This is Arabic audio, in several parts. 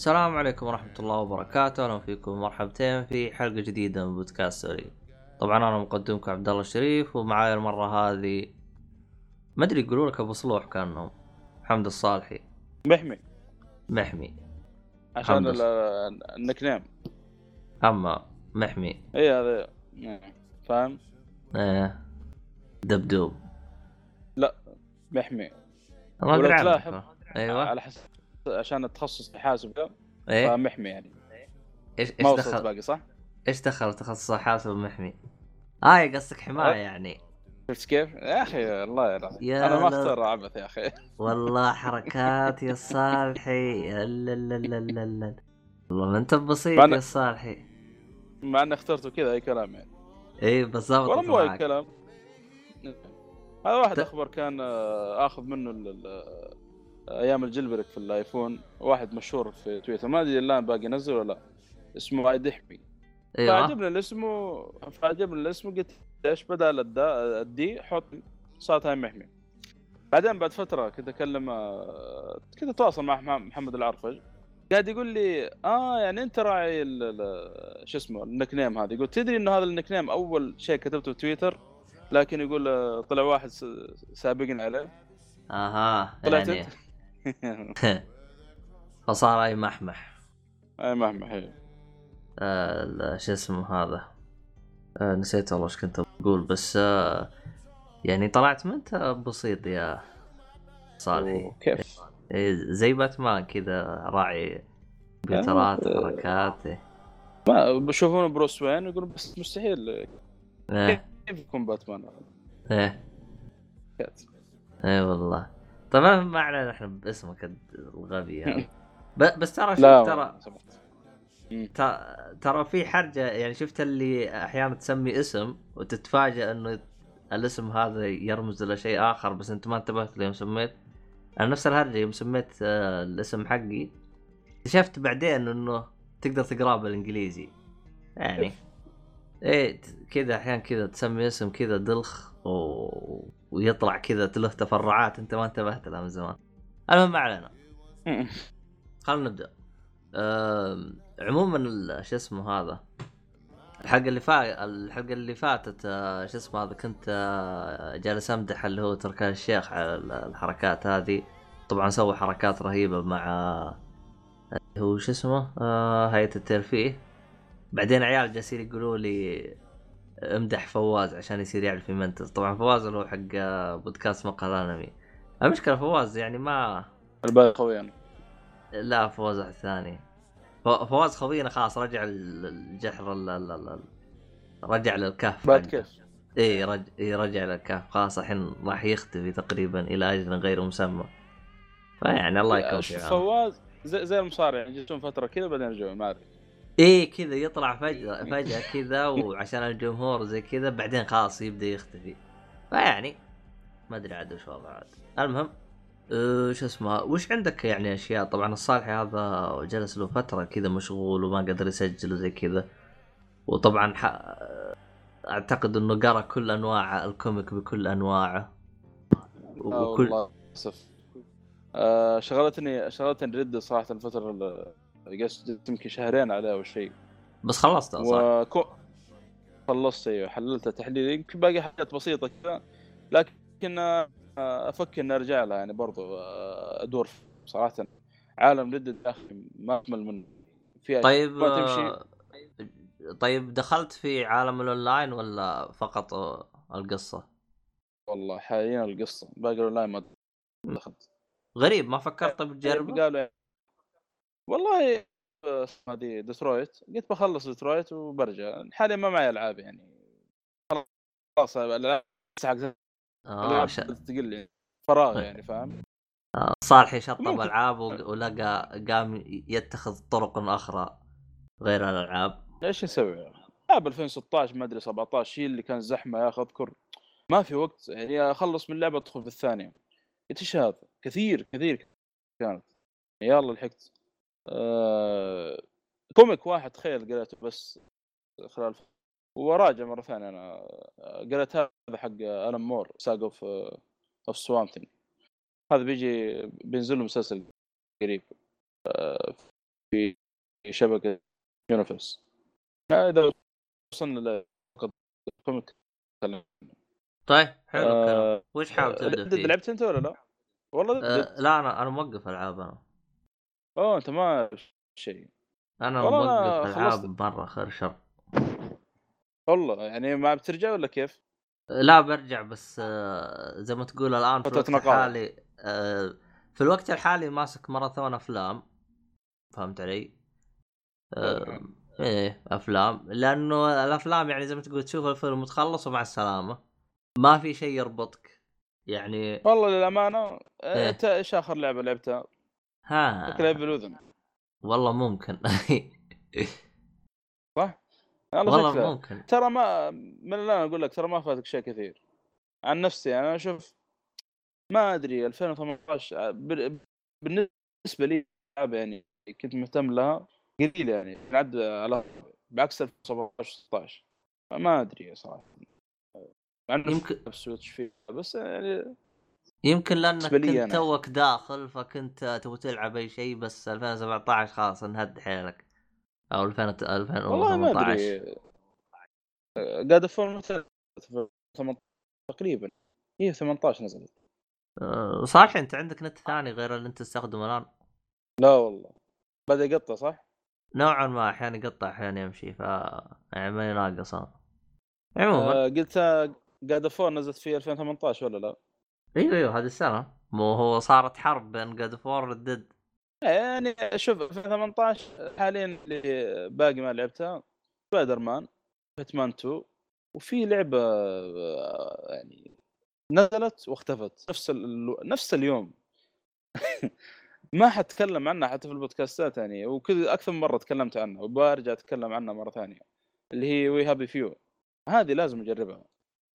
السلام عليكم ورحمة الله وبركاته، أهلا فيكم مرحبتين في حلقة جديدة من بودكاست سوري. طبعا أنا مقدمكم عبد الله الشريف ومعاي المرة هذه ما أدري يقولوا لك أبو صلوح كأنهم. محمد الصالحي. محمي محمي عشان حمد. ال- ال nickname. أما محمي إي هذا فاهم؟ إيه. دبدوب. محمي ولو أدري عنك. تلاحظ. أيوه. على حسب. عشان التخصص حاسب ده. إيه؟ فمحمي يعني. إيش وصلت دخل باقي صح؟ إيش دخل تخصص حاسب محمي؟ آه قصدك حماية يعني. شفت كيف؟ يا أخي الله يا أنا ما. أختار عبث يا أخي. والله حركات يا صالحي. لا لا لا لا لا لا والله ما أنت بسيط يا صالحي. مع اني اخترته كذا أي كلام يعني. اي بالضبط ولا مو أي. كلام. هذا واحد أخبر كان آه، آخذ منه أيام الجلبرك في الآيفون واحد مشهور في تويتر. ما أدري الآن باقي ينزل ولا لا. اسمه عايد يحمي. أيوه. فعجبني الاسم. فعجبني الاسم قلت إيش بدل الدا الدي حط صارت هاي محمي. بعدين بعد فترة كنت أكلم آه، كنت أتواصل مع محمد العرفج. قاعد يقول لي آه يعني أنت راعي شو اسمه النك نيم هذا. يقول تدري إنه هذا النك نيم أول شيء كتبته في تويتر؟ لكن يقول آه، طلع واحد سابقني عليه. أها طلعت يعني فصار أي محمح. أي محمي هي آه شو اسمه هذا؟ آه نسيت والله إيش كنت بقول بس آه يعني طلعت ما أنت بسيط يا صالحي. كيف؟ إيه، زي باتمان كذا راعي كمبيوترات آه. حركات إيه. ما بشوفونه بروس وين يقولون بس مستحيل. إيه. كيف يكون باتمان؟ إيه. اي والله. طبعا ما علينا إحنا باسمك الغبي هذا ب- بس ترى شوف ترى ترى في حرجة يعني شفت اللي أحيانا تسمي اسم وتتفاجئ إنه الاسم هذا يرمز إلى شيء آخر بس أنت ما انتبهت له يوم سميت. أنا نفس الهرجة يوم سميت آه، الاسم حقي اكتشفت بعدين إنه تقدر تقراه بالإنجليزي. يعني إيه كذا أحيانا كذا تسمي اسم كذا دلخ و... ويطلع كذا له تفرعات انت ما انتبهت لها من زمان. المهم ما علينا. خلينا نبدأ. أم، عموما شو اسمه هذا؟ الحلقة اللي فا الحلقة اللي فاتت آه، شو اسمه هذا؟ كنت آه، جالس أمدح اللي هو تركان الشيخ على ال- الحركات هذه. طبعا سوى حركات رهيبة مع اللي هو شو اسمه؟ آه، هيئة الترفيه. بعدين عيال جالسين يقولوا لي امدح فواز عشان يصير يعرف يمنتج. طبعا فواز اللي هو حق آه، بودكاست مقهى الانمي المشكلة فواز يعني ما الباقي قويان لا فواز واحد ثاني. ف- فواز خوينا خلاص رجع ال- الجحر ال- ال- ال- رجع للكهف بعد. كيف؟ إي رج... إيه رجع للكهف. خلاص الحين راح يختفي تقريبا إلى أجل غير مسمى. فيعني الله يكون في فواز زي, زي المصارع يعني جتهم فترة كذا بعدين رجعوا ما أدري. إيه كذا يطلع فجأة فجأة كذا وعشان الجمهور زي كذا بعدين خلاص يبدأ يختفي. فيعني ما أدري عاد وش وضعه عاد. المهم أه شو اسمه وش عندك يعني أشياء؟ طبعا الصالحي هذا جلس له فترة كذا مشغول وما قدر يسجل وزي كذا. وطبعا ح... أعتقد إنه قرأ كل أنواع ال comic بكل أنواعه. آه والله للأسف. آه شغلتني شغلتني Red صراحة الفترة قست يمكن شهرين عليه أو شيء. بس خلصتها صح؟ وكو خلصت أيوه حللتها تحليل يمكن باقي حاجات بسيطة كذا لكن آه، أفكر إني أرجع لها يعني برضو آه، أدور صراحة. عالم Red يا أخي ما أكمل منه. في طيب ما تمشي؟ آه، طيب دخلت في عالم الأونلاين ولا فقط القصة؟ والله حاليا القصة. باقي الأونلاين ما دخلت. غريب ما فكرت بتجربة؟ قالوا والله هذه ديترويت. قلت بخلص ديترويت وبرجع. حاليا ما معي ألعاب يعني. خلاص الألعاب آه ش... تقل فراغ يعني فاهم؟ صالح يشطب ممكن. ألعاب ولقى قام يتخذ طرق أخرى غير الألعاب. إيش نسوي؟ ألعاب 2016 ما أدري 17 هي اللي كان زحمة يا أخي أذكر. ما في وقت. يعني أخلص من لعبة أدخل في الثانية. قلت إيش هذا؟ كثير كثير كانت. يلا لحقت. آه... comic واحد تخيل قريته بس خلال وراجع مرة ثانية أنا قريت هذا حق Alan Moore Saga of of Swamp Thing هذا بيجي بينزل له مسلسل قريب آه، في شبكة يونيفرس إذا وصلنا لكوميك طيب حلو آه، الكلام وش حابب تبدأ فيه؟ لعبت أنت ولا لا؟ والله آه لا أنا أنا موقف ألعاب أنا. أوه أنت ما شيء أنا موقف ألعاب. مره خير شر والله يعني ما بترجع ولا كيف؟ لا برجع بس آه، زي ما تقول الآن في الوقت. الحالي آه، في الوقت الحالي ماسك ماراثون أفلام فهمت علي؟ آه، إيه أفلام لأنه الأفلام يعني زي ما تقول تشوف الفيلم وتخلص ومع السلامة ما في شيء يربطك يعني والله للأمانة إيه. أنت إيش آخر لعبة لعبتها؟ ها. شكلها بالاذن والله ممكن. والله والله شكلها ممكن. ترى ما من الآن أقول لك ترى ما فاتك شيء كثير. عن نفسي أنا أشوف ما أدري 2018 بال- بالنسبة لي يعني كنت مهتم لها قليل يعني نعد على بعكس 2017 16 ما أدري صراحة. مع انه يمكن في سويتش فيه بس يعني يمكن لأنك كنت. توك داخل فكنت تبغى تلعب أي شيء بس 2017 خلاص انهد حيلك أو 2000 2018 والله ما أدري God of War متى 18 تقريبا هي 18 نزلت أه، صالح أنت عندك نت ثاني غير اللي أنت تستخدمه الآن لا والله بدا يقطع صح؟ نوعا ما أحيانا يقطع أحيانا يمشي ف يعني ما يناقص أنا. عموما آه قلت God of War نزلت في 2018 ولا لا؟ أيوه أيوه هذه السنة. مو هو صارت حرب بين God of War وال Red يعني شوف 2018 حاليا اللي باقي ما لعبتها سبايدر مان باتمان 2 وفي لعبة آه، يعني نزلت واختفت. نفس ال... نفس اليوم. ما حتكلم عنها حتى في البودكاستات يعني وكذا أكثر من مرة تكلمت عنها وبرجع أتكلم عنها مرة ثانية. اللي هي We Happy Few هذه لازم أجربها.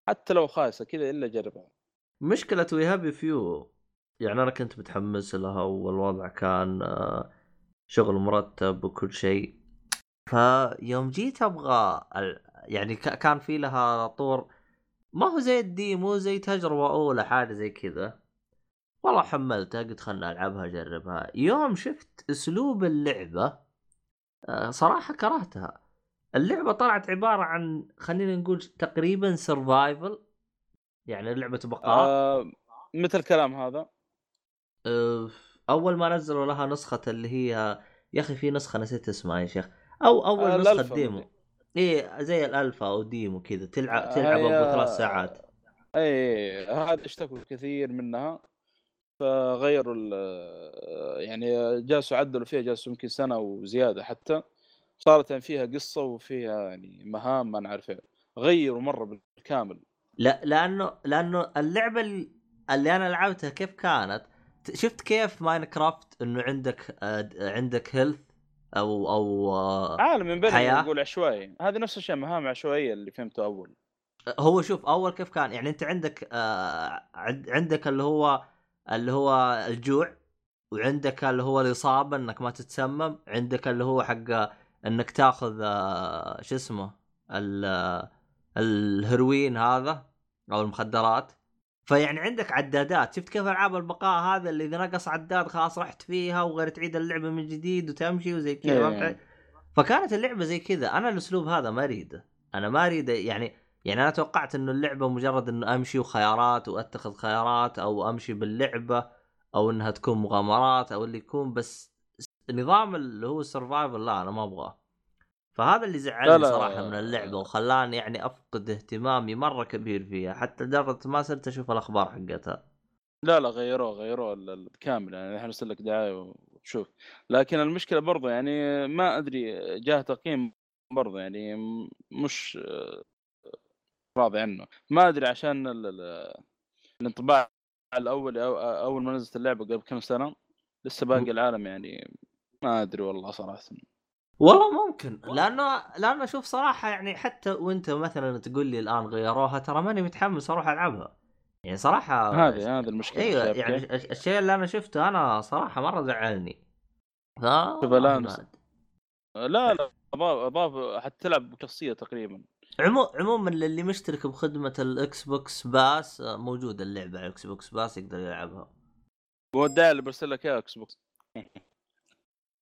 حتى لو خايسة كذا إلا أجربها. مشكلة We Happy Few يعني أنا كنت متحمس لها والوضع كان آه، شغل مرتب وكل شيء. فيوم جيت أبغى يعني كان في لها طور ما هو زي ال demo زي تجربة أولى حاجة زي كذا. والله حملتها قلت خلنا ألعبها أجربها. يوم شفت أسلوب اللعبة آه، صراحة كرهتها. اللعبة طلعت عبارة عن خلينا نقول تقريبا survival يعني لعبة بقاء آه متى الكلام هذا؟ أه، أول ما نزلوا لها نسخة اللي هي يا أخي في نسخة نسيت اسمها يا شيخ أو أول آه، نسخة ديمو. إيه زي الألفا أو ديمو كذا تلعب آه، تلعب هي- ابو ثلاث ساعات اي هذا اشتكوا كثير منها فغيروا ال- يعني جالسوا عدلوا فيها جالسوا يمكن سنة وزيادة حتى صارت يعني فيها قصة وفيها يعني مهام ما نعرف إيه. غيروا مرة بالكامل لا لأنه لأنه اللعبة اللي, أنا لعبتها كيف كانت؟ شفت كيف Minecraft إنه عندك آه، عندك health أو أو آه، عالم من حياة؟ نقول عشوائي. هذه نفس الشيء مهام عشوائية اللي فهمته أول. هو شوف أول كيف كان؟ يعني أنت عندك آه عند- عندك اللي هو اللي هو الجوع وعندك اللي هو الإصابة إنك ما تتسمم عندك اللي هو حق إنك تاخذ آه شو اسمه آه، الهروين هذا أو المخدرات. فيعني عندك عدادات. شفت كيف ألعاب البقاء هذا اللي إذا نقص عداد خلاص رحت فيها وغير تعيد اللعبة من جديد وتمشي وزي كذا إيه. فكانت اللعبة زي كذا. أنا الأسلوب هذا ما أريده. أنا ما أريد يعني يعني أنا توقعت إنه اللعبة مجرد إنه أمشي وخيارات وأتخذ خيارات أو أمشي باللعبة أو إنها تكون مغامرات أو اللي يكون بس نظام اللي هو السرفايفل لا أنا ما أبغاه. فهذا اللي زعلني لا. صراحة من اللعبة وخلاني يعني أفقد اهتمامي مرة كبير فيها حتى لدرجة ما صرت أشوف الأخبار حقتها. لا لا غيروه غيروه كامل يعني إحنا نرسل لك دعاية وتشوف لكن المشكلة برضه يعني ما أدري جاه تقييم برضه يعني مش آه، راضي عنه. ما أدري عشان ال- ال- الانطباع الأول أو أول ما نزلت اللعبة قبل كم سنة لسه باقي العالم يعني ما أدري والله صراحة. والله ممكن. لأنه لأنه شوف صراحة يعني حتى وأنت مثلا تقول لي الآن غيروها ترى ماني متحمس أروح ألعبها. يعني صراحة هذه هذه المشكلة أيوه يعني الشيء اللي أنا شفته أنا صراحة مرة زعلني. ف لا لا اضاف حتى تلعب بشخصية تقريبا. عمو... عموما اللي مشترك بخدمة ال Xbox Pass آه، موجودة اللعبة على ال Xbox Pass يقدر يلعبها. وداع اللي برسل لك اياه Xbox.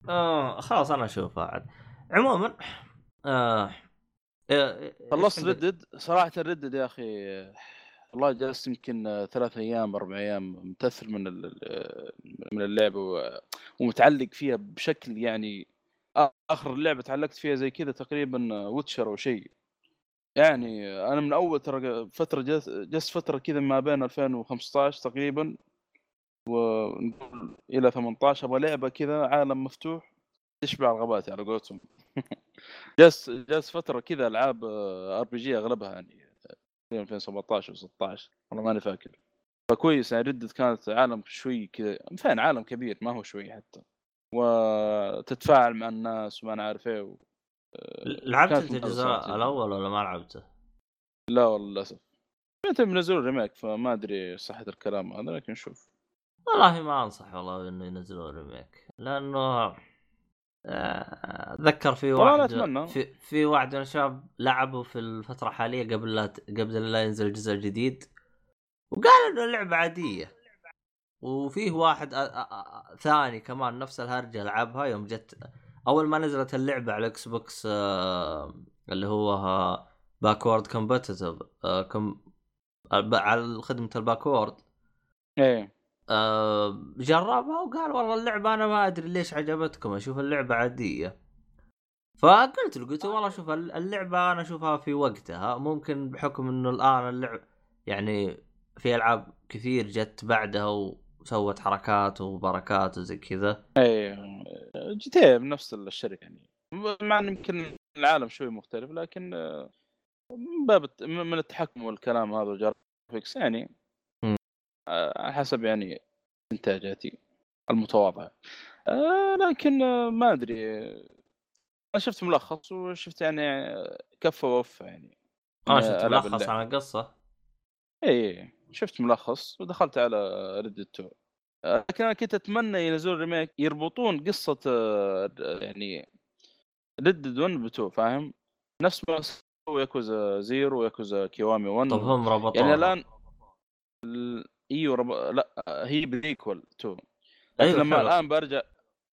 آه خلاص أنا اشوفها عاد عموما آه آه، خلصت؟ Red Dead صراحة Red Dead يا أخي والله جلست يمكن ثلاث أيام أربع أيام متأثر من من اللعبة ومتعلق فيها بشكل يعني آخر لعبة تعلقت فيها زي كذا تقريبا Witcher أو شيء. يعني أنا من أول ترى فترة جلست جلست فترة كذا ما بين 2015 تقريبا. ونقول إلى 18 أبغى لعبة كذا عالم مفتوح تشبع رغباتي على قولتهم. جلست جلست فترة كذا ألعاب RPG أغلبها يعني 2017 و16 والله ماني فاكر. فكويس يعني Red Dead كانت عالم شوي كذا فين عالم كبير ما هو شوي حتى. وتتفاعل مع الناس وما أنا عارف إيه و... لعبت كانت أنت الجزء. الأول ولا ما لعبته؟ لا والله للأسف. انت بينزلوا remake فما أدري صحة الكلام هذا لكن شوف. والله ما أنصح والله إنه ينزلوا remake لأنه آه، أتذكر في واحد. في في واحد من الشباب لعبوا في الفترة الحالية قبل لا قبل لا ينزل الجزء الجديد وقال إنه اللعبه عادية. وفيه واحد آ- آ- آ- ثاني كمان نفس الهرجة لعبها يوم جت أول ما نزلت اللعبة على ال Xbox آه، اللي هو backward compatible على خدمة ال backward. إيه. آه، جربها وقال والله اللعبة أنا ما أدري ليش عجبتكم أشوف اللعبة عادية. فقلت له قلت له والله شوف اللعبة أنا أشوفها في وقتها ممكن بحكم إنه الآن اللعب يعني في ألعاب كثير جت بعدها وسوت حركات وبركات وزي كذا. GTA بنفس الشركة يعني. مع إن يمكن العالم شوي مختلف لكن آه، من باب من التحكم والكلام هذا وال graphics يعني. آه، على حسب يعني إنتاجاتي المتواضعة. آه، لكن آه، ما أدري. آه، أنا شفت ملخص وشفت يعني آه، كفه ووفه يعني. من شفت ملخص. عن القصة. إي شفت ملخص ودخلت على Red Dead 2 آه، لكن أنا كنت أتمنى ينزلون remake يربطون قصة آه، يعني Red Dead 1 ب 2 فاهم؟ نفس ما سووا Yakuza Zero و Yakuza Kiwami 1 طب هم ربطوها. يعني الآن ال- إيوه رب... لأ هي prequel 2 لكن أيوة، لما حلو. الآن برجع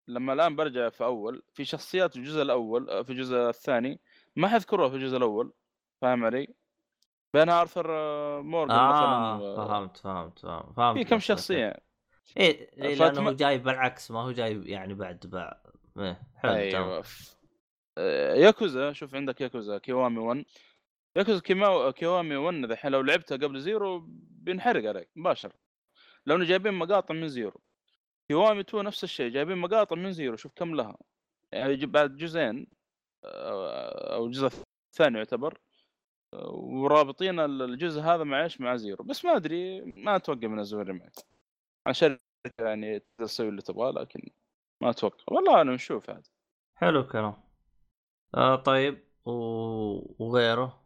لما الآن برجع في أول في شخصيات في الجزء الأول آه، في الجزء الثاني ما حذكروها في الجزء الأول فاهم علي؟ بينها آرثر آه، مورجان مثلا آه و- فهمت فهمت فهمت فهمت في كم. شخصية إيه إيه، فأتم- لأنه جاي بالعكس ما هو جاي يعني بعد بعد إيه حلو تمام أيوه آه، ياكوزا شوف عندك Yakuza Kiwami 1 Yakuza Kiwa- Kiwami 1 ذحين لو لعبتها قبل Zero بينحرق عليك مباشر لو جايبين مقاطع من Zero. Kiwami 2 نفس الشيء جايبين مقاطع من Zero شوف كم لها. يعني بعد جزئين آه، أو الجزء الثاني يعتبر ورابطين الجزء هذا مع إيش؟ مع Zero. بس ما أدري ما أتوقع ينزلون remake عشان يعني تسوي اللي تبغاه لكن ما أتوقع. والله أنا نشوف عاد. حلو الكلام. آه طيب و... وغيره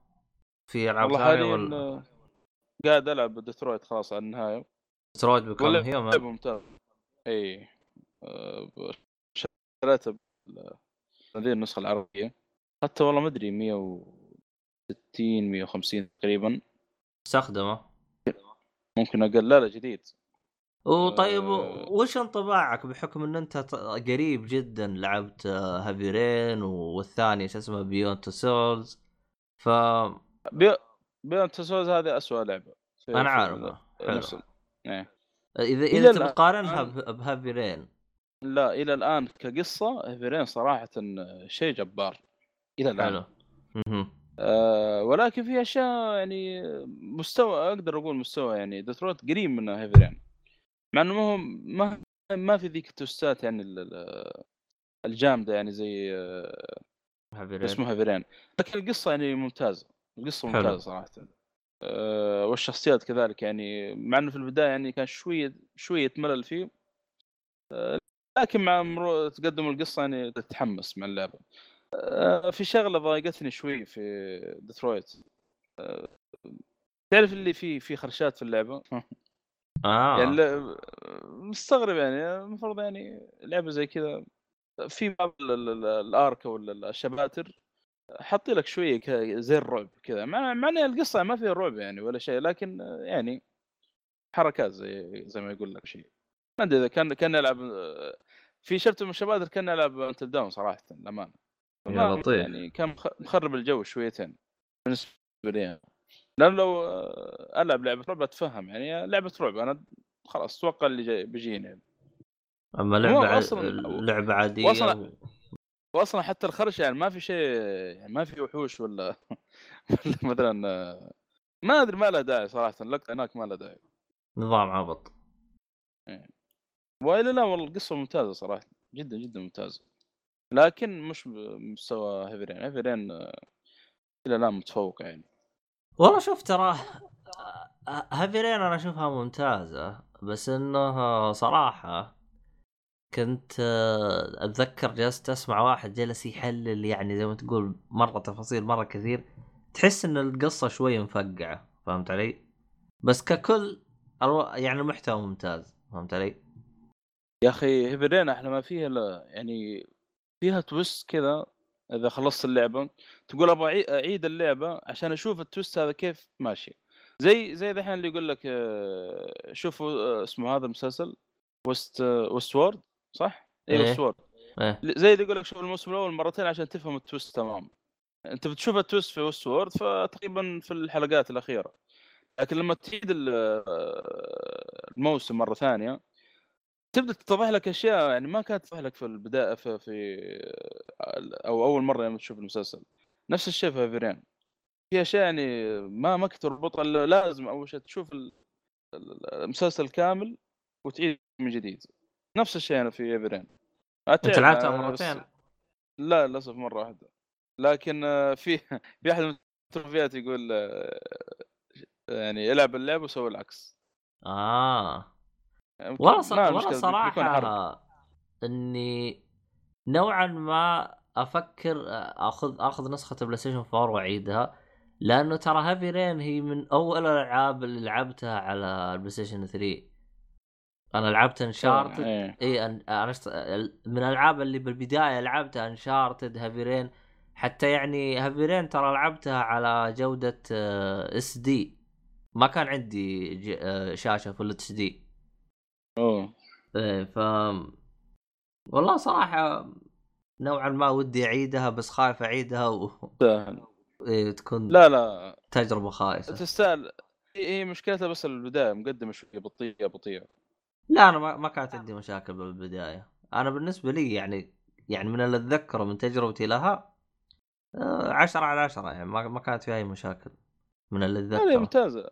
في ألعاب ثانية ولا؟ قاعد ألعب ديترويت خلاص على النهاية. Become والله Human لعبة ممتاز إي. آه، شريتها هذه النسخة العربية. حتى والله ما أدري 160 150 تقريبا. تستخدمه ممكن أقل. لا لا جديد. وطيب آه. وش انطباعك؟ بحكم إن أنت قريب جدا لعبت آه، Heavy Rain والثاني شو اسمه Beyond Two Souls ف بي... Beyond Two Souls هذه اسوء لعبة. أنا عارفه حلو. إيه. اذا إلى اذا الآن- تقارنها ب Heavy Rain لا إلى الآن كقصة Heavy Rain صراحة شيء جبار. إلى الآن. حلو. آه ولكن في أشياء يعني مستوى أقدر أقول مستوى يعني ديترويت قريب من Heavy Rain مع إنه ما هو ما ما في ذيك التويستات يعني ال- ال- الجامدة يعني زي آه، Heavy Rain اسمه لكن القصة يعني ممتازة. القصة. ممتازة صراحة. آه والشخصيات كذلك يعني مع إنه في البداية يعني كان شوية شوية ملل فيه. آه لكن مع مرور تقدم القصة يعني تتحمس مع اللعبة. آه في شغلة ضايقتني شوي في ديترويت. آه تعرف اللي في في خرشات في اللعبة؟ آه. يعني مستغرب يعني. المفروض يعني لعبة زي كذا. في بعض ال- ال- ال- الآرك ال- الشباتر. حاطي لك شوية زي الرعب كذا مع مع ان القصة ما فيها رعب يعني ولا شيء لكن يعني حركات زي زي ما يقول لك شيء ما أدري إذا كان كان يلعب في شفت من الشباتر كان يلعب انت داون صراحة للأمانة يا ما- لطيف. يعني كان مخ- مخرب الجو شويتين بالنسبة لي يعني. لأن لو ألعب لعبة رعب أتفهم يعني لعبة رعب أنا خلاص أتوقع اللي جاي بيجيني يعني. أما لعبة ع... لعبة عادية. واصلا حتى الخرش يعني ما في شيء يعني ما في وحوش ولا ولا مثلا آه، ما أدري ما له داعي صراحة اللقطه هناك ما له داعي. نظام عبط. والا لا والله القصة ممتازة صراحة جدا جدا ممتازة. لكن مش بمستوى هيفرين هيفرين آه، إلى الآن متفوق يعني. والله شوف ترى هافيرين أنا أشوفها ممتازة بس انه صراحة كنت آه، أتذكر جلست أسمع واحد جلس يحلل يعني زي ما تقول مرة تفاصيل مرة كثير تحس إن القصة شوي مفقعة فهمت علي؟ بس ككل يعني المحتوى ممتاز فهمت علي؟ يا أخي Heavy Rain أحلى ما فيها لا يعني فيها twist كذا إذا خلصت اللعبة تقول أبغى أعيد اللعبة عشان أشوف ال twist هذا كيف ماشي زي زي دحين اللي يقول لك آه، شوفوا آه، اسمه هذا المسلسل West Westworld صح؟ اي إيه. Westworld إيه زي اللي يقول لك شوف الموسم الأول مرتين عشان تفهم ال twist تمام. أنت بتشوف ال twist في Westworld فتقريبا في الحلقات الأخيرة. لكن لما تعيد ال- الموسم مرة ثانية تبدأ تتضح لك أشياء يعني ما كانت تتضح لك في البداية في, في أو أول مرة لما تشوف المسلسل. نفس الشيء في Heavy Rain في أشياء يعني ما ما كنت تربطها لازم أول شيء تشوف ال- ال- المسلسل كامل وتعيد من جديد. نفس الشيء أنا في Heavy Rain أنت لعبتها مرتين؟ لا للأسف مرة واحدة. لكن آه، في في أحد من التروفيات يقول آه، يعني العب اللعبه وسوي العكس. آه. والله. صراحة إني نوعا ما أفكر أخذ أخذ نسخة PlayStation 4 وأعيدها لأنه ترى Heavy Rain هي من أول الألعاب اللي لعبتها على ال PlayStation 3 أنا لعبت Uncharted إيه. اي أن- أنا اشت... من الألعاب اللي بالبداية لعبتها Uncharted Heavy Rain حتى يعني Heavy Rain ترى لعبتها على جودة SD ما كان عندي ج... آه، شاشة Full HD أوه. إيه ف والله صراحة نوعا ما ودي أعيدها بس خايف أعيدها و... سهل. إيه تكون لا لا. تجربة خايسة. تستاهل. هي هي مشكلتها بس البداية مقدمة شوية بطيئة بطيئة. لا أنا ما, ما كانت عندي مشاكل بالبداية. أنا بالنسبة لي يعني يعني من اللي أتذكره من تجربتي لها آه، عشرة على عشرة يعني ما, كانت فيها أي مشاكل من اللي أتذكره. ممتازة.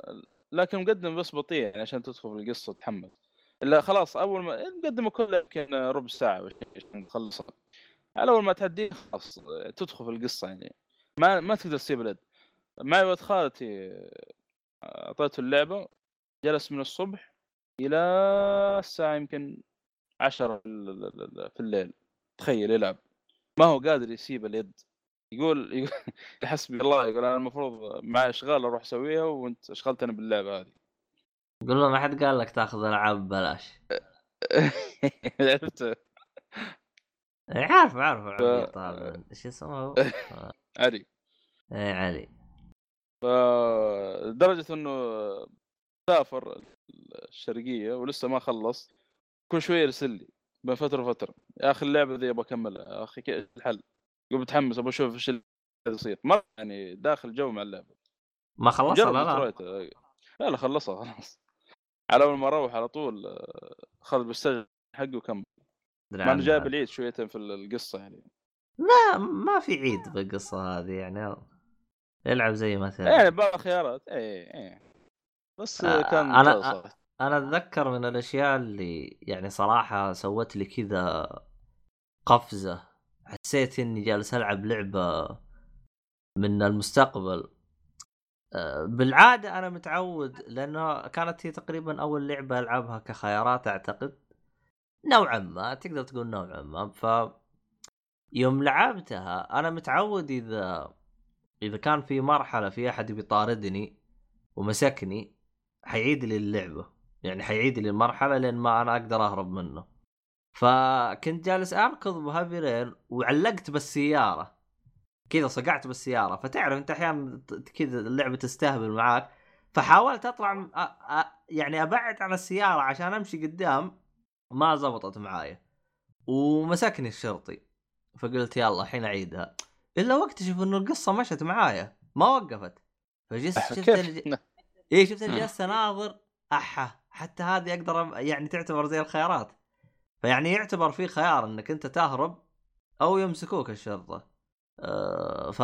لكن مقدم بس بطيء يعني عشان تدخل في القصة تتحمل الا خلاص أول ما المقدمه كلها يمكن ربع ساعة عشان تخلصها. على أول ما تعديه خلاص تدخل في القصة يعني. ما ما تقدر تسيب اليد معي ولد خالتي أعطيته اللعبة جلس من الصبح إلى الساعة يمكن عشرة في ال- في الليل. تخيل يلعب. ما هو قادر يسيب اليد. يقول يقول حسبي الله يقول أنا المفروض معي أشغال أروح أسويها وأنت أشغلتني باللعبة هذه. قول له ما حد قال لك تاخذ ألعاب ببلاش. عرفت؟ إيه، عارف عارف هذا إيش اسمه هو؟ عري إيه علي. فلدرجه إنه سافر الشرقية ولسه ما خلص كل شوية يرسل لي بين فترة وفتره يا أخي اللعبة ذي أبغى أكملها يا أخي كيف الحل؟ يقول متحمس أبغى أشوف إيش اللي يصير. ما يعني داخل جو مع اللعبة. ما خلصت جرب لا لا. لا لا خلصها خلاص. على أول ما أروح على طول اخذ بالسجن حقه وكمل. مع إنه. جايب العيد شوية في القصة يعني. ما ما في عيد بالقصة هذه يعني. يلعب زي ما تلعب. يعني بعض الخيارات. إيه إيه. بس آه، كان صراحة. أنا أتذكر من الأشياء اللي يعني صراحة سوت لي كذا قفزة. حسيت إني جالس ألعب لعبة من المستقبل. آه، بالعادة أنا متعود لأنه كانت هي تقريبا أول لعبة ألعبها كخيارات أعتقد. نوعا ما تقدر تقول نوعا ما. ف يوم لعبتها أنا متعود إذا إذا كان في مرحلة في أحد بيطاردني ومسكني حيعيد لي اللعبة. يعني حيعيد لي المرحلة لين ما أنا أقدر أهرب منه. فكنت جالس أركض بهافي رين وعلقت بالسيارة. كذا صقعت بالسيارة. فتعرف أنت أحيانا كذا اللعبة تستهبل معاك. فحاولت أطلع م- أ- أ- يعني أبعد عن السيارة عشان أمشي قدام. ما زبطت معايا. ومسكني الشرطي. فقلت يلا الحين أعيدها. إلا واكتشف إنه القصة مشت معايا. ما وقفت. فجلست شفت إيه شفت جالس أناظر؟ أحا حتى هذه أقدر يعني تعتبر زي الخيارات. فيعني يعتبر في خيار إنك أنت تهرب أو يمسكوك الشرطة. أه ف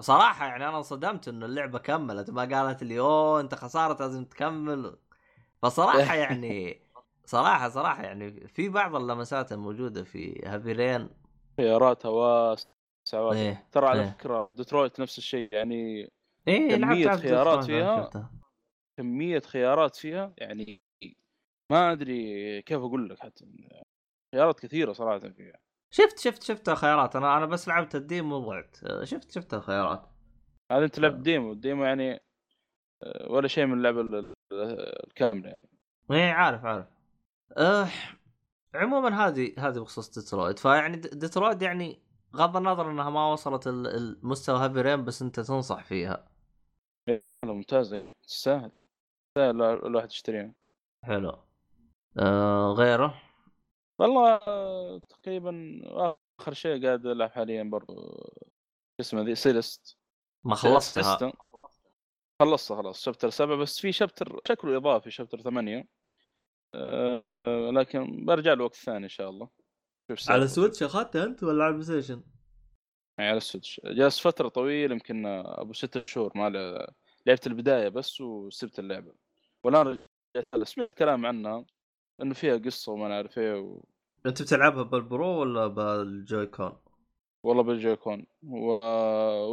صراحة يعني أنا انصدمت إنه اللعبة كملت ما قالت لي أوه أنت خسارة لازم تكمل. فصراحة يعني صراحة صراحة يعني في بعض اللمسات الموجودة في Heavy Rain خياراتها واسعة. إيه ترى على إيه. فكرة ديترويت نفس الشيء يعني إيه كمية خيارات فيها. شفتها. كمية خيارات فيها؟ يعني ما أدري كيف أقول لك حتى. خيارات كثيرة صراحة فيها. شفت شفت شفت الخيارات أنا أنا بس لعبت ال demo وضعت. شفت شفت الخيارات هذا أنت لعبت demo. ال demo يعني آه، ولا شيء من اللعبة ال- ال- الكاملة يعني. إيه عارف عارف. أه عموما هذه هذه بخصوص ديترويت. فيعني د- ديترويت يعني غض النظر إنها ما وصلت ال- المستوى Heavy Rain بس أنت تنصح فيها. ممتازه تستاهل تستاهل الواحد يشتريها حلو. أه غيره؟ والله آه، تقريبا آخر شيء قاعد ألعب حاليا برضو. شو اسمه ذي؟ Celeste ما خلصتها. خلصتها خلاص chapter سبعة بس في chapter شكله إضافي chapter ثمانية. آه، آه، لكن برجع له وقت ثاني إن شاء الله. شوف سالفته. اخذتها أنت ولا على ال PlayStation؟ يعني على ال Switch. جالس فترة طويلة يمكن آه، أبو ستة شهور ما ل- لعبت البداية بس وسبت اللعبة والآن رجعت. سمعت كلام عنها انه فيها قصة وما نعرف إيه و... أنت بتلعبها بال Pro ولا بال Joy-Con؟ والله بال Joy-Con و...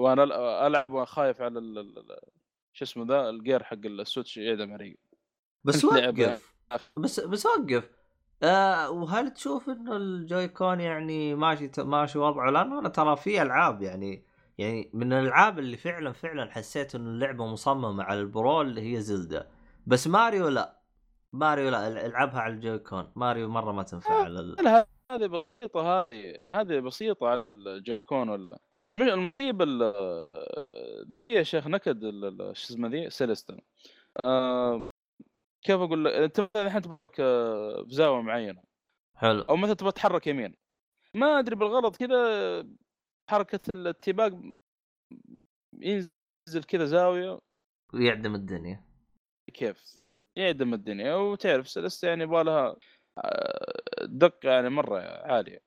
وأنا ألعب وخايف على ال... شو اسمه ذا ال gear حق ال Switch يعدم علي بس لعبة. وقف بس بس وقف آه وهل تشوف إنه ال Joy-Con يعني ماشي ماشي وضعه لأنه أنا ترى في ألعاب يعني يعني من الألعاب اللي فعلا فعلا حسيت إنه اللعبة مصممة على ال Pro اللي هي Zelda. بس ماريو لا. ماريو لا العبها على ال Joy-Con Mario مرة ما تنفع على ال... لا هذه بسيطة هذه هذه بسيطة على ال Joy-Con ولا. بس المصيبة اللي هي يا شيخ نكد ال- ال- شو اسمه ذي؟ Celeste. آه كيف أقول لك؟ أنت الحين تبغى في زاوية معينة. حلو. أو مثلا تبغى تتحرك يمين. ما أدري بالغلط كذا حركة الاتباق ينزل كذا زاوية. يعدم الدنيا. كيف؟ يعدم الدنيا. وتعرف سلسة يعني يبغى لها آه، دقة يعني مرة عالية.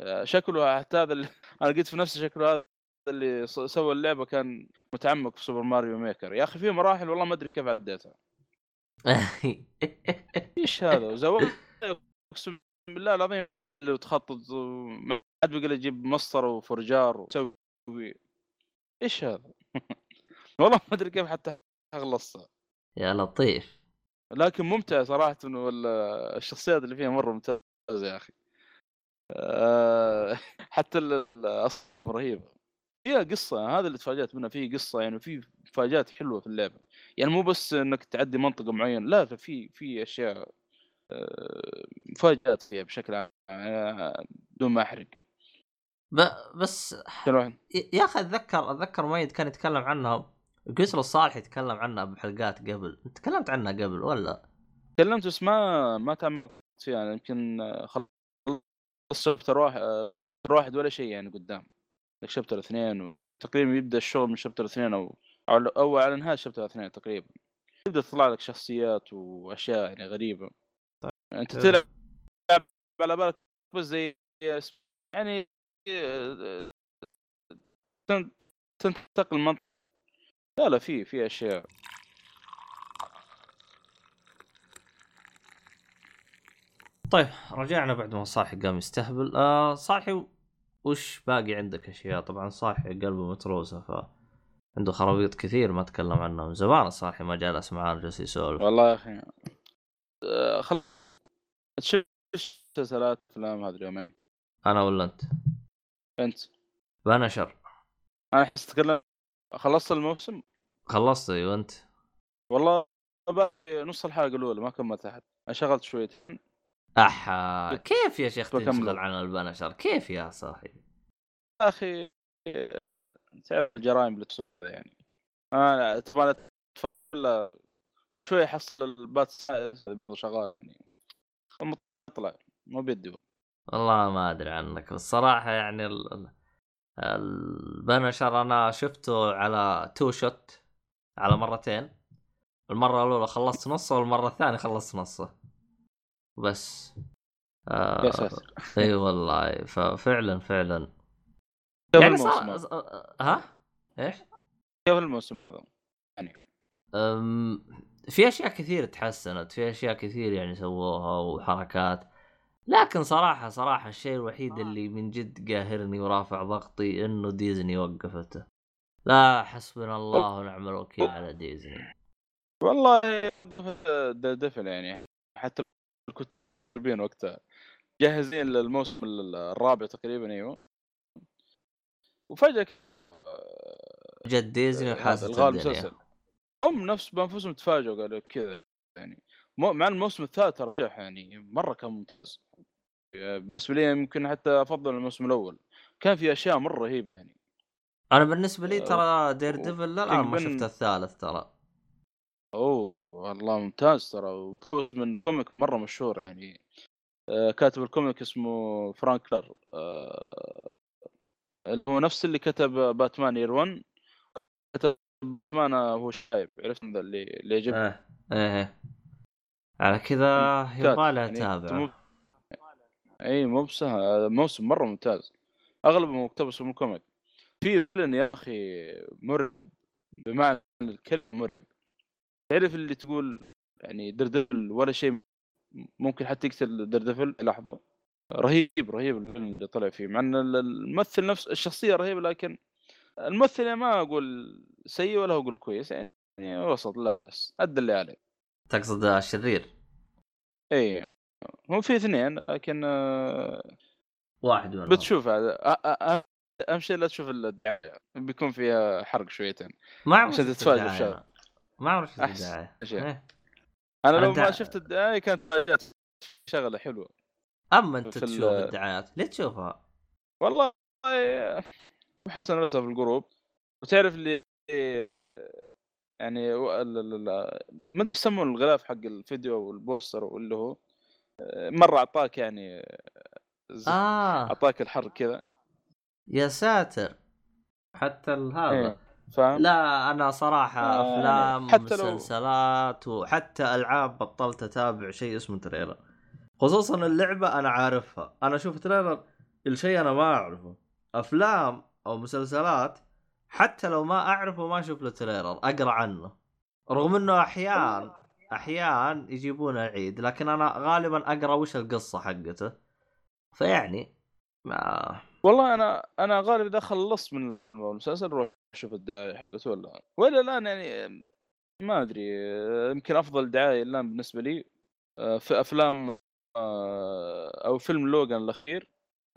آه، شكله حتى هذا اللي أنا قلت في نفسي شكله هذا اللي سوى اللعبة كان متعمق في سوبر ماريو ميكر يا أخي في مراحل والله ما أدري كيف عديتها. إيش هذا؟ وزوايا أقسم بالله العظيم اللي تخطط ما حد بيقول يجيب مسطرة وفرجار وتسوي. إيش هذا؟ والله ما أدري كيف حتى خلصتها يا لطيف. لكن ممتع صراحة الشخصيات اللي فيها مرة ممتازة يا أخي. آه، حتى ال- الأصل رهيبه فيها قصة هذا اللي تفاجأت منها فيه قصة يعني في مفاجآت حلوة في اللعبة. يعني مو بس إنك تعدي منطقة معينة لا في في أشياء مفاجآت فيها بشكل عام آه، بدون ما احرق ب... بس يا أخي أتذكر أتذكر ميد كان يتكلم عنها قسر الصالح يتكلم عنها بحلقات قبل. تكلمت عنها قبل ولا؟ تكلمت بس ما ما تعمقت فيها يعني يمكن خلصت شابتر واحد شابتر واحد ولا شيء يعني قدام. لك شابتر اثنين وتقريبا يبدأ الشغل من شابتر اثنين أو أو على نهاية شابتر اثنين تقريبا. يبدأ تطلع لك شخصيات وأشياء يعني غريبة. انت حلو. تلعب على بالك زي يعني آه، تن- تنتقل منطقه لا لا في في أشياء. طيب رجعنا بعد ما صالحي قام يستهبل. آه صالحي وش باقي عندك أشياء؟ طبعا صالحي قلبه متروسة ف عنده خرابيط كثير ما تكلم عنها من زمان صالحي ما جالس معاه جالس يسولف. والله يا أخي آه، خل تشوف مسلسلات أفلام هذا اليومين أنا ولا أنت؟ أنت. بنشر أنا احس تكلم خلصت الموسم؟ خلصت أيوه أنت. والله باقي نص الحلقة الأولى ما كملت أحد. أنا شغلت شويتين. أحا كيف يا شيخ. تنشغل عن البنشر كيف يا صاحي يا أخي تعرف الجرائم اللي تصير يعني. أنا تبغى شوي احصل البات شغال يعني. مطلع مو بيدي. والله ما أدري عنك. بس صراحة يعني ال... ال- البنشر أنا شفته على تو شوت على مرتين. المرة الأولى خلصت نصه والمرة الثانية خلصت نصه. بس آه إي والله. ففعلا فعلا يعني صار؟ ها؟ إيش؟ كيف الموسم؟ أم... في أشياء كثير تحسنت في أشياء كثير يعني سووها وحركات. لكن صراحة صراحة الشيء الوحيد اللي من جد قاهرني ورافع ضغطي إنه ديزني وقفته. لا حسبنا الله ونعم الوكيل على ديزني. والله دفل يعني حتى الكتابين وقتها. جاهزين للموسم الرابع تقريبا أيوه. وفجأة جد ديزني وحاسة الغاء الدنيا. المسلسل هم نفس بأنفسهم تفاجئوا قالوا كذا يعني. مع الموسم الثالث ترى يعني مرة كان ممتاز. بالنسبة لي يمكن حتى أفضل الموسم الأول. كان في أشياء مرة رهيبة يعني. أنا بالنسبة لي أه، ترى Daredevil للآن ما شفت الثالث ترى. أوه والله ممتاز ترى. وفوز من comic مرة مشهور يعني. آه، كاتب ال comic اسمه فرانك ميلر آه، هو نفس اللي كتب باتمان Year 1 كتب باتمان هو شايب عرفت؟ ذا اللي اللي يجيب. إيه إيه. على كذا يبغى يعني اتابع مو- اي مو بسهل. موسم مرة ممتاز. اغلبه مقتبس من ال comic في villain يا أخي مرعب. بمعنى الكلمة مرعب. تعرف اللي تقول يعني Daredevil ولا شيء؟ ممكن حتى يقتل Daredevil. لحظة. رهيب رهيب الفيلم اللي طلع فيه. مع إن ال- الممثل نفس الشخصية رهيبة لكن الممثل يعني ما أقول سيء ولا أقول كويس يعني وسط لا بس ادى اللي عليه تقصد الشرير اي هو في اثنين لكن آه، واحد منهم بتشوف هذا أهم شيء لا تشوف الدعاية بيكون فيها حرق شويتين ما عمري عشان تتفاجئ بشغله. ما شفت أحسن الدعاية شيء. إيه. أنا لو ما شفت الدعاية كانت شغلة حلوة أما أنت تشوف الدعايات ليه تشوفها؟ والله احسن نفسها في الجروب. وتعرف اللي يعني ما يسمون الغلاف حق الفيديو وال poster واللي هو مرة أعطاك يعني آه. أعطاك الحرق كذا. يا ساتر. حتى هذا. إيه، فاهم؟ لا أنا صراحة آه، أفلام حتى لو- مسلسلات وحتى ألعاب بطلت أتابع شيء اسمه trailer. خصوصا اللعبة أنا عارفها. أنا أشوف trailer الشيء أنا ما أعرفه. أفلام أو مسلسلات حتى لو ما أعرفه ما أشوف له تريلر أقرأ عنه. رغم إنه أحيان أحيان يجيبون العيد لكن أنا غالبا أقرأ وش القصة حقته. فيعني ما والله أنا أنا غالبا اذا خلصت من المسلسل أروح أشوف الدعاية حقته ولا ولا الآن يعني ما أدري يمكن أفضل دعاية الآن بالنسبة لي آه، في أفلام آه، أو فيلم لوغان الأخير.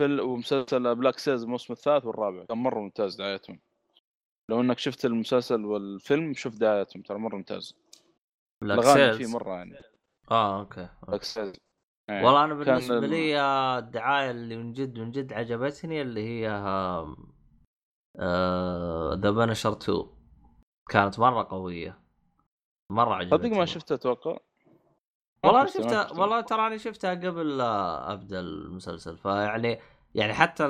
ومسلسل Black Sails الموسم الثالث والرابع. كان مرة ممتاز دعايتهم. لو إنك شفت المسلسل والفيلم شوف دعايتهم ترى مرة ممتاز. Black الأغاني فيه مرة يعني. آه أوكي Black Sails إيه. والله أنا بالنسبة ال- لي الدعاية اللي من جد من جد عجبتني اللي هي The Punisher 2 كانت مرة قوية. مرة عجبتني صدق ما شفته أتوقع. والله أنا شفتها شفته. والله تراني شفتها قبل لا ابدا المسلسل فيعني يعني حتى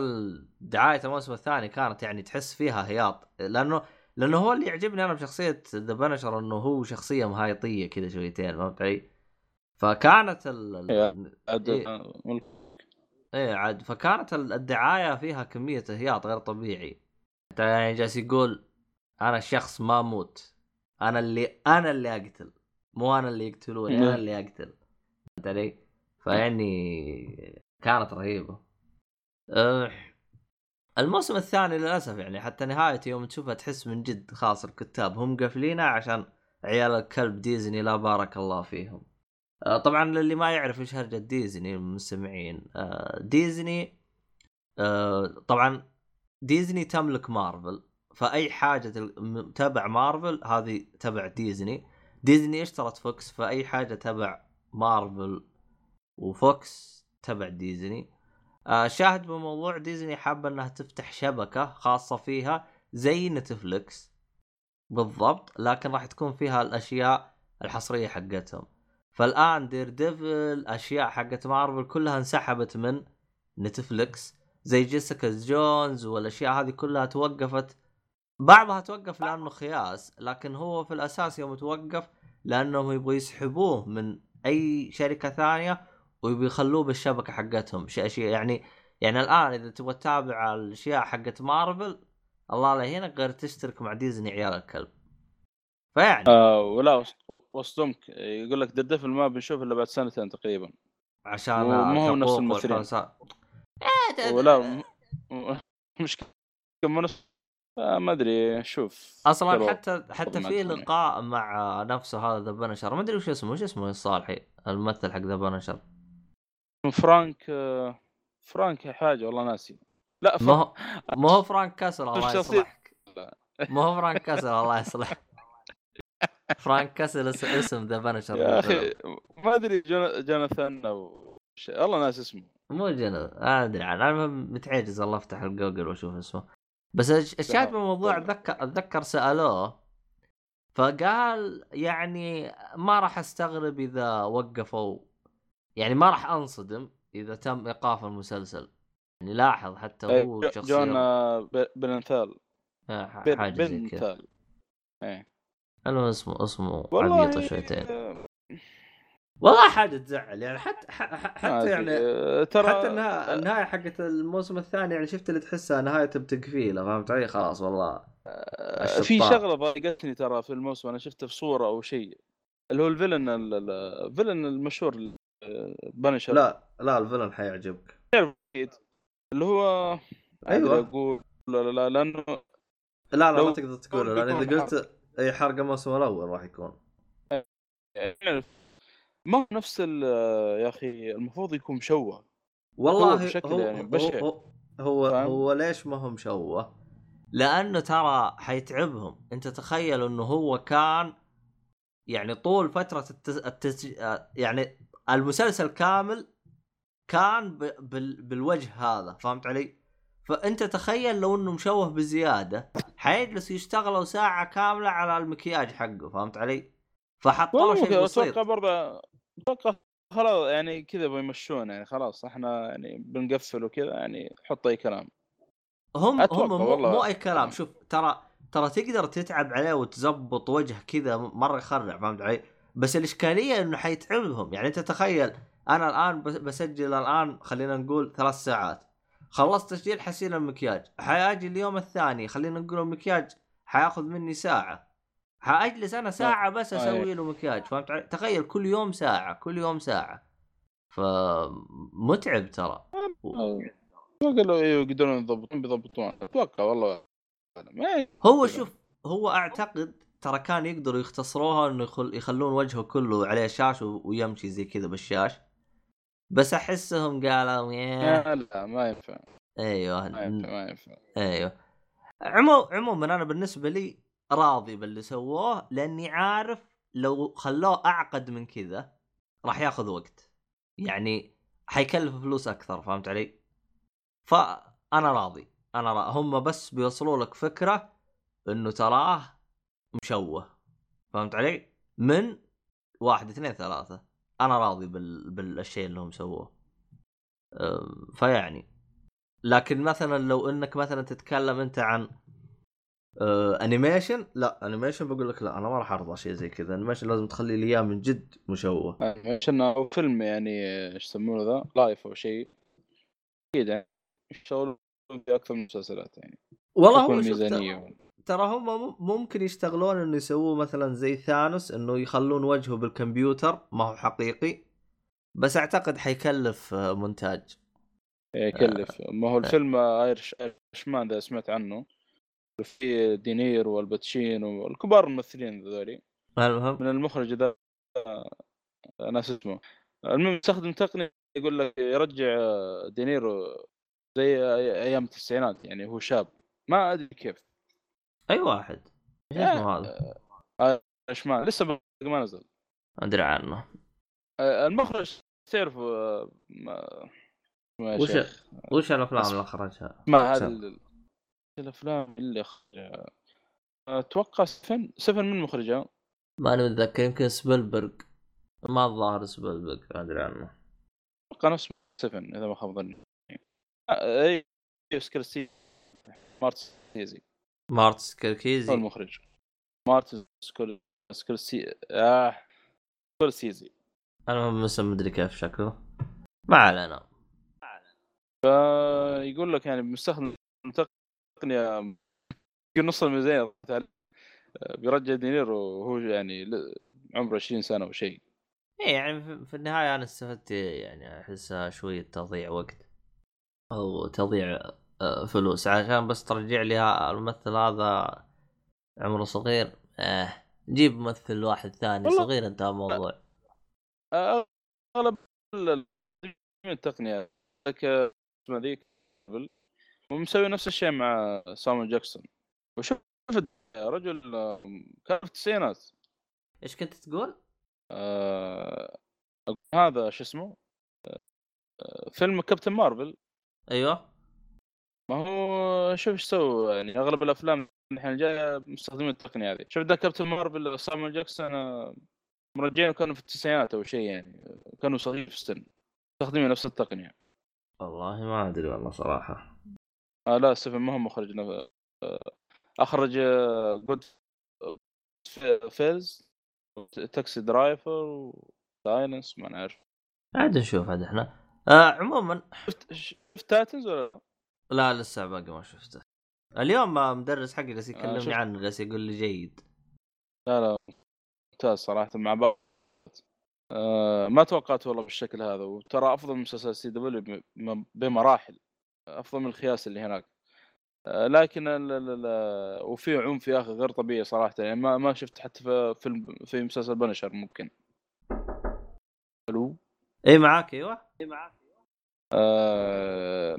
دعايه الموسم الثاني كانت يعني تحس فيها هياط لأنه لأنه هو اللي يعجبني أنا بشخصية ذا بنشر إنه هو شخصية مهايطية كذا شويتين فهمت علي؟ فكانت ال... إيه. إيه عاد فكانت ال- الدعاية فيها كمية هياط غير طبيعي حتى يعني جالس يقول أنا شخص ما أموت أنا اللي أنا اللي أقتل مو أنا اللي يقتلوني أنا مم. اللي أقتل. فهمت علي؟ فيعني كانت رهيبة. أه الموسم الثاني للأسف يعني حتى نهايته يوم تشوفها تحس من جد خلاص الكتاب هم قافلينها عشان عيال الكلب ديزني لا بارك الله فيهم. آه، طبعا للي ما يعرف إيش هرجة ديزني المستمعين. آه، ديزني آه، طبعا ديزني تملك مارفل. فأي حاجة تبع مارفل هذه تبع ديزني. ديزني اشترت فوكس؟ فأي حاجة تبع مارفل وفوكس تبع ديزني. آه شاهد بموضوع ديزني حابة إنها تفتح شبكة خاصة فيها زي نتفلكس بالضبط لكن راح تكون فيها الأشياء الحصرية حقتهم. فالآن Daredevil أشياء حقت مارفل كلها انسحبت من نتفلكس زي جيسيكا جونز والأشياء هذه كلها توقفت بعضها توقف لأنه خياس لكن هو في الأساس يوم توقف لأنهم يبغوا يسحبوه من أي شركة ثانية ويبغوا يخلوه بالشبكة حقتهم. شيء شيء يعني يعني الآن إذا تبغى تتابع الأشياء حقت مارفل الله لا يهينك غير تشترك مع ديزني عيال الكلب. فيعني. آه ولا وص- وصدمك. يقول لك Devil ما بنشوف إلا بعد سنتين تقريبا. عشان وما هو نفس الممثلين. والحوسات. ولا مشكلة. كم نص آه ما أدري شوف أصلا حتى حتى في. لقاء مع نفسه هذا The Punisher ما أدري وش اسمه وش اسمه الصالحي الممثل حق The Punisher فرانك آه، فرانك حاجة والله ناسي. لا ما هو ما هو فرانك كاسل الله يصلحك. ما هو فرانك كاسل الله يصلحك. فرانك كاسل اس- اسم The Punisher يا أخي ما أدري جون- جوناثان أو والله ناسي اسمه. مو جنب ما أدري عنه. أنا متعجز الله افتح الجوجل وأشوف اسمه. بس الش- الشاهد بالموضوع. اتذكر اتذكر سألوه فقال يعني ما راح أستغرب إذا وقفوا يعني ما راح أنصدم إذا تم إيقاف المسلسل. يعني لاحظ حتى إيه، هو شخصية جون آه، بنثال آه، حاجة زي كذا. بنثال إيه. المهم اسمه اسمه والله عبيطه شويتين. آه، والله حاجة تزعل يعني حتى حتى. يعني آه، ترى حتى النهايه النهاية حقت الموسم الثاني يعني شفت اللي تحسها نهاية بتقفيلة فهمت علي؟ خلاص والله. آه، في الشطار. شغلة ضايقتني ترى في الموسم أنا شفته في صورة أو شيء اللي هو الفيلن ال- ال- الفيلن المشهور آه، بنشر لا لا الفيلن حيعجبك. اللي هو أيوة. أدري أقول لا لا لا لأنه لا لا ما تقدر تقوله لأن إذا قلت أي حرق الموسم الأول راح يكون. يعني ما هو نفس يا أخي المفروض يكون مشوه والله هو بشكل يعني بشع. هو هو, فاهم؟ هو ليش ما هو مشوه؟ لأنه ترى حيتعبهم أنت تخيل إنه هو كان يعني طول فترة التس... التس... يعني المسلسل كامل كان ب... بال... بالوجه هذا فهمت علي؟ فأنت تخيل لو إنه مشوه بزيادة حيجلس يشتغلوا ساعة كاملة على المكياج حقه فهمت علي؟ فحطوا له شيء أتوقع بسيط برضه أتوقع خلاص يعني كذا بيمشون يعني خلاص إحنا يعني بنقفل وكذا يعني حط أي كلام. هم هم مو, والله. مو أي كلام. شوف ترى ترى تقدر تتعب عليه وتزبط وجه كذا مرة يخرع فهمت علي؟ بس الإشكالية إنه حيتعبهم. يعني أنت تخيل أنا الآن بس- بسجل الآن خلينا نقول ثلاث ساعات. خلصت تسجيل حسين المكياج حاجي اليوم الثاني خلينا نقول المكياج حيأخذ مني ساعة. حاجلس أنا ساعة بس آه، أسوي له مكياج فهمت علي؟ تخيل كل يوم ساعة كل يوم ساعة. فمتعب ترى. أتوقع لو إيه يقدرون يضبطون بيضبطون. أتوقع والله. ما هو. شوف هو أعتقد ترى كان يقدروا يختصروها إنه يخل يخلون وجهه كله عليه شاش و- ويمشي زي كذا بالشاش. بس أحسهم قالوا لا لا ما ينفع. أيوه ما ينفع ما ينفع. أيوه. عمو عموما أنا بالنسبة لي راضي باللي سووه لأني عارف لو خلوه أعقد من كذا راح ياخذ وقت. يعني حيكلف فلوس أكثر فهمت علي؟ فأنا راضي. أنا را... هم بس بيوصلوا لك فكرة إنه تراه مشوه فهمت علي؟ من واحد اثنين ثلاثة. أنا راضي بال... بالشيء اللي هم سووه. فيعني. لكن مثلا لو إنك مثلا تتكلم أنت عن آه animation لا animation بقول لك لا أنا ما راح ارضى شيء زي كذا. animation لازم تخلي لي إياه من جد مشوه. عشان هو فيلم يعني إيش يسمونه ذا؟ live أو شيء. أكيد يعني. يشتغلون في أكثر من مسلسلات يعني. والله هو ميزانية. ترى هم مم- ممكن يشتغلون إنه يسووه مثلا زي ثانوس إنه يخلون وجهه بالكمبيوتر. ما هو حقيقي. بس أعتقد حيكلف آه، مونتاج. يكلف ما هو الفيلم Irish Irishman ذا سمعت عنه. في دينيرو والباتشينو والكبار الممثلين ذولي. المهم من المخرج ذا ناسي اسمه المهم يستخدم تقنية يقول لك يرجع دينيرو زي أيام التسعينات يعني هو شاب. ما أدري كيف. أي واحد. إيش يا- اسمه هذا؟ Irishman لسه ما نزل. ما أدري عنه. آه، المخرج تعرف آه، ما ما وش وش الأفلام. اللي أخرجها؟ ما هذا الأفلام اللي اخرجها أتوقع سفن سفن من مخرجها. ماني متذكر يمكن سبيلبرغ. ما الظاهر سبيلبرغ ما أدري عنه. أتوقع نفس سفن إذا ما خاب ظني. آه، أي سكرسي مارت سكورسيزي. مارت هو سكركيزي المخرج. مارت سكول سكورسي آه سكورسيزي. المهم اسم مدري كيف شكله. ما علينا. فيقول لك يعني مستخدم تقنيه يمكن نص الميزانية آه، بيرجع دينيرو وهو يعني عمره 20 سنة وشيء إيه يعني في- النهاية أنا استفدت يعني أحسها شوية تضييع وقت أو تضييع آه، فلوس. عشان بس ترجع لي الممثل هذا عمره صغير. آه جيب ممثل واحد ثاني صغير انتهى الموضوع. آه، أغلب ال- ال- التقنية. لك آه، اسمه ذيك ومسوي نفس الشيء مع سامويل جاكسون. وشوف يا رجل كان في التسعينات. إيش كنت تقول؟ آه، هذا شو اسمه؟ آه، فيلم كابتن مارفل. أيوه. ما هو شوف إيش سووا يعني أغلب الأفلام الحين الجايه مستخدمين التقنية هذه. شوف ذا كابتن مارفل سامويل جاكسون آه، مرجعينه كانوا في التسعينات أو شيء يعني. كانوا صغير في السن. مستخدمين نفس التقنية. والله ما أدري والله صراحة. آه لا ستيفن ما هو مخرج آه، أخرج Goodfellas Taxi Driver و Silence ما نعرف عاد نشوف عاد إحنا. آه عموما شفت شفت Titans ولا لا؟ لا لسه باقي ما شفته. اليوم مدرس حقي جالس يكلمني شفت. عنه جالس يقول لي جيد. لا لا ممتاز صراحة مع بعض. آه ما توقعت والله بالشكل هذا وترى أفضل مسلسل CW بمراحل. أفضل من الخياس اللي هناك. آه لكن ال ال ال وفي عنف يا أخي غير طبيعي صراحة يعني ما ما شفت حتى في فيلم في مسلسل بنشر ممكن. ألو إي معاك أيوه. آه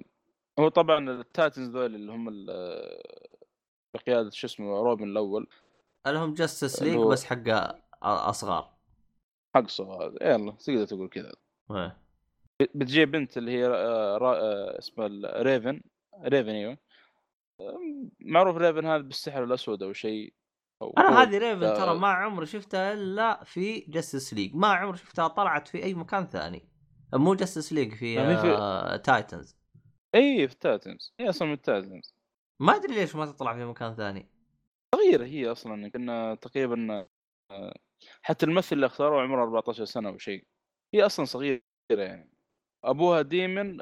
هو طبعا ال Titans ذول اللي هم ال- بقيادة شو اسمه روبن الأول. لهم Justice League بس حق اصغار حق صغار. يلا تقدر تقول كذا. إيه. بتجي بنت اللي هي آه،. آه، اسمها ريفن ريفن أيوه. آم، معروف ريفن هذا بالسحر الأسود أو شيء أنا. هذه ريفن آه، ترى ما عمري شفتها إلا في Justice League ما عمري شفتها طلعت في أي مكان ثاني. مو Justice League في, يعني في- آه Titans إي في ال Titans هي أصلا من ال Titans ما أدري ليش ما تطلع في مكان ثاني. صغيرة هي أصلا كنا تقريبا آه، حتى الممثل اللي اختاروه عمره 14 سنة أو شيء. هي أصلا صغيرة يعني. أبوها demon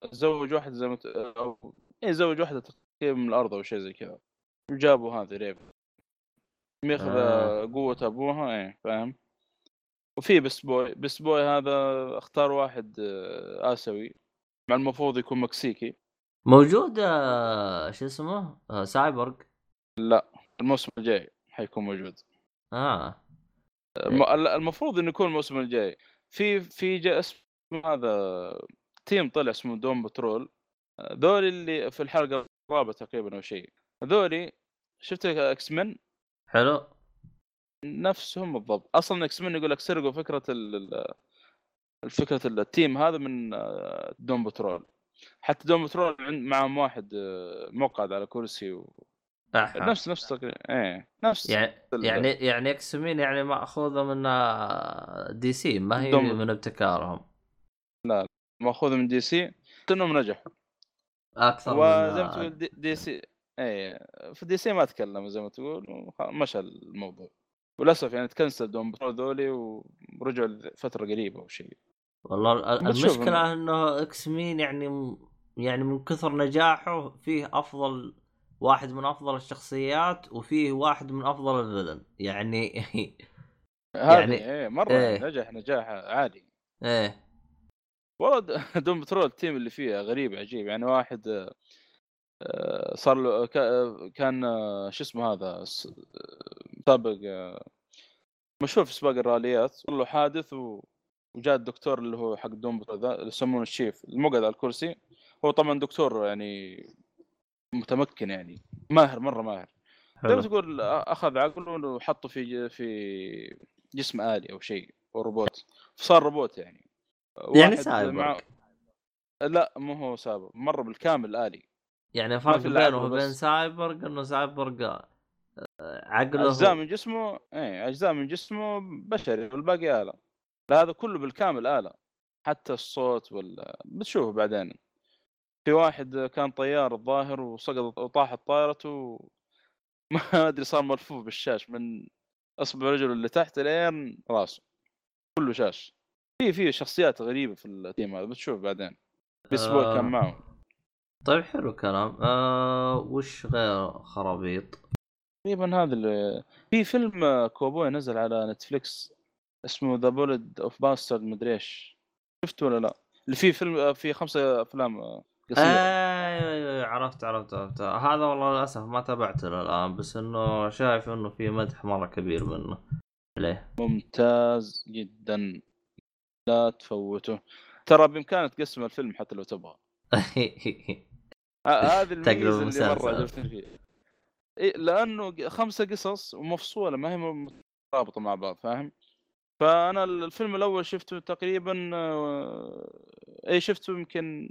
تزوج واحد زي ما أو إيه زوج واحدة تقريبا من الأرض أو شيء زي كذا. وجابوا هذه ريفن. ياخذ آه. قوة أبوها إيه فاهم؟ وفي Beast Boy Beast Boy هذا اختاروا واحد آه، آسيوي مع المفروض يكون مكسيكي. موجود آه شو اسمه؟ آه سايبورغ. الموسم الجاي حيكون موجود. آه. الم- المفروض إنه يكون الموسم الجاي. في في اسم هذا team طلع اسمه Doom Patrol. ذولي اللي في الحلقة الرابعة تقريبا أو شيء. هذولي شفت X-Men حلو. نفسهم بالضبط. أصلا X-Men يقول لك سرقوا فكرة ال ال- الفكرة ال team هذا من آه، Doom Patrol. حتى Doom Patrol معهم واحد آه، مقعد على كرسي و... أحا. نفس نفس تقريبا إيه نفس يعني ال- يعني يعني X-Men يعني مأخوذة من آه، DC ما هي Doom- من ابتكارهم. ماخوذ من DC انهم نجحوا. أكثر وزي ما تقول دي, دي سي اي في DC ما تكلم زي ما تقول مشى الموضوع. وللأسف يعني تكنسل Doom ذولي ورجعوا لفترة قريبة أو شيء. والله المشكلة إنه X-Men يعني يعني من كثر نجاحه فيه أفضل واحد من أفضل الشخصيات وفيه واحد من أفضل ال villain. يعني يعني- يعني إيه مرة إيه. نجح نجاح عالي إيه. والله Doom Patrol ال team اللي فيها غريب عجيب يعني واحد آه، صار له كا- كان آه، شو اسمه هذا سابق آه، مشهور في سباق الراليات صار له حادث. وجاء الدكتور اللي هو حق Doom Patrol ذا اللي يسمونه ال Chief المقعد على الكرسي. هو طبعا دكتور يعني متمكن يعني ماهر مرة ماهر. حلو. تقول أخذ عقله وحطه في في جسم آلي أو شيء أو روبوت. فصار روبوت يعني. يعني سايبر مع- لا مو هو سايبر مره بالكامل الي يعني إلا بينه وبين بس. سايبرغ إنه سايبرغ آه، عقله أجزاء من جسمه إيه أجزاء من جسمه بشري والباقي آلة. لا هذا كله بالكامل آلة. حتى الصوت وال بتشوفه بعدين. في واحد كان طيار الظاهر وسقط وطاحت طائرته ما أدري صار ملفوف بالشاش من أصبع رجله اللي تحت لين راسه. كله شاش. في في شخصيات غريبة في ال team هذا بتشوف بعدين. أسبوع كان آه. معهم طيب حلو الكلام. آه وش غير خرابيط؟ تقريبا هذا اللي في فيلم آه، كوبوي نزل على نتفليكس اسمه The Ballad of Buster مدري إيش. شفته ولا لا؟ اللي فيه فيلم آه، في خمسة أفلام آه، قصيرة. أيوه أيوه عرفت عرفت عرفت. هذا والله للأسف ما تابعته الان بس إنه شايف إنه في مدح مرة كبير منه. عليه ممتاز جدا. لا تفوته. ترى بإمكانك تقسم الفيلم حتى لو تبغى. هذه الميزة اللي المسلسل. مره عجبتني فيه إيه لأنه خمسة قصص ومفصولة ما هي مترابطه مع بعض فاهم؟ فأنا الفيلم الأول شفته تقريبا آه، إي شفته يمكن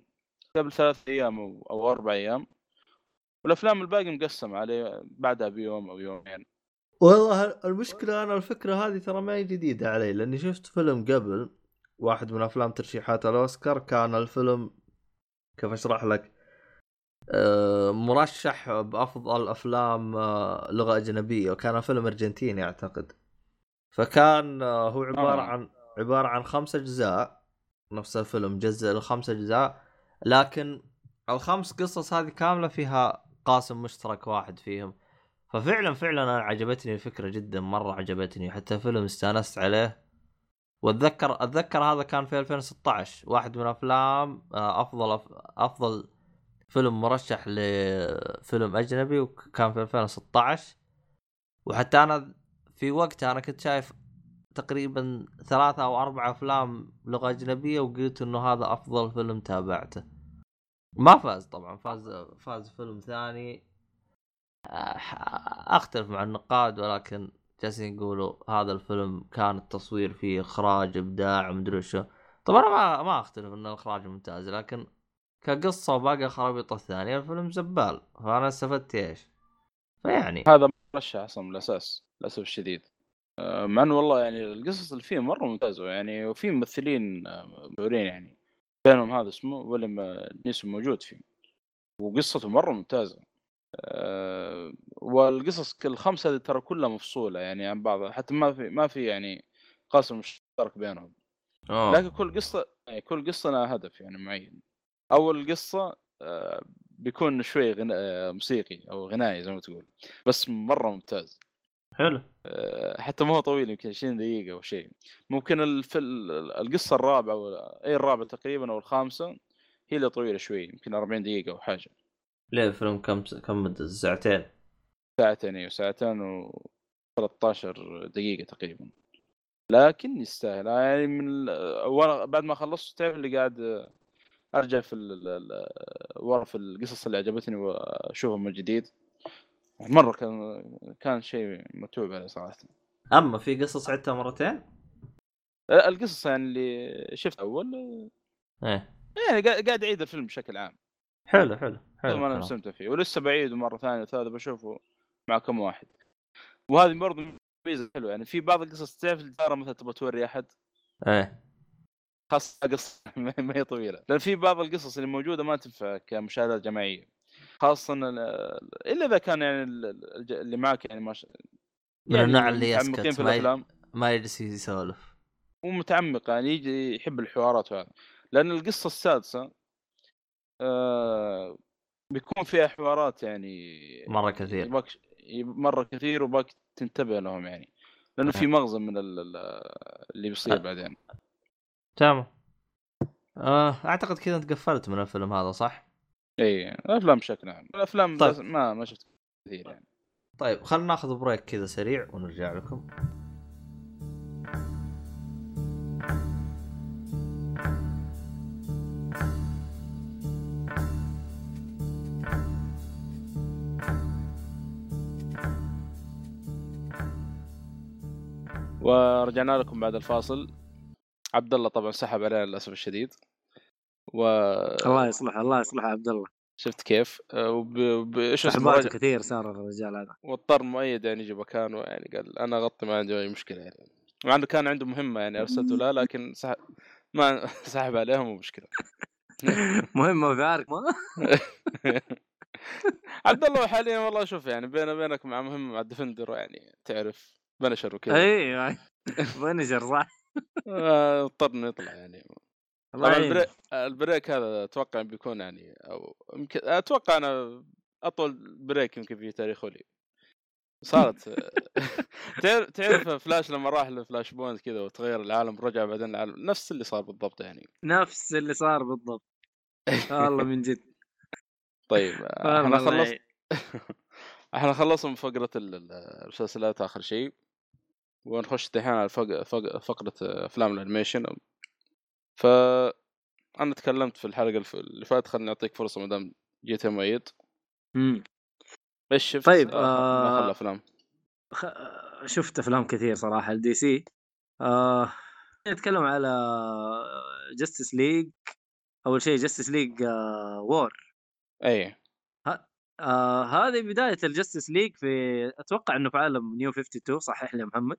قبل ثلاث أيام أو أو أربع أيام. والأفلام الباقي مقسم عليه بعدها بيوم أو يومين. والله المشكلة أنا الفكرة هذه ترى ما هي جديدة علي لأني شفت فيلم قبل. واحد من أفلام ترشيحات الأوسكار كان الفيلم كيف أشرح لك؟ آه، مرشح بأفضل أفلام آه، لغة أجنبية وكان فيلم أرجنتيني أعتقد. فكان آه، هو عبارة آه. عن عبارة عن خمس أجزاء نفس الفيلم جزء لخمس أجزاء لكن الخمس قصص هذه كاملة فيها قاسم مشترك واحد فيهم. ففعلا فعلا أنا عجبتني الفكرة جدا مرة عجبتني حتى فيلم استانست عليه واتذكر أتذكر هذا كان في 2016 واحد من أفلام آه، أفضل أفضل فيلم مرشح لفيلم أجنبي وكان في 2016 وحتى أنا في وقتها أنا كنت شايف تقريبا ثلاثة أو أربع أفلام لغة أجنبية وقلت إنه هذا أفضل فيلم تابعته. ما فاز طبعا فاز فاز فيلم ثاني. أختلف مع النقاد ولكن جالسين يقولوا هذا الفيلم كان التصوير فيه إخراج إبداع مدري شو طبعا أنا ما ما أختلف ان الاخراج ممتاز لكن كقصة وباقي الخرابيط الثانية الفيلم زبال. فأنا استفدت إيش؟ فيعني. هذا مرشح أصلا من الاساس للأسف الشديد. آه، مع إنه والله يعني القصص اللي فيه مرة ممتازة يعني وفي ممثلين آه، مشهورين يعني. بينهم هذا اسمه آه، نيسون موجود فيه. وقصته مرة ممتازة. آه، والقصص كل الخمسه هذه ترى كلها مفصولة يعني عن بعض حتى ما في ما في يعني قاسم مشترك بينهم. أوه. لكن كل قصة يعني كل قصة لها هدف يعني معين. أول قصة آه، بيكون شوي غنا... آه، موسيقي أو غنائي زي ما تقول بس مرة ممتاز. حلو. آه، حتى ما هو طويل يمكن 20 دقيقة أو شيء. ممكن الف... القصة الرابعة أو أي الرابعة تقريبا أو الخامسة هي اللي طويلة شوي يمكن 40 دقيقة أو حاجة. ليه الفيلم كم كم مدة؟ ساعتين. ساعتين أيوة ساعتين و 13 دقيقة تقريبا. لكن يستاهل. يعني من ال... وأنا بعد ما خلصت تعرف اللي قاعد أرجع في ال... ورا في القصص اللي عجبتني وأشوفها من جديد. مرة كان كان شيء متعوب عليه صراحة. أما في قصص عدتها مرتين؟ القصص يعني اللي شفت أول. إيه. يعني قاعد أعيد الفيلم بشكل عام. حلو حلو حلو ما أنا. مستمتع فيه. ولسه بعيده مره ثانية وثالثة بشوفه مع كم واحد. وهذه برضه ميزة حلوة يعني في بعض القصص تعرف الجاره مثلا تبغى توري أحد؟ إيه. خاصة قصة ما هي طويلة. لأن في بعض القصص اللي موجودة ما تنفع كمشاهدات جماعية. خاصة ال- إلا إذا كان يعني اللي معك يعني ما ش... من يعني النوع اللي متعمقين يسكت ما ي- ما يجلس يسولف. ومتعمق يعني يجي يحب الحوارات وهذا لأن القصة السادسة آه بيكون فيها حوارات يعني مرة كثير يبغاك مرة كثير وباك تنتبه لهم يعني لأنه في مغزى من ال- ال- اللي بيصير. بعدين تمام آه أعتقد كذا أنت قفلت من الفيلم هذا صح؟ إي الأفلام بشكل عام الأفلام طيب. ما ما شفت كثير يعني طيب خلينا ناخذ بريك كذا سريع ونرجع لكم ورجعنا لكم بعد الفاصل. عبد الله طبعا سحب علينا للأسف الشديد. و الله يصلح الله يصلح عبد الله شفت كيف؟ آه، وب... إيش اسمه؟ رجع- كثير صار الرجال هذا. واضطر مؤيد يعني يجي مكانه يعني قال أنا اغطي ما عندي أي مشكلة يعني. مع إنه كان عنده مهمة يعني أرسلته له لكن سحب ما سحب عليهم مو مشكلة. مهمه في عارك ما؟ عبد الله حاليا والله شوف يعني بيني وبينك مع مهمه مع الديفندر يعني تعرف. بنشر وكذا. أيوه. بنجر صح. آه، اضطر انه يطلع يعني. طبعا. ال break, ال break هذا أتوقع بيكون يعني أو يمكن أتوقع أنا أطول break يمكن في تاريخ لي صارت. تعرف فلاش لما راح ل Flashpoint كذا وتغير العالم رجع بعدين العالم؟ نفس اللي صار بالضبط يعني. نفس اللي صار بالضبط. والله من جد. طيب إحنا والله خلص يعين. إحنا خلصنا من ال- المسلسلات آخر شيء. ونخش دحين على فق... فق... فقرة أفلام ال animation. ف أنا تكلمت في الحلقة اللي فاتت خليني أعطيك فرصة ما دام جيت مؤيد مم. إيش شفت؟ طيب، آه... آه، آه... الأفلام؟ خ- شفت أفلام كثير صراحة ال DC آه نتكلم على Justice League أول شيء Justice League War اي آه هذه بداية ال Justice League في أتوقع إنه في عالم New 52 صحح لي يا محمد؟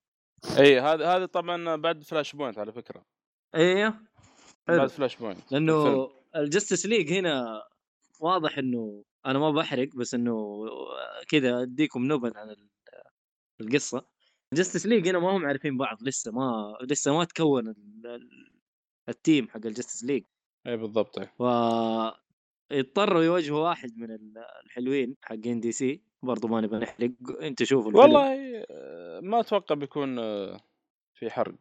اي هذا هذا طبعا بعد Flashpoint على فكرة أيوه. بعد Flashpoint لأنه. ال Justice League هنا واضح إنه أنا ما بحرق بس إنه كذا أديكم نبذ عن ال- القصة Justice League هنا ما هم عارفين بعض لسه ما لسه ما تكون ال- ال- ال team حق ال Justice League اي بالضبط. ف يضطروا يواجهوا واحد من ال- الحلوين حقين DC برضو ما نبغى نحرق. انت شوفوا الفيلم. والله آه، ما أتوقع بيكون آه، في حرق.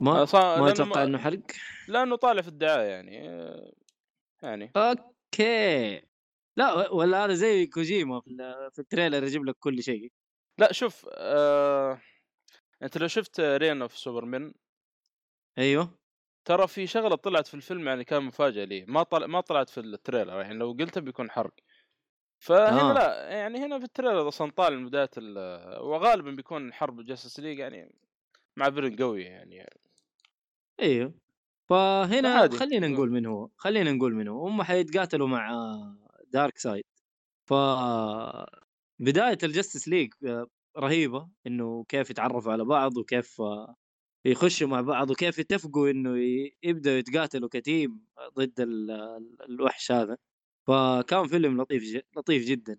ما آه، صا- ما أتوقع إنه حرق. لأنه طالع في الدعاية يعني آه، يعني. أوكي. لا ولا هذا زي كوجيما في ال- في ال trailer يجيب لك كل شيء. لا شوف آه... أنت لو شفت Reign of Superman أيوه. ترى في شغلة طلعت في الفيلم يعني كان مفاجأة لي. ما طلع ما طلعت في ال trailer يعني لو قلتها بيكون حرق. فهنا آه. لا يعني هنا في ال trailer أصلا طالع من بداية ال- وغالبا بيكون حرب Justice League يعني مع villain قوي يعني إيوه فهنا عادي. خلينا آه. نقول من هو خلينا نقول من هو هم حيتقاتلوا مع Darkseid ف بداية ال Justice League رهيبة إنه كيف يتعرفوا على بعض وكيف آه، يخشوا مع بعض وكيف يتفقوا إنه يبدأوا يتقاتلوا ك team ضد ال- ال- الوحش هذا فكان فيلم لطيف ج... لطيف جدا.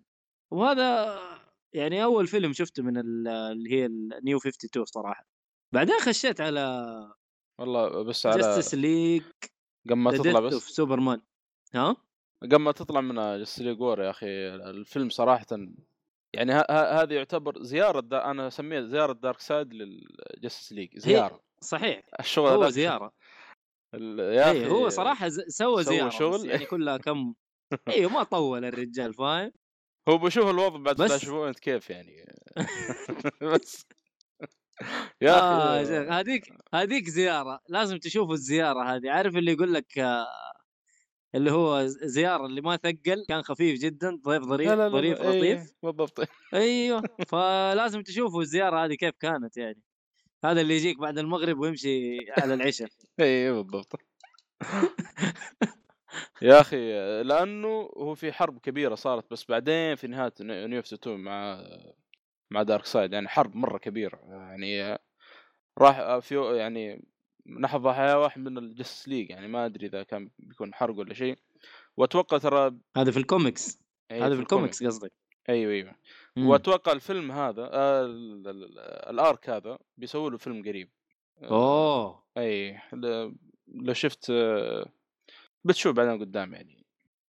وهذا يعني أول فيلم شفته من ال- اللي هي ال New 52 صراحة. بعدين خشيت على والله بس على Justice League قبل ما تطلع بس سوبرمان ها؟ قبل ما تطلع من Justice League War يا أخي الفيلم صراحة يعني هذا يعتبر زيارة دا أنا اسميها زيارة Darkseid لل Justice League زيارة. صحيح الشغل هو زيارة. يا إيه أخي هو صراحة سوى سوى زيارة شغل. بس يعني كلها كم أيوه ما طول الرجال فاهم؟ هو بشوف الوضع بعد بس- Flashpoint كيف يعني. بس. يا آه أخي هذيك هذيك زيارة لازم تشوفوا الزيارة هذه. عارف اللي يقول لك آه، اللي هو زيارة اللي ما ثقل كان خفيف جدا ضيف ظريف ظريف إيه، لطيف؟ بالضبط أيوه فلازم تشوفوا الزيارة هذه كيف كانت يعني. هذا اللي يجيك بعد المغرب ويمشي على العشاء. اي بالضبط. يا أخي لأنه هو في حرب كبيرة صارت بس بعدين في نهاية New 52 مع مع Darkseid يعني حرب مرة كبيرة يعني راح في يعني بعض ضحايا واحد من ال Justice League يعني ما أدري إذا كان بيكون حرق ولا شيء. وأتوقع ترى هذا في الكوميكس. أي هذا في الكوميكس ال comic. قصدك. أيوه أيوه. مم. وأتوقع الفيلم هذا آه ال- ال- ال arc هذا بيسووا له فيلم قريب. آه، أوه. اي لو شفت آه، بتشوف بعدين قدام يعني.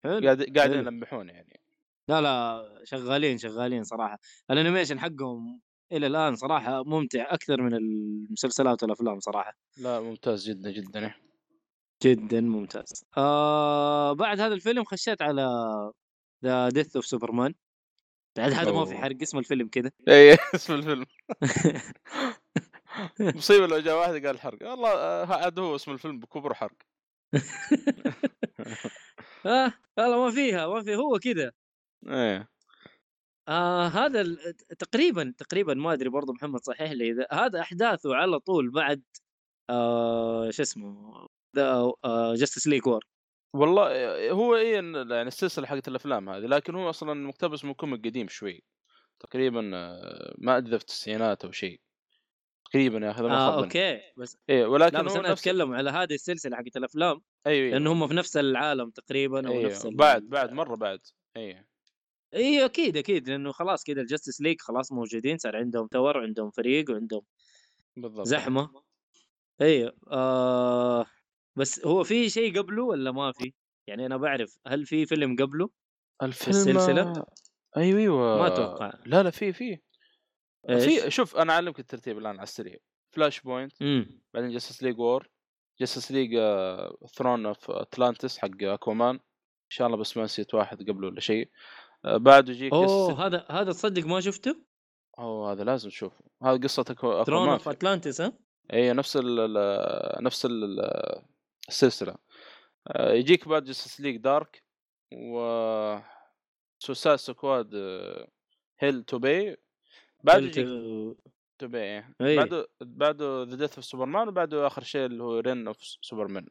قاعد قاعدين. يلمحون يعني. لا لا شغالين شغالين صراحة. ال animation حقهم إلى الآن صراحة ممتع أكثر من المسلسلات والأفلام صراحة. لا ممتاز جدا جدا إيه. جدا ممتاز. آه بعد هذا الفيلم خشيت على The Death of Superman بعد هذا ما في. حرق اسم الفيلم كذا اي اسم الفيلم. مصيبة لو جاء واحد قال حرق. والله آه، عاد هو اسم الفيلم أكبر حرق. آه والله ما فيها ما في هو كذا إيه. آه هذا تقريبا تقريبا ما أدري برضه محمد صحح لي إذا هذا أحداثه على طول بعد آه شو اسمه Justice League War والله هو إيه يعني السلسلة حقت الأفلام هذه لكن هو أصلا مقتبس من comic قديم شوي. تقريبا آه، ما أدري في التسعينات أو شيء. تقريبا يا أخي ما آه ظني. أوكي بس إيه ولكن لا بس أنا نفس أتكلم على هذه السلسلة حقت الأفلام أيوه لأنه أيوه هم في نفس العالم تقريبا أو أيوه نفس. بعد بعد مرة بعد أيوه اي أكيد أكيد لأنه خلاص كذا ال Justice League خلاص موجودين صار عندهم tower وعندهم فريق وعندهم بالضبط زحمة أيوه آه بس هو في شيء قبله ولا ما في؟ يعني أنا بعرف هل في فيلم قبله؟ الفيلم السلسلة؟ أيوه أيوه ما أتوقع لا لا في في؟ في شوف أنا أعلمك الترتيب الآن على السريع. Flashpoint إمم. بعدين Justice League War Justice League Throne of Atlantis حق اكوامان إن شاء الله بس ما نسيت واحد قبله ولا شيء. آه، بعده يجيك أوه Justice- هذا هذا تصدق ما شفته؟ أوه هذا لازم تشوفه هذا Throne اكوامان of Atlantis ها؟ اي نفس ال ال- نفس ال السلسلة. آه، يجيك بعد Justice League Dark و Suicide Squad هيل to be بعد يجيك to be إيه. إيه. بعده بعده The Death of Superman وبعده آخر شيء اللي هو Reign of Superman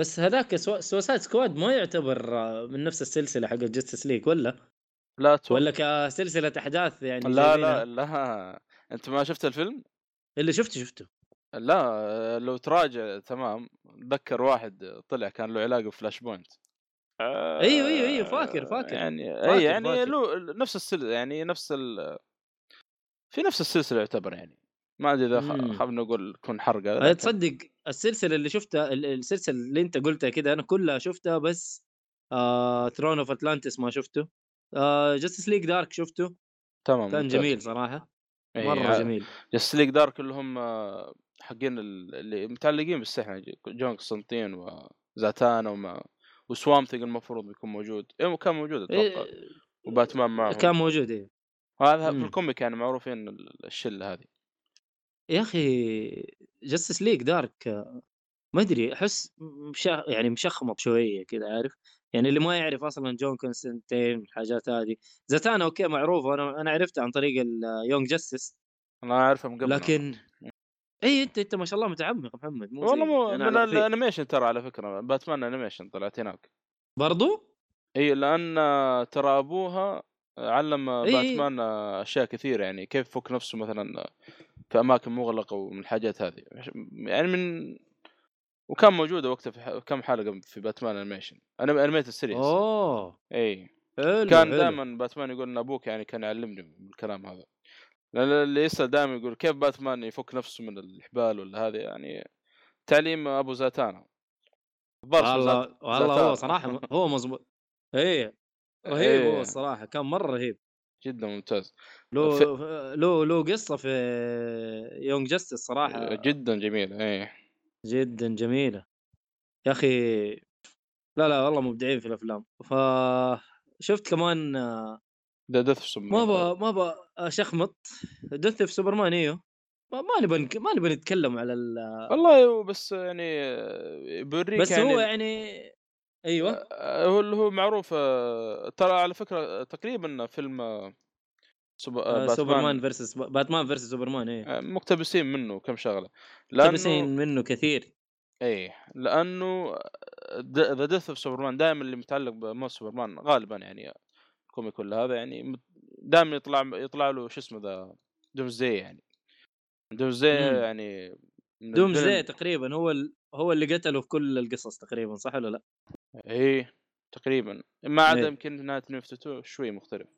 بس هذاك Suicide Squad ما يعتبر آه، من نفس السلسلة حق Justice League ولا؟ لا أتوقع. ولا كسلسلة أحداث يعني لا؟ لا لا أنت ما شفت الفيلم؟ اللي شفته شفته لا لو تراجع تمام اتذكر واحد طلع كان له علاقة ب Flashpoint أيوه، أيوه، أيوه، فاكر- فاكر. يعني فاكر- اي يعني فاكر. له نفس السلسلة يعني نفس ال في نفس السلسلة يعتبر يعني. ما أدري إذا مم. خ- خلنا نقول تكون حرقة تصدق السلسلة اللي شفتها ال- السلسلة اللي أنت قلتها كده أنا كلها شفتها بس آه Throne of Atlantis ما شفته. آه Justice League Dark شفته. تمام كان ممتاز. جميل صراحة. إيه، مرة ع- جميل. Justice League Dark اللي هم آه، حقين ال- اللي متعلقين بالسحر جون كونستانتين وزاتانا وما و Swamp Thing المفروض بيكون موجود. إيه كان موجود أتوقع. إيه وباتمان معهم. كان موجود إيه. هذا في مم. ال comic يعني معروفين ال- الشلة هذه. يا أخي Justice League Dark ما أدري أحس مش يعني مشخمط شوية كذا عارف؟ يعني اللي ما يعرف أصلا جون كونستانتين الحاجات هذه. زاتانا okay معروفة أنا أنا عرفتها عن طريق ال Young Justice أنا اعرفه من قبل لكن إي أنت أنت ما شاء الله متعمق محمد مو والله مو من في- الانيميشن ترى على فكرة باتمان انيميشن طلعت هناك. برضو؟ إي لأن ترى أبوها علم. باتمان أشياء كثيرة يعني كيف يفك نفسه مثلا في أماكن مغلقة ومن الحاجات هذه. يعني من وكان موجودة وقتها في ح- كم حلقة في باتمان انيميشن أنا انميت السيريز أوه. إي. كان. دائما باتمان يقول إن أبوك يعني كان يعلمني بالكلام هذا. لأن اللي يسأل دائما يقول كيف باتمان يفك نفسه من الحبال ولا هذه؟ يعني تعليم أبو زاتانا والله والله هو. صراحة هو مظبوط إيه رهيب إيه. هو الصراحة كان مرة رهيب. جدا ممتاز. له ف- له له قصة في يونج جاستس صراحة. جدا جميل إيه. جدا جميلة. يا أخي لا لا والله مبدعين في الأفلام. ف شفت كمان آه، The Death ما أبغى ما أبغى اشخمط Death of Superman إيوه. ما نك- ما نبغى نتكلم على ال... والله بس يعني آه، بيوريك بس يعني هو يعني أيوه. آه، هو اللي هو معروف آه، ترى على فكرة تقريبا فيلم آه، سوب- آه، آه، سوبرمان versus باتمان versus سوبرمان إيه. آه، مقتبسين منه كم شغلة. لأنه مقتبسين منه كثير. إيه لأنه The Death of Superman دائما اللي متعلق بموت سوبرمان غالبا يعني ال comic ولا هذا يعني دائما يطلع يطلع له شو اسمه ذا دومزداي يعني. دومزداي مم. يعني من دوم الفيلم- زي تقريبا هو ال... هو اللي قتله في كل القصص تقريبا صح ولا لا؟ إيه تقريبا. ما عدا إيه. يمكن نهايه New 52 شوي مختلف.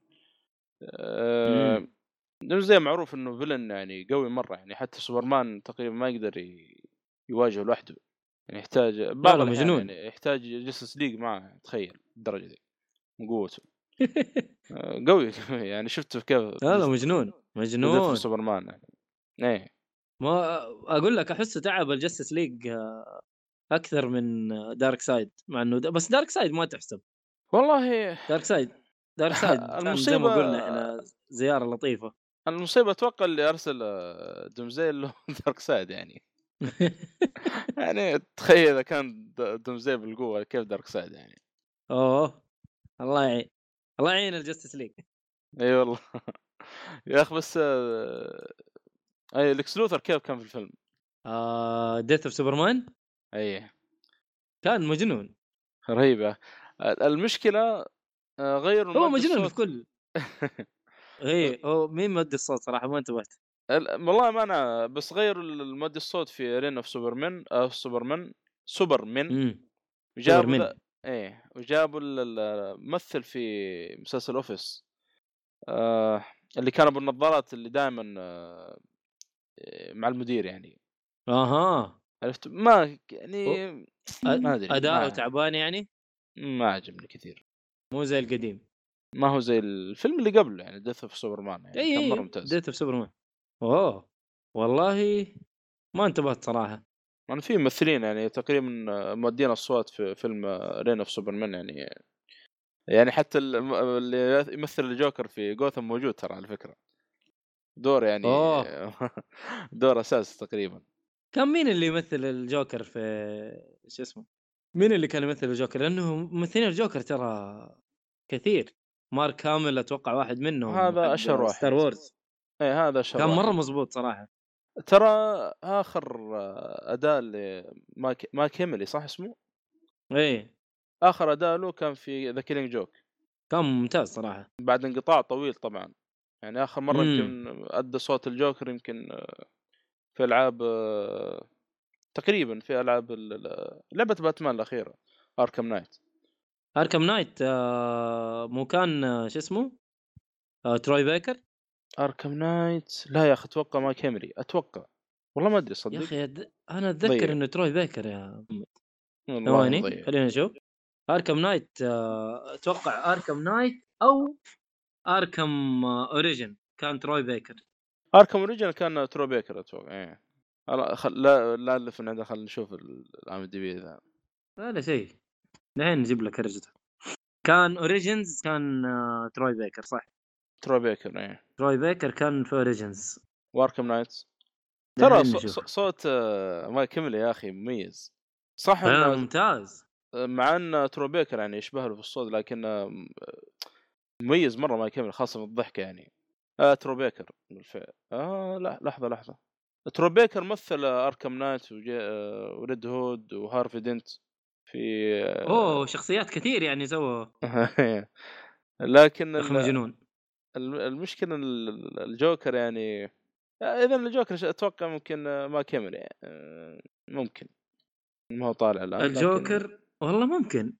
آه مم. دومزداي معروف إنه villain يعني قوي مرة يعني حتى سوبرمان تقريبا ما يقدر يواجهه لوحده. يعني يحتاج بعض الأحيان مجنون. يعني يحتاج Justice League معه تخيل الدرجة دي من قوته. آه، قوي يعني شفته كيف هذا مجنون مجنون. سوبرمان يعني. إيه. ما أقول لك أحسه تعب ال Justice League أكثر من دارك سايد مع إنه د- بس دارك سايد ما تحسب. والله دارك سايد دارك سايد كان زي ما قلنا إحنا زيارة لطيفة. المصيبة أتوقع اللي أرسل دومزداي اللي هو دارك سايد يعني. يعني تخيل إذا كان دومزداي بالقوة كيف دارك سايد يعني. أوه الله يعين الله يعين ال Justice League إي والله. يا أخي بس آه، أي ليكس لوثر كيف كان في الفيلم؟ آه Death of Superman اي كان مجنون. رهيبه المشكلة آه، غيروا هو مجنون في. كل إيه هو مين مؤدي الصوت صراحة ما انتبهت. ال- والله ما أنا بس غيروا المؤدي الصوت في Reign of Superman آه سوبرمان سوبرمان وجابوا إيه وجابوا ال- ال- الممثل في مسلسل Office آه اللي كان أبو النظارات اللي دائما آه مع المدير يعني. أها. عرفت؟ ما يعني ما أدري أداؤه تعبان يعني؟ ما عجبني كثير. مو زي القديم. ما هو زي الفيلم اللي قبله يعني Death of Superman يعني اي كان مرة اي ممتاز. Death of Superman أوه والله ما انتبهت صراحة. يعني في ممثلين يعني تقريبا مؤدين أصوات في فيلم Reign of Superman يعني يعني حتى اللي يمثل الجوكر في جوثم موجود ترى على فكرة. دور يعني أوه. دور أساس تقريبا. كان مين اللي يمثل الجوكر في شو اسمه؟ مين اللي كان يمثل الجوكر؟ لأنه ممثلين الجوكر ترى كثير مارك هاميل أتوقع واحد منهم هذا حق أشهر واحد. Star Wars إيه هذا شر كان مرة. مزبوط صراحة ترى آخر أداء لمارك مارك هاميل صح اسمه؟ إيه آخر أداء له كان في The Killing Joke كان ممتاز صراحة بعد انقطاع طويل طبعا يعني آخر مرة. يمكن أدى صوت الجوكر يمكن في ألعاب آه، تقريبا في ألعاب ال- ال- لعبة باتمان الأخيرة Arkham Knight Arkham Knight مو كان آه، شو اسمه؟ آه تروي بيكر؟ Arkham Knight لا يا أخي أتوقع مارك هاميل أتوقع. والله ما أدري يا صدق؟ أخي أد... أنا أتذكر. إنه تروي بيكر يا ثواني. خلينا نشوف Arkham Knight أتوقع Arkham Knight أو Arkham Origin كان Troy Baker. Arkham Origin كان Troy Baker أتوقع إيه. لا خل... لا لا ألف من عنده خلينا نشوف ال IMDb ذا. ولا شيء. الحين نجيب لك رجته كان Origins كان آه، Troy Baker صح؟ Troy Baker إيه. Troy Baker كان في Origins و Arkham Knight ترى صوت آه، Mark Hamill يا أخي مميز. صح آه، إنه- ممتاز. مع إن Troy Baker يعني يشبه له في الصوت لكن آه، مميز مرة Mark Hamill خاصة في الضحكة يعني. آه Troy Baker بالفعل. آه لا لحظة لحظة. Troy Baker مثل Arkham Knight. آه، و Red Hood و Harvey Dent في آه، اوه شخصيات كثير يعني سووا. لكن مجنون. الم- المشكلة ال- الجوكر يعني إذا الجوكر أتوقع ممكن آه، ما كمل يعني آه، ممكن. ما هو طالع الآن لكن- الجوكر والله ممكن.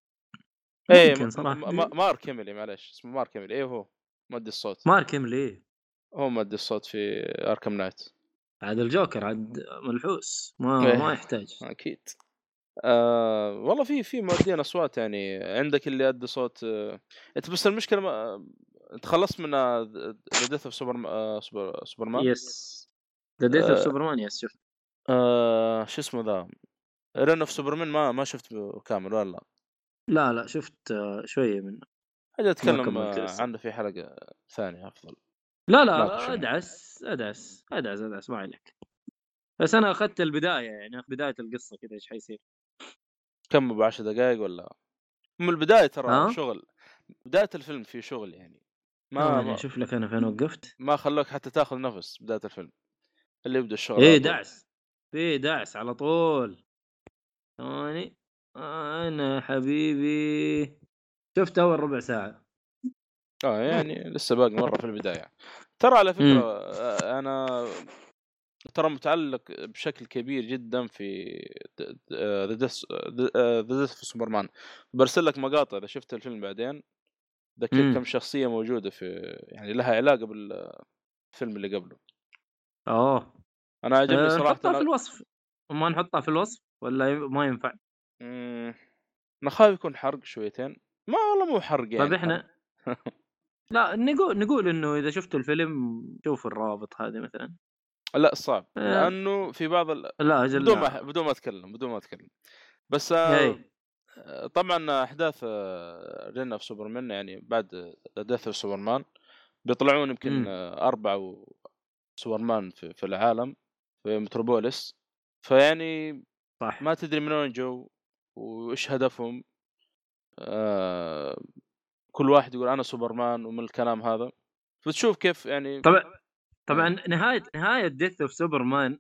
إيه ممكن صراحة. Mark Hamill معلش اسمه Mark Hamill إيه هو؟ مؤدي الصوت. Mark Hamill هو مؤدي الصوت في Arkham Knight عاد الجوكر عاد ملحوس ما إيه. ما يحتاج. أكيد. آه والله في في مؤدين أصوات يعني عندك اللي ادى صوت آه أنت بس المشكلة ما أنت خلصت من ذا Death of Super سوبرمان؟ Yes The Death of آه. سوبرمان yes شوف آه شو اسمه ذا؟ Reign of Superman ما ما شفت كامل ولا لا؟ لا شفت آه، شوية منه. أجي أتكلم آه،. عنه في حلقة ثانية أفضل. لا لا يعني. أدعس أدعس أدعس أدعس ما عليك. بس أنا أخذت البداية يعني بداية القصة كذا إيش حيصير؟ كم؟ ب 10 دقائق ولا؟ من البداية ترى ها؟ شغل بداية الفيلم في شغل يعني. ما ثواني ما, أشوف لك أنا فين وقفت. ما خلوك حتى تاخذ نفس بداية الفيلم اللي يبدأ الشغل إيه. دعس في دعس على طول. ثواني. أنا حبيبي. شفت أول ربع ساعة. آه يعني لسه باقي مرة في البداية. ترى على فكرة مم. آه، أنا ترى متعلق بشكل كبير جدا في ذا ديث ذا في سوبرمان برسل لك مقاطع إذا شفت الفيلم بعدين. ذكر مم. كم شخصية موجودة في يعني لها علاقة بالفيلم اللي قبله. اوه أنا عجبني أه صراحة نحطها في. الوصف. ما نحطها في الوصف ولا ما ينفع؟ مم، أنا خايف يكون حرق شويتين. ما والله مو حرق يعني طيب إحنا لا نقول نقول إنه إذا شفتوا الفيلم شوفوا الروابط هذه مثلا لا صعب آه. لأنه في بعض ال... لا أجل بدون لا. ما بدون ما أتكلم بدون ما أتكلم بس آه، إيه. طبعا أحداث Reign of Superman يعني بعد Death of Superman بيطلعون يمكن مم. آه، أربع سوبرمان في, في العالم في متروبوليس فيعني صح ما تدري من وين جو وإيش هدفهم آه كل واحد يقول أنا سوبرمان ومن الكلام هذا. فتشوف كيف يعني طبعا طبعا نهاية نهاية Death of Superman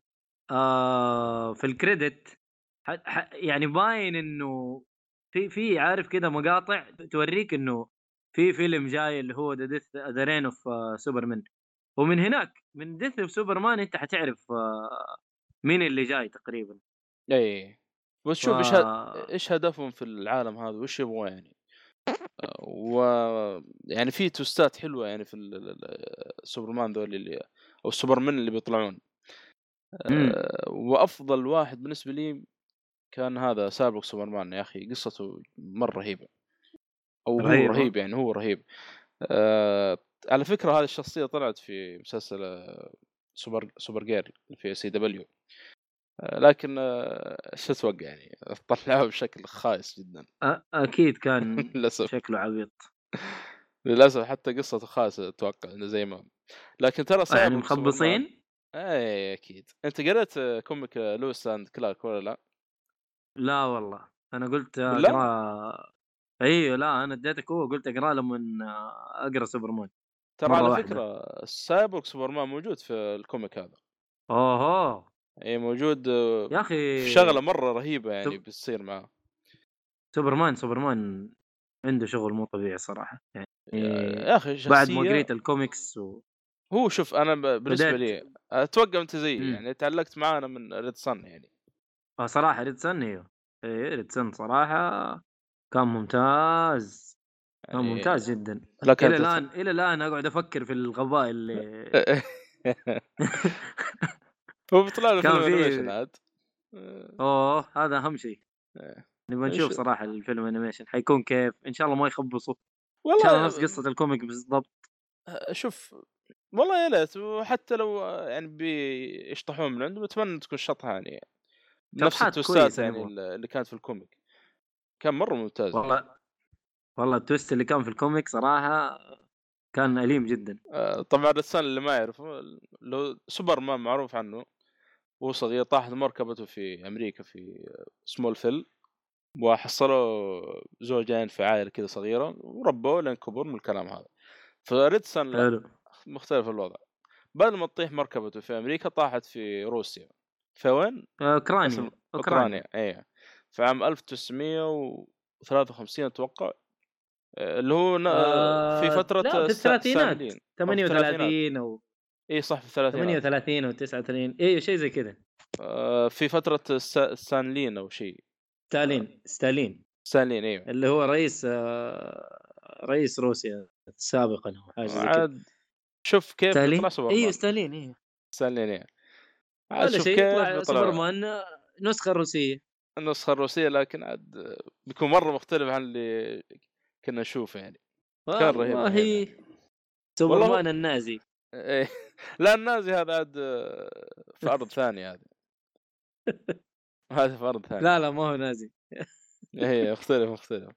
آه في ال credit ح- ح- يعني باين إنه في في عارف كذا مقاطع توريك إنه في فيلم جاي اللي هو The Death The Reign of Superman ومن هناك من Death of Superman أنت حتعرف آه مين اللي جاي تقريبا. اي بس شوف إيش ف- إيش هدفهم في العالم هذا وش يبغوا يعني. و يعني في twist ات حلوة يعني في ال- ال- ال- السوبرمان ذول اللي أو السوبرمان اللي بيطلعون. آه، وأفضل واحد بالنسبة لي كان هذا Cyborg Superman يا أخي قصته مرة رهيبة أو هو رهيبة. رهيب يعني هو رهيب آه على فكرة هذه الشخصية طلعت في مسلسل آه، Super Supergirl في CW آه لكن آه، شو أتوقع يعني؟ طلعوه بشكل خايس جدا. أكيد كان للأسف. شكله عبيط. للأسف حتى قصته خاصه أتوقع إنه زي ما لكن ترى يعني Cyborg Superman- مخبصين؟ اي أكيد. أنت قريت آه، comic آه، Lois and Clark ولا لا؟ لا والله. أنا قلت؟ أقرأ أيوه لا أنا اديتك هو قلت أقرأ لما أقرأ سوبرمان. ترى على واحدة. فكرة Cyborg Superman موجود في ال comic هذا. اوه اي موجود آه، يا أخي شغلة مرة رهيبة يعني طب- بتصير معاه سوبرمان سوبرمان عنده شغل مو طبيعي صراحة. يعني يا أخي شخصيه بعد ما قريت الكوميكس و... هو شوف أنا بالنسبة بدأت- لي أتوقع أنت زيي. يعني تعلقت معاه أنا من Red Son يعني. آه صراحة Red Son أيوه. إيه Red Son صراحة كان ممتاز. كان يعني ممتاز جدا. إلى الآن إلى الآن أقعد أفكر في الغباء اللي هو بيطلع له كان في- animation عاد. آه، أوه هذا أهم شيء. إيه. نبغى نشوف صراحة الفيلم animation حيكون كيف. إن شاء الله ما يخبصوا ان شاء الله نفس والله قصة ال comic بالضبط. شوف والله يا ليت. وحتى لو يعني بيشطحون من عنده بتمنى تكون شطحة يعني. نفس ال twist ات يعني. اللي كانت في ال comic. كان مرة ممتاز. والله والله ال twist اللي كان في ال comic صراحة كان أليم جدا. آه، طبعا ال Red Son اللي ما يعرفه لو سوبرمان معروف عنه. وهو صغير طاحت مركبته في أمريكا في Smallville وحصلوا زوجين في عائلة كذا صغيرة وربوه لين كبر من الكلام هذا. ف Red Son مختلف الوضع. بدل ما تطيح مركبته في أمريكا طاحت في روسيا. في وين؟ أوكرانيا. أوكرانيا اي في عام 1953 أتوقع آه، اللي هو آه، في فترة لا في الثلاثينات الستالين. أو في 38 أو اي صح في الثلاثينات. 38 أو 39 أيوه شيء زي كذا. آه، في فترة السانلين أو شيء. ستالين ستالين. ستالين إيوه. اللي هو رئيس آه، رئيس روسيا سابقا أو حاجة زي كذا. عاد شوف كيف ستالين؟ أيوه ستالين أيوه ستالين أيوه ولا شيء يطلع سوبرمان آه، نسخة روسية. النسخة الروسية لكن عاد بيكون مرة مختلف عن اللي كنا نشوفه يعني. كان رهيب والله يعني. سوبرمان النازي. إيه. لا النازي هذا عاد آه، في ارض ثانية هذا. هذا في ارض ثانية لا لا ما هو نازي. إيه مختلف مختلف.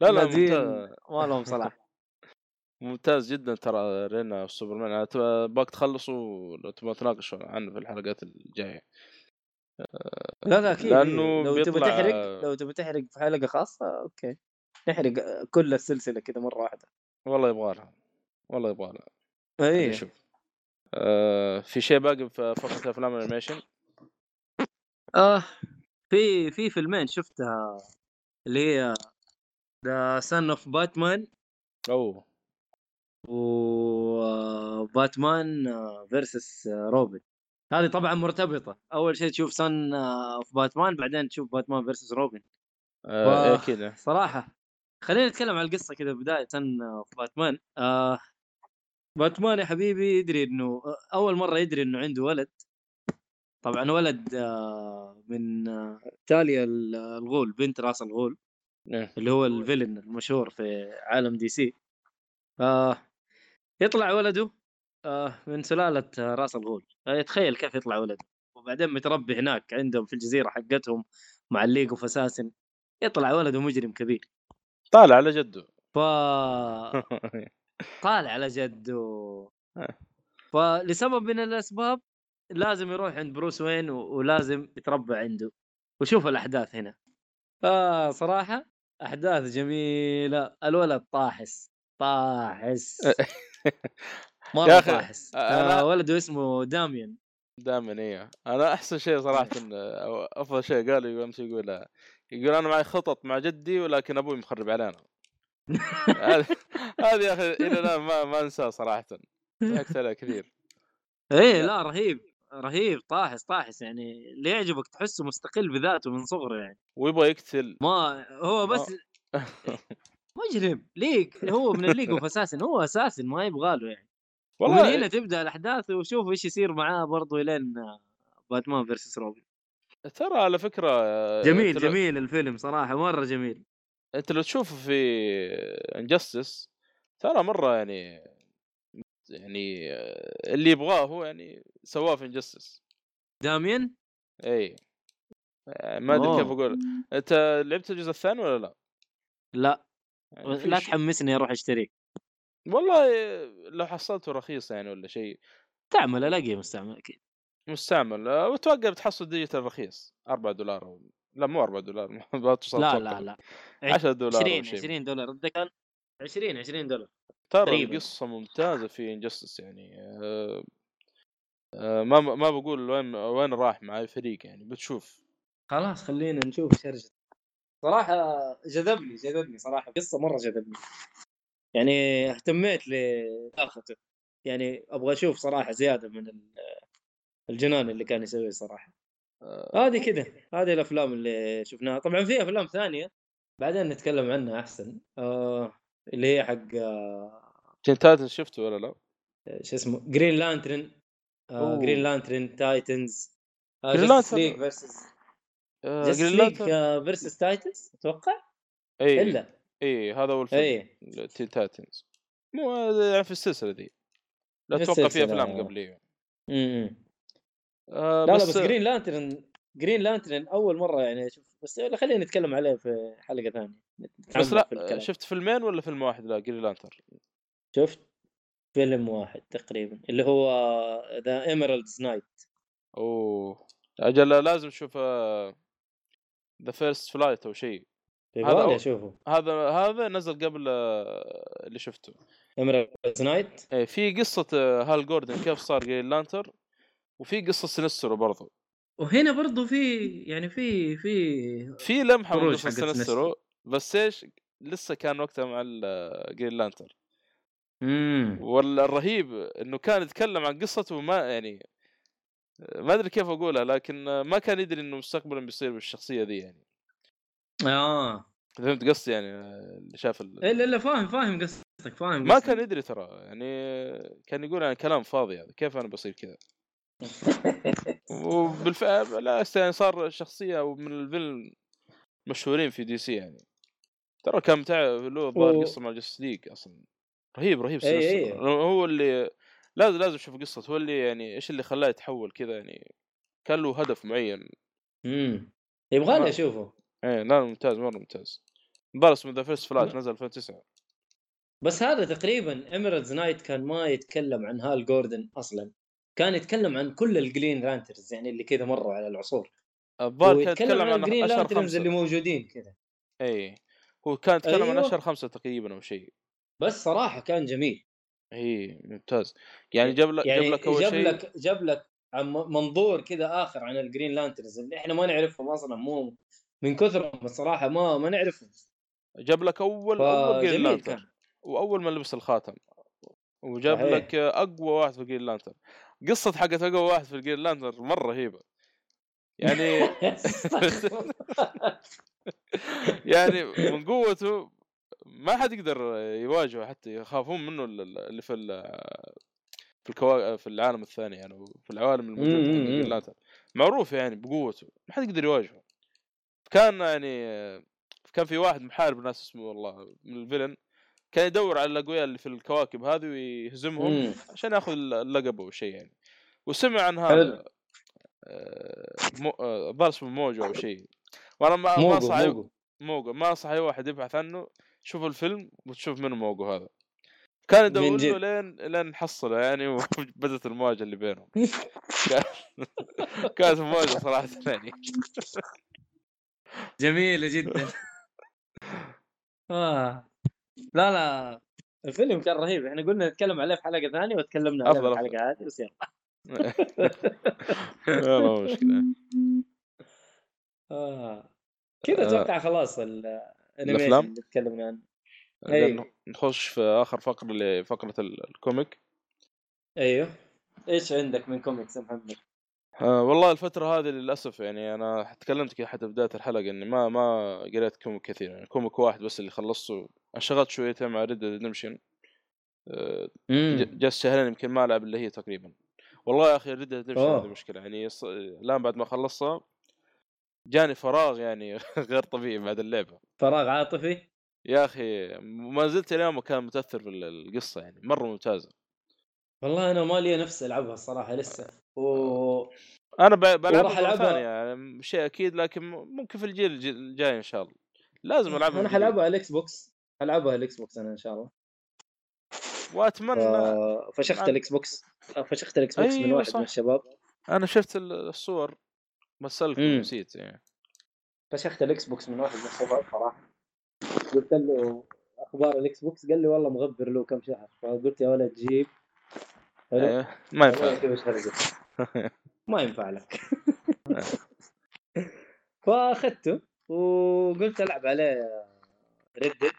لا لا ممتاز. ما لهم صلاح ممتاز جدا ترى Reign of Supermen تبغى- باك تخلصوا لو تبغى تناقشوا عنه في الحلقات الجاية. لا لا أكيد. إيه. لو تبي بيطلع- تحرق لو تبي تحرق في حلقة خاصة أوكي. نحرق كل السلسلة كذا مرة واحدة. والله يبغى لها. والله يبغى لها. اي نشوف. آه في شيء باقي في فقره أفلام ال animation آه في في فيلمين شفتها اللي هي the Son of Batman أوه. و Batman versus Robin هذه طبعا مرتبطة. أول شيء تشوف Son of Batman بعدين تشوف Batman versus Robin آه و- إيه كذا صراحة خلينا نتكلم عن القصة كذا بداية اوف باتمان آه باتمان يا حبيبي يدري إنه أول مرة يدري إنه عنده ولد. طبعا ولد آه من آه تاليا ال- الغول بنت راس الغول. إيه. اللي هو ال villain المشهور في عالم DC. آه يطلع ولده آه من سلالة آه، راس الغول. آه يتخيل كيف يطلع ولده. وبعدين متربي هناك عندهم في الجزيرة حقتهم مع ال League of Assassins. يطلع ولده مجرم كبير. طالع على جده ف طالع على جده. آه. فلسبب من الأسباب لازم يروح عند Bruce Wayne و- ولازم يتربى عنده. وشوف الأحداث هنا. آه صراحة أحداث جميلة. الولد طاحس. طاحس. مره طاحس. أنا- آه ولده اسمه داميان. دائما إيه أنا أحسن شيء صراحة أو أفضل شيء قال يقول امس يقول يقول أنا معي خطط مع جدي ولكن أبوي مخرب علينا. هذه يا أخي إلى الآن ما ما انساه صراحة. ضحكت كثير. إيه لا رهيب رهيب طاحس طاحس يعني اللي يعجبك تحسه مستقل بذاته من صغره يعني. ويبغى يقتل. ما هو بس مجرم league هو من ال League of Assassins هو assassin ما يبغى له يعني. ومن والله هنا تبدأ الأحداث وشوف إيش يصير معاه برضه لين Batman versus Robin. ترى على فكرة جميل انت لو- جميل الفيلم صراحة مرة جميل. أنت لو تشوفه في Injustice ترى مرة يعني يعني اللي يبغاه هو يعني سواه في Injustice Damian؟ إي. ما أدري كيف. أقول. أنت لعبت الجزء الثاني ولا لا؟ لا. يعني لا تحمسني أروح أشتريه. والله لو حصلته رخيص يعني ولا شيء. تعمل ألاقيه مستعمل أكيد. مستعمل. وأتوقع بتحصل digital رخيص 4 دولار أو... لا مو 4 دولار ما توصل لا. لا لا. 10 دولار 20 أو شيء. 20 دولار. كان 20 20 دولار. ترى. القصة ممتازة في Injustice يعني أه... أه ما ما بقول وين وين راح مع اي فريق يعني بتشوف خلاص خلينا نشوف شرجة صراحة جذبني جذبني صراحة. قصة مرة جذبني. يعني اهتميت لآخرته يعني أبغى أشوف صراحة زيادة من ال- الجنان اللي كان يسويه صراحة. أه... هذه كذا هذه الأفلام اللي شفناها. طبعا في أفلام ثانية بعدين نتكلم عنها أحسن. آه اللي هي حق آه Teen Titans شفته ولا لا؟ شو اسمه؟ Green Lantern آه. Green Lantern Titans versus أه... Justice Green Lantern versus Titans أتوقع؟ اي إلا. اي هذا هو الفيلم اي Teen Titans مو يعني في السلسلة ذي لا أتوقع في. أفلام قبليه إمم. آه لا بس, لا بس Green Lantern Green Lantern أول مرة يعني أشوف بس خلينا نتكلم عليه في حلقة ثانية. بس في لا الكلام. شفت فيلمين ولا فيلم واحد؟ لا Green Lantern شفت فيلم واحد تقريبا اللي هو the Emerald Knights أوه. أجل لازم أشوف the First Flight أو شيء. هذا أشوفه. هذا هذا نزل قبل آه، اللي شفته. Emerald Knights إيه في قصة آه، Hal Jordan كيف صار Green Lantern وفي قصه Sinestro برضو. وهنا برضو في يعني في في في لمحة من قصه حقت Sinestro بس إيش؟ لسه كان وقتها مع جرين لانتر إمم. والرهيب إنه كان يتكلم عن قصته وما يعني ما أدري كيف أقولها لكن ما كان يدري إنه مستقبلا بيصير بالشخصية ذي يعني. آه. فهمت قصدي يعني؟ اللي شاف ال... إلا إلا فاهم فاهم قصدك فاهم ما قصدك. كان يدري ترى يعني كان يقول يعني كلام فاضي هذا كيف أنا بصير كذا؟ وبالفعل لا يعني صار شخصية من الفيلم مشهورين في DC يعني. ترى كان متع له ظاهر و- قصة مع Justice League أصلا. رهيب رهيب أي-. أي. هو اللي لازم لازم أشوف قصته هو اللي يعني إيش اللي خلاه يتحول كذا يعني. كان له هدف معين. إمم. يبغى ما- لي أشوفه. إيه لا ممتاز مرة ممتاز. مباراة اسمه the First Flight نزل 2009 بس هذا تقريبا Emerald Knights كان ما يتكلم عن Hal Jordan أصلا. كان يتكلم عن كل ال Green Lanterns يعني اللي كذا مروا على العصور. الظاهر كان ويتكلم يتكلم عن عن ال Green أشهر Lanterns خمسة. اللي موجودين كذا. إي هو كان يتكلم عن أيوة. أشهر خمسة تقريبا أو شيء. بس صراحة كان جميل. إي ممتاز. يعني جاب لك يعني جاب لك أول جاب شيء لك جاب لك عن منظور كذا آخر عن ال Green Lanterns اللي إحنا ما نعرفهم أصلا مو من كثرهم الصراحة ما ما نعرفهم. جاب لك أول أول Green Lantern وأول ما لبس الخاتم. وجاب صحيح. لك أقوى واحد في ال Green Lantern قصة حقت أقوى واحد في الجرين لانتر مرة رهيبه يعني يعني من قوته ما حد يقدر يواجهه حتى يخافون منه ال- ال- اللي في ال- في الكوا... في العالم الثاني يعني في العوالم الموجودة معروف يعني بقوته ما حد يقدر يواجهه. كان يعني كان في واحد محارب ناس اسمه والله من الفيلن. كان يدور على الأقوياء اللي في الكواكب هذه ويهزمهم مم. عشان ياخذ اللقب أو شيء يعني وسمع عن. هذا آه، مو- آه، الظاهر اسمه موجو أو شيء وأنا ما ما أي- موجو ما انصح أي واحد يبحث عنه شوف الفيلم وتشوف منه موجو هذا كان من يدور. له لين لين حصله يعني وبدت المواجهة اللي بينهم كان- كانت مواجهه صراحة يعني جميلة جدا آه. لا لا الفيلم كان رهيب إحنا قلنا نتكلم عليه في حلقة ثانية وتكلمنا عليه في أفضل، الحلقة هذه بس يلا والله مشكلة آه. كذا آه. أتوقع خلاص ال- ال animation الأفلام؟ اللي تكلمنا عنه أيوه. نخش في آخر فقرة اللي فقره ال- ال comic أيوه إيش عندك من كوميكس يا محمد؟ آه والله الفترة هذه للأسف يعني أنا تكلمت كذا حتى بداية الحلقة إني ما ما قريت comic كثير يعني comic واحد بس اللي خلصته انشغلت شويتين مع Red Redemption جلست شهرين يمكن ما ألعب إلا هي تقريبا. والله يا أخي Red Redemption. هذه مشكلة يعني يص- الآن بعد ما خلصها جاني فراغ يعني غير طبيعي بعد اللعبة. فراغ عاطفي؟ يا أخي ما زلت اليوم كان متأثر في القصة يعني مرة ممتازة. والله أنا ما لي نفس ألعبها الصراحة لسه. و أنا ب- بلعبها مرة ثانية يعني شيء أكيد لكن ممكن في الجيل الج- الجاي إن شاء الله. لازم ألعبها أنا من. حلعبها على الإكس بوكس. حلعبها على الإكس بوكس أنا إن شاء الله. وأتمنى. ف- فشخت عن- الإكس بوكس. فشخت الإكس بوكس من أيوة واحد صح. من الشباب. أنا شفت ال- الصور مم. نسيت يعني. فشخت الإكس بوكس من واحد من الشباب صراحة. قلت له أخبار الإكس بوكس؟ قال لي والله مغبر له كم شهر. فقلت يا ولد جيب. إيه، ما ينفع. ما ينفع لك. فأخذته وقلت ألعب عليه ردد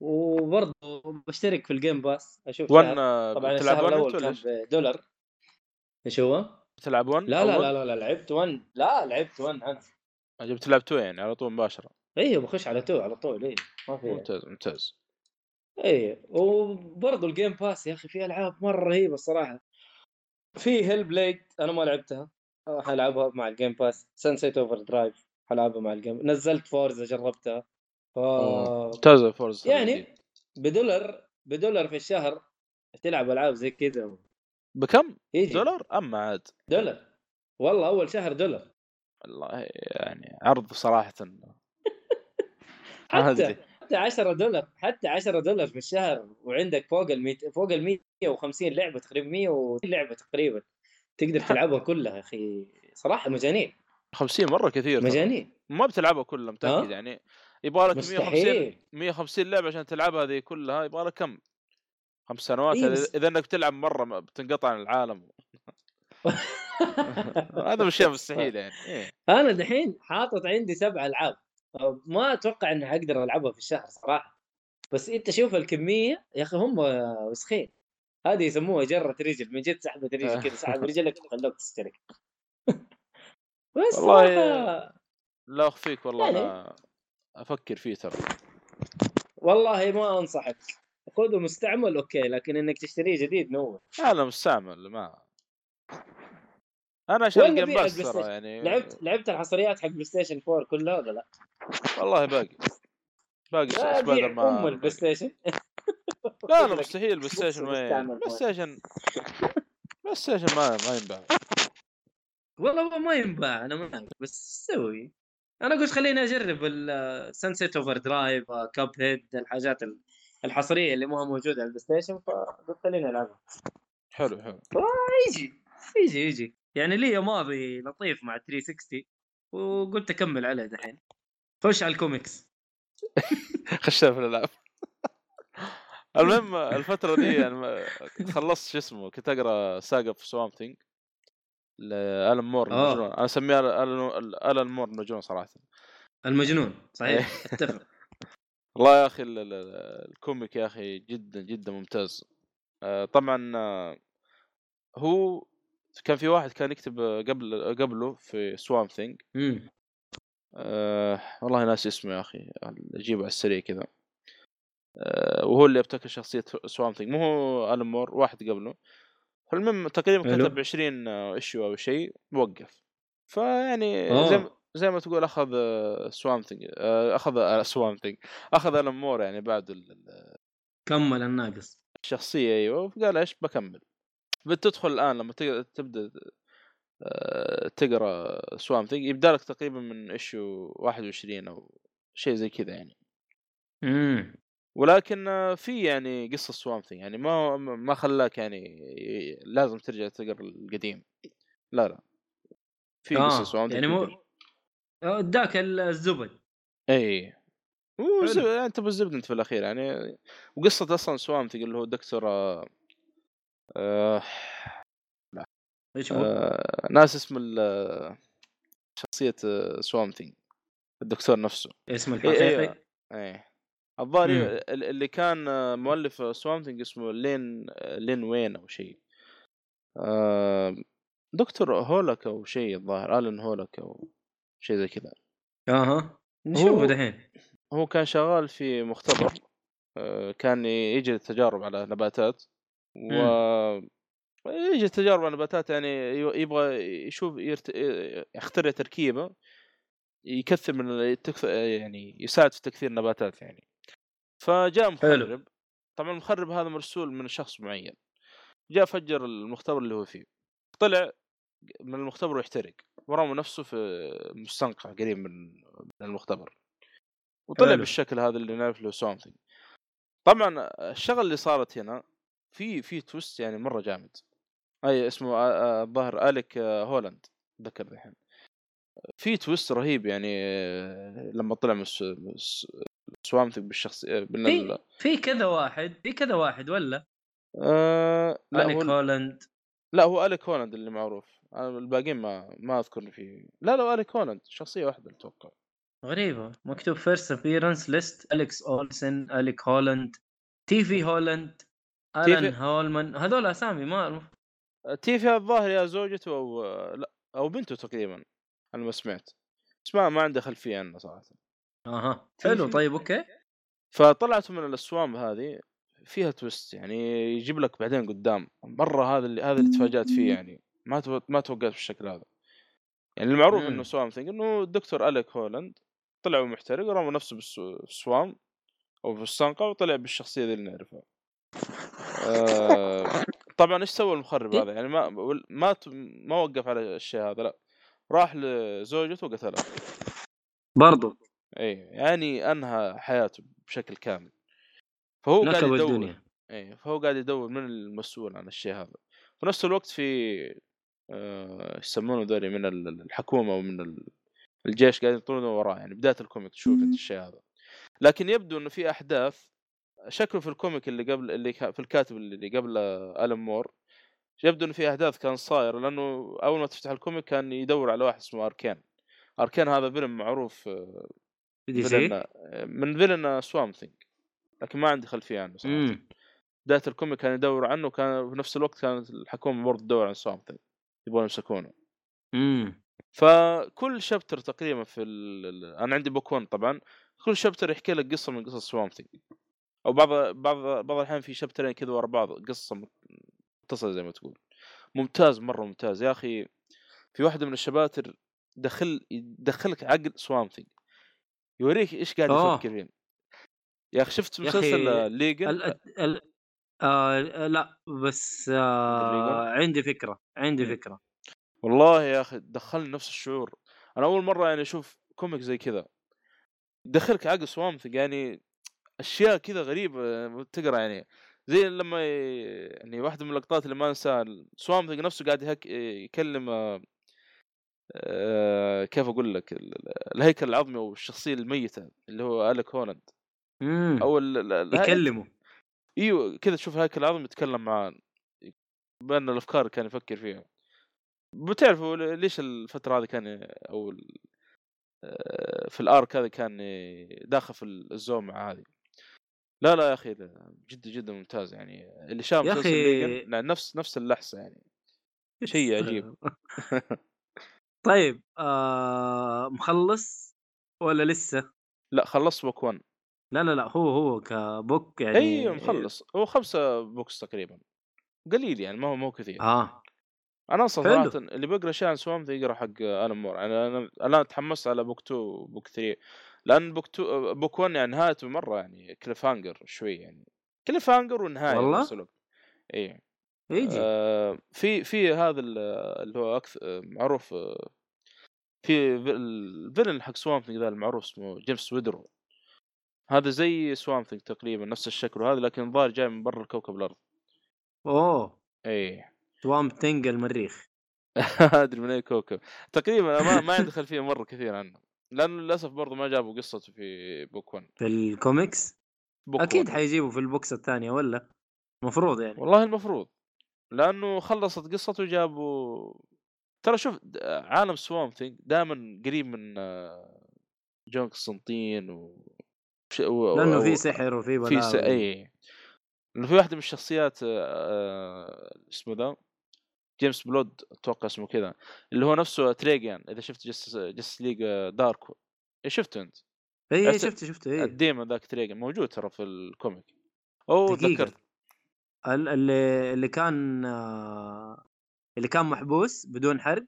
وبرضه بشترك في ال game pass أشوف one شهر. طبعا الشهر one الأول كان إيش؟ هو؟ بتلعب one؟ لا لا لا لا, لا لعبت 1 لا لعبت 1 أنا. جبت تلعب two يعني على طول مباشرة. أيوه بخش على two على طول إيه. ما في. ممتاز ممتاز. إيه وبرضه ال game pass يا أخي في ألعاب مرة رهيبة الصراحة. في Hellblade أنا ما لعبتها راح ألعبها مع ال game pass Sunset Overdrive حلعبها مع ال game نزلت فورزا جربتها. ف ممتازة فورز يعني بدولار بدولار في الشهر تلعب ألعاب زي كذا. بكم؟ يجي. دولار؟ اما عاد. دولار. والله أول شهر دولار. والله يعني عرض صراحة. حتى. حتى 10 دولار حتى 10 دولار في الشهر وعندك فوق ال 100 فوق ال 150 لعبة تقريبا 100 لعبة تقريبا. تقدر تلعبها كلها يا أخي. صراحة مجانين. 50 مرة كثير. مجانين. ما بتلعبها كلها متأكد ها؟ يعني. يبغى لك 150 مستحيل. 150 لعبة عشان تلعبها هذه كلها يبغى لك كم؟ خمس سنوات. إيه إذا- بس- إذا إنك بتلعب مرة بتنقطع عن العالم. هذا مش شيء مستحيل يعني. إيه. أنا دحين حاطط عندي سبع ألعاب. ما أتوقع إني حقدر ألعبها في الشهر صراحة. بس أنت شوف الكمية يا أخي هم وسخين. هذه يسموها جرة رجل. من جد سحبه رجل كذا سحب رجلك وخلوك تشترك. بس والله صراحة لا أخفيك والله يعني. أفكر فيه ترى. والله ما أنصحك. خذه مستعمل okay لكن إنك تشتريه جديد no أنا مستعمل ما أنا الجيم نبيع باس ترى؟ يعني. لعبت لعبت الحصريات حق بلاي ستيشن 4 كلها ولا لا؟ والله باقي. باقي سبايدر مان أم البلاي ستيشن لا لا مستحيل بلاي ستيشن وين بلاي ستيشن بلاي ستيشن ما ما ينباع. والله ما ينباع. أنا ما أعرف، بس سوي. أنا قلت خليني أجرب السنسيت اوفر درايف كاب هيد الحاجات ال- الحصرية اللي ما موجودة على البلاي ستيشن فقلت خليني ألعبها. حلو حلو. يجي. يجي يجي. يعني لي ماضي لطيف مع 360 وقلت أكمل عليه دحين. خش على الكوميكس. خشها في الألعاب. المهم الفترة دي يعني خلصت شو اسمه كنت أقرأ saga في Swamp Thing لالن مور آه. المجنون أنا أسميه الن مور المجنون صراحة. المجنون صحيح. أتفق. والله يا أخي ال- ال- ال comic يا أخي جدا جدا ممتاز. آه، طبعا آه، هو كان في واحد كان يكتب آه، قبل قبله في Swamp Thing أه والله ناسي اسمه يا أخي. أجيبه على السريع كذا. أه وهو اللي أبتكر شخصية Swamp Thing مو هو الن مور واحد قبله. فالمهم تقريبا. كتب 20 issue أو شيء وقف. فيعني آه. زي ما زي ما تقول أخذ Swamp Thing أخذ Swamp Thing أخذ الن مور يعني بعد ال- ال- كمل الناقص. الشخصية أيوه. فقال إيش؟ بكمل. بتدخل الآن لما تبدأ آه، تقرأ Swamp Thing يبدأ لك تقريبا من issue 21 أو شيء زي كذا يعني. امم ولكن آه، في يعني قصة Swamp Thing يعني ما ما خلاك يعني لازم ترجع تقرأ القديم. لا لا. في قصة آه Swamp يعني مو آه، اداك الزبد. إي هو زب- حلو. يعني انت بالزبد أنت في الأخير يعني. وقصة أصلا Swamp Thing اللي هو دكتور آه، آه، لا. إيش هو؟ آه ناسي اسم ال- شخصية Swamp Thing الدكتور نفسه. اسمه الحقيقي؟ إيه الظاهر مم. ال- اللي كان آه، مؤلف Swamp Thing اسمه لين لين وين أو شيء. آه دكتور هولك أو شيء الظاهر الن هولك أو شيء زي كذا. أها. نشوفه دحين. هو كان شغال في مختبر آه، كان يجري التجارب على نباتات. و يجي التجارب على نباتات يعني يبغى يشوف يرت... يخترع تركيبة يكثر من التكث... يعني يساعد في تكثير النباتات يعني. فجاء مخرب طبعا المخرب هذا مرسول من شخص معين. جاء فجر المختبر اللي هو فيه. طلع من المختبر ويحترق. ورمى نفسه في مستنقع قريب من من المختبر. وطلع حلو. بالشكل هذا اللي نعرف له Swamp Thing طبعا الشغلة اللي صارت هنا في في twist يعني مرة جامد. أي اسمه آه، آه، الظاهر أليك آه، هولاند ذكر الحين. في twist رهيب يعني آه، لما طلع من Swamp Thing بالشخصيه بال في في كذا واحد في كذا واحد ولا؟ آه لا أليك هو هولاند. لا هو أليك هولاند اللي معروف. أنا الباقيين ما ما اذكر إن في لا لا أليك هولاند شخصية واحدة أتوقع. غريبة. مكتوب فيرست ابيرنس ليست أليكس أولسن أليك هولاند تي في هولاند الان في- هولمان هذول أسامي ما تيفي الظاهر يا زوجته أو لا أو بنته تقريبا أنا ما سمعت. بس ما ما عندي خلفية عنه صراحة. أها حلو طيب okay. فطلعت من ال Swamp هذه فيها twist يعني يجيب لك بعدين قدام. مرة هذا اللي هذا اللي تفاجأت فيه يعني ما. ما توقعت بالشكل هذا. يعني المعروف مم. انه Swamp Thing إنه الدكتور أليك هولاند طلع ومحترق ورمى نفسه بالسو- بال swamp أو في المستنقع وطلع بالشخصية ذي اللي نعرفها. آه... طبعا إيش سوى المخرب هذا؟ يعني ما ما ما وقف على الشيء هذا لا. راح لزوجته وقتلها. برضو. اي يعني أنهى حياته بشكل كامل. فهو قاعد يدور. الدنيا. إيه فهو قاعد يدور من المسؤول عن الشيء هذا. في نفس الوقت في آه، إيش يسمونه ذولي من ال- الحكومة ومن ال- الجيش قاعد يطردون وراه. يعني بداية ال comic تشوف أنت الشيء هذا. لكن يبدو إنه في أحداث شكله في ال comic اللي قبل اللي في الكاتب اللي قبل ألان مور يبدو إنه في أحداث كان صاير لأنه أول ما تفتح ال comic كان يدور على واحد اسمه Arcane Arcane هذا villain معروف آه، DC؟ villain من villain Swamp Thing لكن ما عندي خلفية عنه صراحة. بداية ال comic كان يدور عنه وكان في نفس الوقت كانت الحكومة برضه تدور عن Swamp Thing يبغون يمسكونه. امم فكل chapter تقريبا في ال... أنا عندي book 1 طبعا كل chapter يحكي لك قصة من قصص Swamp Thing أو بعض بعض بعض الأحيان في شابترين كذا ورا بعض قصة متصلة زي ما تقول. ممتاز مرة ممتاز. يا أخي في واحدة من الشباتر دخل يدخلك عقل Swamp Thing يوريك إيش قاعد آه. يفكر فيه. يا أخي شفت مسلسل Legion ال... ال... آه لا بس آه عندي فكرة عندي مم. فكرة. والله يا أخي دخلني نفس الشعور. أنا أول مرة يعني أشوف comic زي كذا. دخلك عقل Swamp Thing يعني أشياء كذا غريبة تقرأ يعني. زي لما ي- يعني واحدة من اللقطات اللي ما أنساها Swamp نفسه قاعد يهك... يكلم آه، آه، كيف أقول لك؟ ال- ال- الهيكل العظمي أو الشخصية الميتة اللي هو Alec Holland. أو ال... ال- يكلموا إيوه كذا تشوف الهيكل العظمي يتكلم معاه بأن الأفكار كان يفكر فيها. بتعرفوا ليش الفترة هذه كان أو آه، في ال arc هذا كان داخل في الزوم مع هذه؟ لا لا يا أخي لا، جدا جدا ممتاز يعني. اللي شاف يا لا نفس نفس اللحسه يعني. شيء عجيب. طيب آه مخلص ولا لسه؟ لا خلصت book 1 لا لا لا هو هو ك book يعني اي مخلص. هو خمسة books تقريبا. قليل يعني ما هو ما هو كثير. آه. أنا أصلا. صراحة اللي بيقرأ عن Swamp يقرأ حق ألان مور. يعني أنا الان تحمست على book 2 و book 3 لأن book 2 book 1 يعني نهايته مرة يعني cliffhanger شوي يعني. cliffhanger ونهاية والله؟ اي يجي آه في في هذا ال- اللي هو أكثر معروف آه، في في- ال villain حق Swamp ذا المعروف اسمه Jason Woodrue هذا زي Swamp تقريبا نفس الشكل وهذا لكن الظاهر جاي من برا الكوكب الأرض. أوه. اي Swamp Thing المريخ. أدري من أي كوكب. تقريبا ما ما عندي خلفيه مرة كثير عنه لأنه للأسف برضه ما جابوا قصته في book 1 في ال comics؟ book أكيد 1. حيجيبوا في ال books الثانية ولا؟ المفروض يعني. والله المفروض. لأنه خلصت قصته وجابوا ترى شوف عالم Swamp Thing دائما قريب من آه، John Constantine و و- لأنه في سحر وفي في س... بلاوي. اي في واحدة من الشخصيات آه، اسمه ذا Jason Blood أتوقع اسمه كذا اللي هو نفسه Etrigan إذا شفت Justice League Dark إيه شفته أنت؟ اي اي عرفت- شفته شفته اي ال demon ذاك Etrigan موجود ترى في ال comic. دقيقة. تذكرت. ال- اللي اللي كان آه، اللي كان محبوس بدون حرق.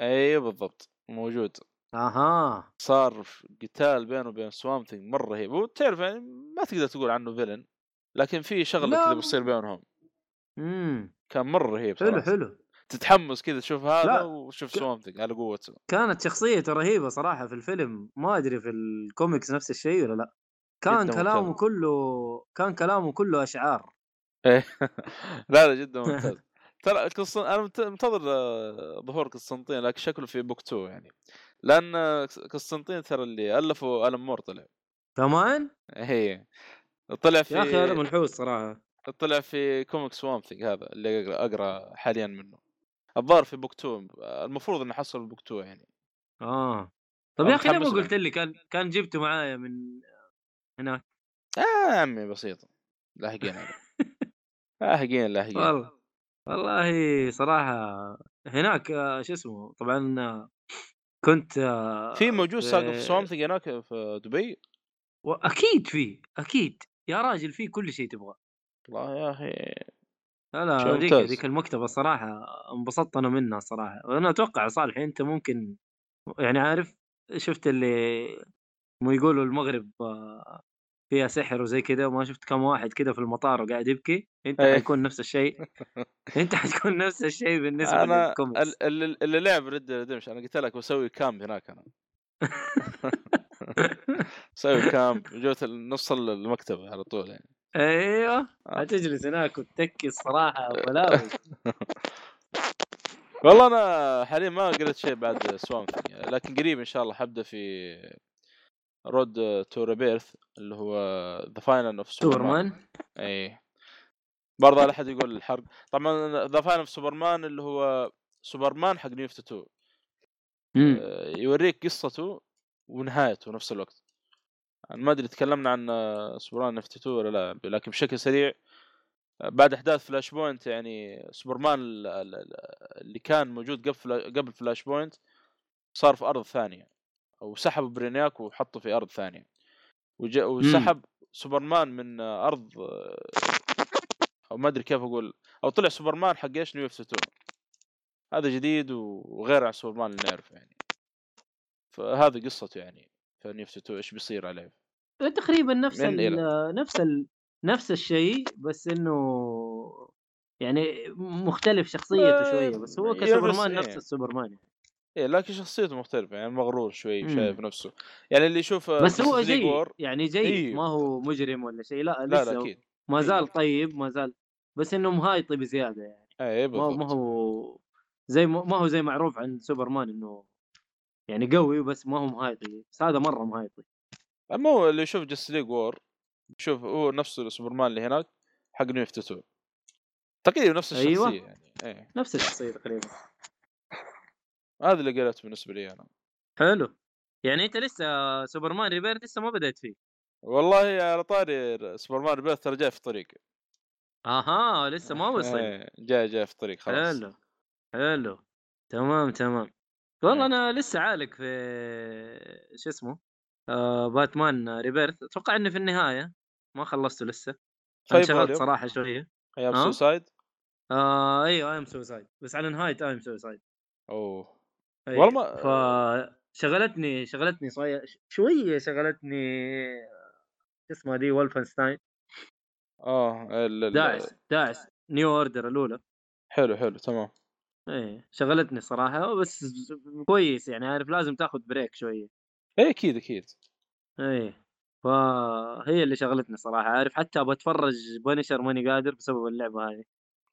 اي بالضبط موجود. أها. صار في قتال بينه وبين Swamp Thing مرة رهيب وتعرف يعني ما تقدر تقول عنه villain لكن في شغلة. كذا بتصير بينهم. امم كان مرة رهيب حلو حلو. تتحمس كذا تشوف هذا. وشوف Swamp Thing على قوته كانت شخصيته رهيبة صراحة في الفيلم. ما أدري في الكوميكس نفس الشيء ولا لا. كان جداً كلامه ممتاز. كله كان كلامه كله أشعار. إيه. لا لا جدا ممتاز. ترى قسطن... أنا منت- منتظر آه، ظهور قسطنطين لكن شكله في book 2 يعني. لأن قسطنطين ترى اللي ألفوا ألان مور طلع. كمان؟ هي طلع في يا أخي هذا منحوس صراحة. طلع في comic Swamp Thing هذا اللي أقرأ حاليا منه. الظاهر في book 2 المفروض إنه حصل book 2 يعني. آه. طب أنا يا أخي ليه ما. قلت لي كان كان جبته معايا من هناك؟ آه يا عمي بسيطه لاحقين لاحقين لاحقين والله والله صراحة هناك آه، شو اسمه طبعا آه، كنت آه، في موجود ساقف في- سوام ثينج هناك في دبي؟ واكيد في أكيد. يا راجل في كل شيء تبغاه. والله يا أخي لا لا شيء ذيك ممتاز. ذيك المكتبة الصراحه انبسطت أنا منها صراحة. وأنا أتوقع صالح أنت ممكن يعني عارف شفت اللي مو يقولوا المغرب آه، فيها سحر وزي كذا وما شفت كم واحد كذا في المطار وقاعد يبكي أنت إيه. حيكون نفس الشيء. أنت حتكون نفس الشيء بالنسبة أنا للكوميكس. ال- اللي, اللي لعب Red Redemption أنا قلت لك بسوي camp هناك أنا. بسوي camp جوت نص المكتبة على طول يعني. أيوه. آه. حتجلس هناك وتتكي الصراحة بلاوي والله أنا حاليا ما قريت شيء بعد Swamp لكن قريب إن شاء الله حبدأ في Road to Rebirth اللي هو The Final of Superman؟ إي. برضه لا احد يقول الحرق. طبعا The Final of Superman اللي هو سوبرمان حق New 52 مم. آه، يوريك قصته ونهايته نفس الوقت. ما أدري تكلمنا عن سوبرمان 2 ولا لا لكن بشكل سريع بعد أحداث Flashpoint يعني سوبرمان ال- ال- ال- اللي كان موجود قبل قبل فلاش بوينت صار في أرض ثانية وسحبوا Brainiac وحطوا في أرض ثانية. وج- وسحب سوبرمان من أرض أو ما أدري كيف أقول أو طلع سوبرمان حق إيش؟ New 52 هذا جديد وغير عن سوبرمان اللي نعرفه يعني. فهذه قصته يعني في New 52 إيش بيصير عليه. تقريبا نفس من ال نفس ال نفس الشيء بس إنه يعني مختلف شخصيته آه، شوية بس هو كسوبرمان نفس إيه. السوبرمان إيه لكن شخصيته مختلفة يعني مغرور شوي. شايف نفسه يعني اللي يشوف بس هو جيد يعني جيد إيه. ما هو مجرم ولا شيء لا لا لسه لا أكيد ما زال إيه. طيب ما زال بس إنه مهايطي بزيادة يعني إيه ما ما بالضبط هو زي ما ما هو زي معروف عن سوبرمان إنه يعني قوي بس ما هو مهايطي بس هذا مرة مهايطي اما هو اللي يشوف Justice League War شوف هو نفس سوبرمان اللي هناك حق New 52 تقريبا نفس الشخصية أيوة. يعني إيه. نفس الشخصية تقريبا. هذا اللي قريته بالنسبة لي أنا. حلو. يعني أنت لسه Superman Rebirth لسه ما بدأت فيه. والله على طاري Superman Rebirth ترى جاي في الطريق. أها لسه ما وصل. إيه، جاي جاي في الطريق خلاص. حلو حلو. تمام تمام. والله إيه. أنا لسه عالق في شو اسمه؟ Batman Rebirth. أتوقع اني في النهاية. ما خلصته لسه. طيب انشغلت. صراحة شوية. I Am Suicide آه أيوه I Am Suicide بس على نهاية I Am Suicide أوه. أيوة. والله ما- فشغلتني شغلتني شوية شوية شغلتني اسمها دي؟ Wolfenstein. آه ال- داعس داعس. New Order الأولى. حلو حلو تمام. إيه شغلتني صراحة. بس كويس يعني عارف لازم تاخذ break شوية. إيه أكيد أكيد. إيه فهي اللي شغلتني صراحة. عارف حتى أبغى اتفرج بنشر ماني قادر بسبب اللعبة هذه.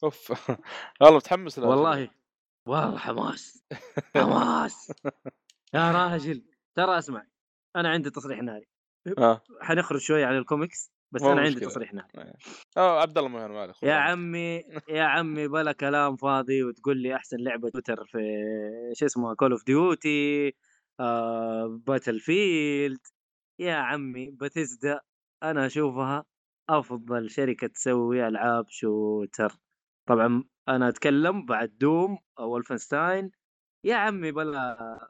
أوف. والله متحمس لها والله والله حماس حماس. يا راجل. ترى اسمع أنا عندي تصريح ناري. آه. حنخرج شوية عن الكوميكس بس أنا عندي. تصريح نهائي آه عبد الله مهر مالك يا عمي يا عمي بلا كلام فاضي وتقول لي أحسن لعبة تويتر في شو اسمه Call of Duty Battlefield يا عمي باتيزدا أنا أشوفها أفضل شركة تسوي ألعاب shooter. طبعا أنا أتكلم بعد Doom أو Wolfenstein يا عمي بلا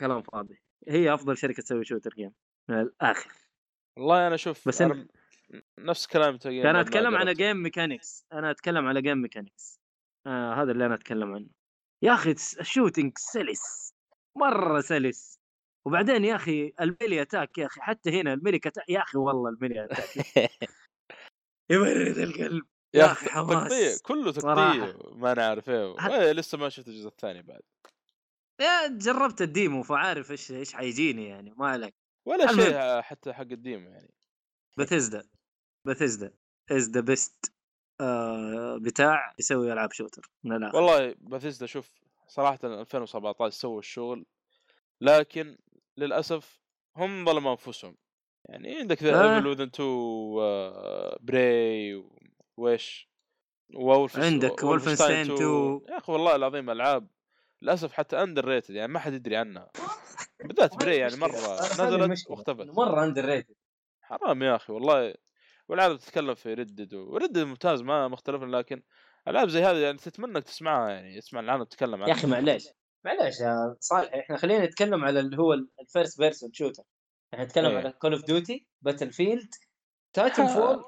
كلام فاضي. هي أفضل شركة تسوي shooter game من الآخر. والله أنا أشوف بس أنا نفس كلام أنا أتكلم على. game mechanics أنا أتكلم على game mechanics آه هذا اللي أنا أتكلم عنه. يا أخي ال shooting سلس مرة سلس. وبعدين يا أخي ال melee attack يا أخي حتى هنا ال melee attack يا أخي والله ال melee attack. يبرد القلب. يا أخي حماس. تقطيع كله. تقطيع ما إيه. هت- إيه، لسه ما شفت الجزء الثاني بعد. يا جربت ال demo فعارف إيش إيش حيجيني يعني ما عليك ولا. شيء حتى حق الديم يعني. بثزدا Bethesda. is the best بتاع يسوي ألعاب shooter. من الآخر. والله باثيستا شوف صراحة 2017 سووا الشغل لكن للأسف هم ظلموا أنفسهم. يعني عندك The آه. Evil Within 2 آه، Prey وإيش Wolfens عندك Wolfenstein 2. يا أخي والله العظيم ألعاب للأسف حتى underrated يعني ما حد يدري عنها. بالذات Prey يعني مرة نزلت واختفت. مرة underrated حرام يا أخي والله. والعاب تتكلم في Red Dead و Red Dead ممتاز ما مختلف لكن العاب زي هذه يعني تتمنى إنك تسمعها يعني اسمع العالم تتكلم عنها. يا أخي معليش معليش يا صالح إحنا خلينا نتكلم على اللي هو ال first person shooter إحنا نتكلم. على Call of Duty Battlefield Titanfall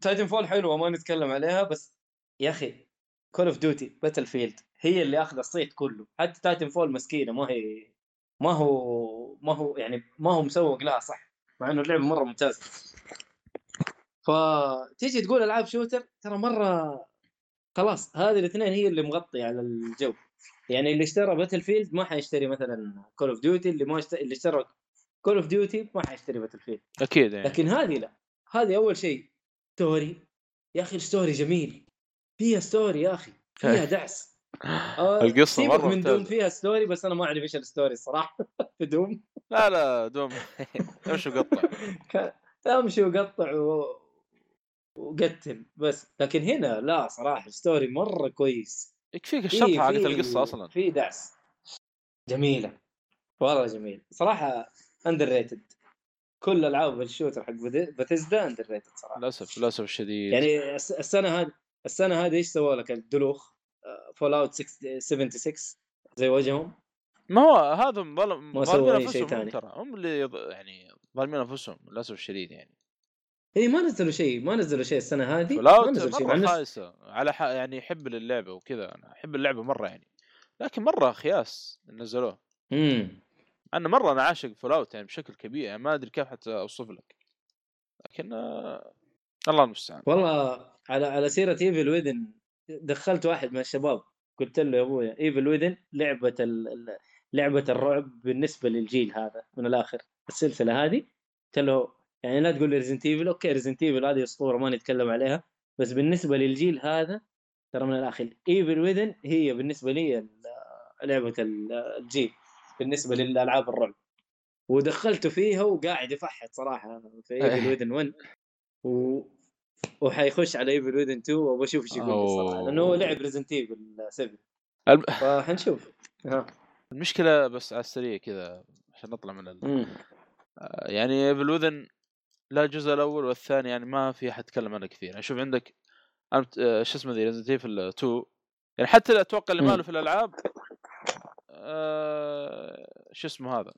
Titanfall حلوة ما نتكلم عليها بس يا أخي Call of Duty Battlefield هي اللي أخذ الصيت كله. حتى Titanfall مسكينة ما هي ما هو ما هو يعني ما هو مسوق لها صح مع إنه اللعبة مرة ممتازة. فتيجي تقول ألعاب shooter ترى مرة خلاص هذه الاثنين هي اللي مغطيه على الجو. يعني اللي اشترى Battlefield ما حيشتري مثلا Call of Duty اللي ما اشتري اللي اشترى Call of Duty ما حيشتري Battlefield أكيد يعني. لكن هذه لا. هذه أول شيء. story يا أخي ال story جميل. فيها story يا أخي. فيها دعس. آه، القصة سيبك مرة من Doom. فيها story بس أنا ما أعرف إيش ال story الصراحة. في Doom. لا لا Doom. امشي وقطع. امشي وقطع و... وقتل بس. لكن هنا لا صراحة story مرة كويس. يكفيك في- الشطحة حقت القصة أصلا؟ في دعس. جميلة. والله جميل. صراحة underrated كل ألعاب ال shooter حق Bethesda underrated صراحة. للأسف للأسف الشديد يعني الس- السنة هذه السنة هذه إيش سووا لك الدلوخ؟ Fallout 76 زي وجههم؟ ما هو هذا ظلم ما سووا ظالمين أنفسهم. ترى. هم اللي يض- يعني ظالمين أنفسهم للأسف الشديد يعني. اي ما نزلوا شيء ما نزلوا شيء السنة هذه ما نزلوا شيء مره خايسة. على ح... يعني يحب للعبة وكذا أنا أحب اللعبة مرة يعني. لكن مرة خياس نزلوه. امم أنا مرة أنا عاشق Fallout يعني بشكل كبير يعني ما أدري كيف حتى أوصف لك. لكن آه... الله المستعان. والله على على سيرة Evil Within دخلت واحد من الشباب قلت له يا ابويا Evil Within لعبة. ال- لعبة الرعب بالنسبة للجيل هذا من الآخر. السلسلة هذه قلت له يعني لا تقول لي Resident Evil أوكي Resident Evil هذه أسطورة ما نتكلم عليها بس بالنسبة للجيل هذا ترى من الآخر Evil Within هي بالنسبة لي لعبة ال- الجيل بالنسبة للألعاب الرعب. ودخلته فيها وقاعد يفحط صراحة في Evil Within 1 و... وحيخش على Evil Within 2 وبشوف إيش يقول لي صراحة لأنه هو. لعب Resident Evil 7 الم... فحنشوف. ها. المشكلة بس على السريع كذا عشان نطلع من ال... آه، يعني بال Within لا الجزء الأول والثاني يعني ما في أحد يتكلم عنه كثير. يعني شوف عندك آه، شو اسمه ذي Resident Evil 2 يعني حتى أتوقع اللي مم. ماله في الألعاب آه، شو اسمه هذا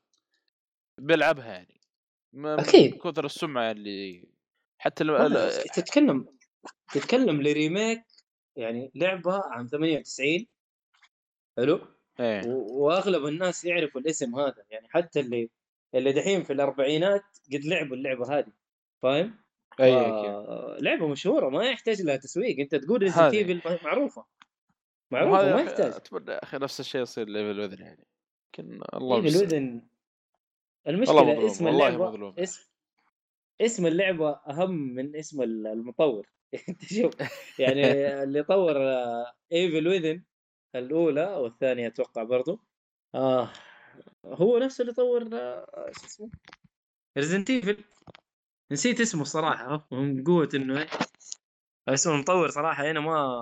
بيلعبها يعني. أكيد. كثر السمعة اللي حتى لو تتكلم تتكلم ل remake يعني لعبة عام 98 حلو؟ إيه. وأغلب الناس يعرفوا الاسم هذا. يعني حتى اللي اللي دحين في الأربعينات قد لعبوا اللعبة هذه. فاهم؟ اي آه لعبة مشهورة ما يحتاج لها تسويق. أنت تقول Resident. Evil معروفة. معروفة ما يحتاج. اتمنى يا أخي نفس الشيء يصير ل Evil Within يعني. لكن الله المستعان. Within. المشكلة اسم اللعبة. اسم اسم اللعبة أهم من اسم المطور. أنت شوف يعني اللي طور Evil Within الأولى أو الثانية أتوقع برضو. آه هو نفسه اللي طور آه، شو اسمه؟ Resident Evil نسيت اسمه الصراحه من قوه إنه إيه. اسم المطور صراحة هنا ما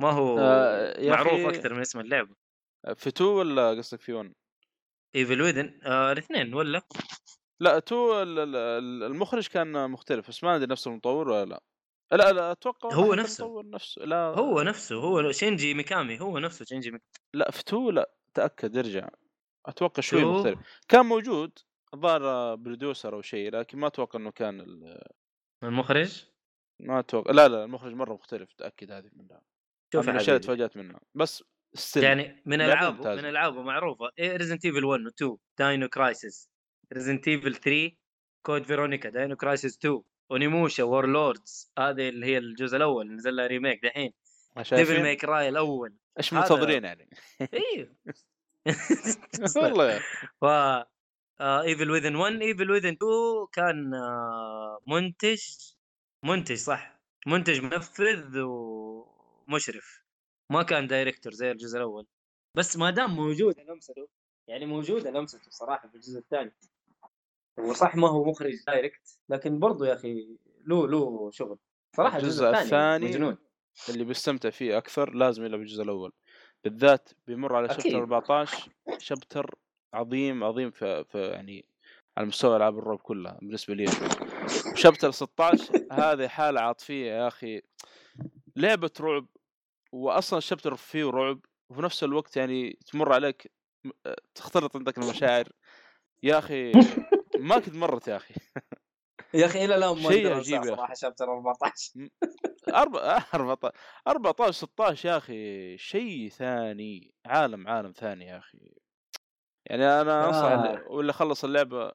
ما هو آه، معروف أكثر من اسم اللعبة. في 2 ولا قصدك في 1 Evil Within آه الاثنين ولا؟ لا 2 ال- ال- ال- المخرج كان مختلف بس ما أدري نفس المطور ولا لا. لا لا أتوقع هو نفسه. المطور نفسه لا. هو نفسه هو شينجي ميكامي هو نفسه شينجي ميكامي. لا في 2 لا تأكد ارجع. أتوقع شوي مختلف. كان موجود الظاهر producer أو شيء لكن ما أتوقع إنه كان ال- المخرج؟ ما أتوقع لا لا المخرج مرة مختلف تأكد هذه منها شوف من يا الأشياء اللي حبيبي. تفاجأت منها. بس still يعني من العابه. من العابه معروفة Resident Evil 1 و 2 Dino Crisis Resident Evil 3 Code Veronica Dino Crisis 2 Onimusha Warlords هذه اللي هي الجزء الأول نزل لها remake دحين. Devil May Cry الأول. إيش منتظرين يعني؟ أيوه والله ف Evil Within 1 Evil Within 2 كان آه، منتج منتج صح؟ منتج منفذ ومشرف. ما كان director زي الجزء الأول. بس ما دام موجود لمسته يعني موجوده لمسته صراحة في الجزء الثاني. هو صح ما هو مخرج director لكن برضو يا أخي له له شغل. صراحة الجزء, الجزء الثاني مجنون. اللي بيستمتع فيه أكثر لازم يلعب الجزء الأول. بالذات بيمر على. شابتر 14 شابتر عظيم عظيم في, في يعني على مستوى ألعاب الرعب كلها بالنسبة لي. شابتر 16 هذه حالة عاطفية يا أخي. لعبة رعب واصلا الشابتر فيه رعب وفي نفس الوقت يعني تمر عليك تختلط عندك المشاعر. يا أخي ما كنت مرت يا أخي. يا أخي إلى الآن ما شيء عجيب. صراحة شابتر 14 أربعة 14 14 16 يا أخي شيء ثاني عالم عالم ثاني يا أخي. يعني أنا أنصح آه. اللي- واللي خلص اللعبة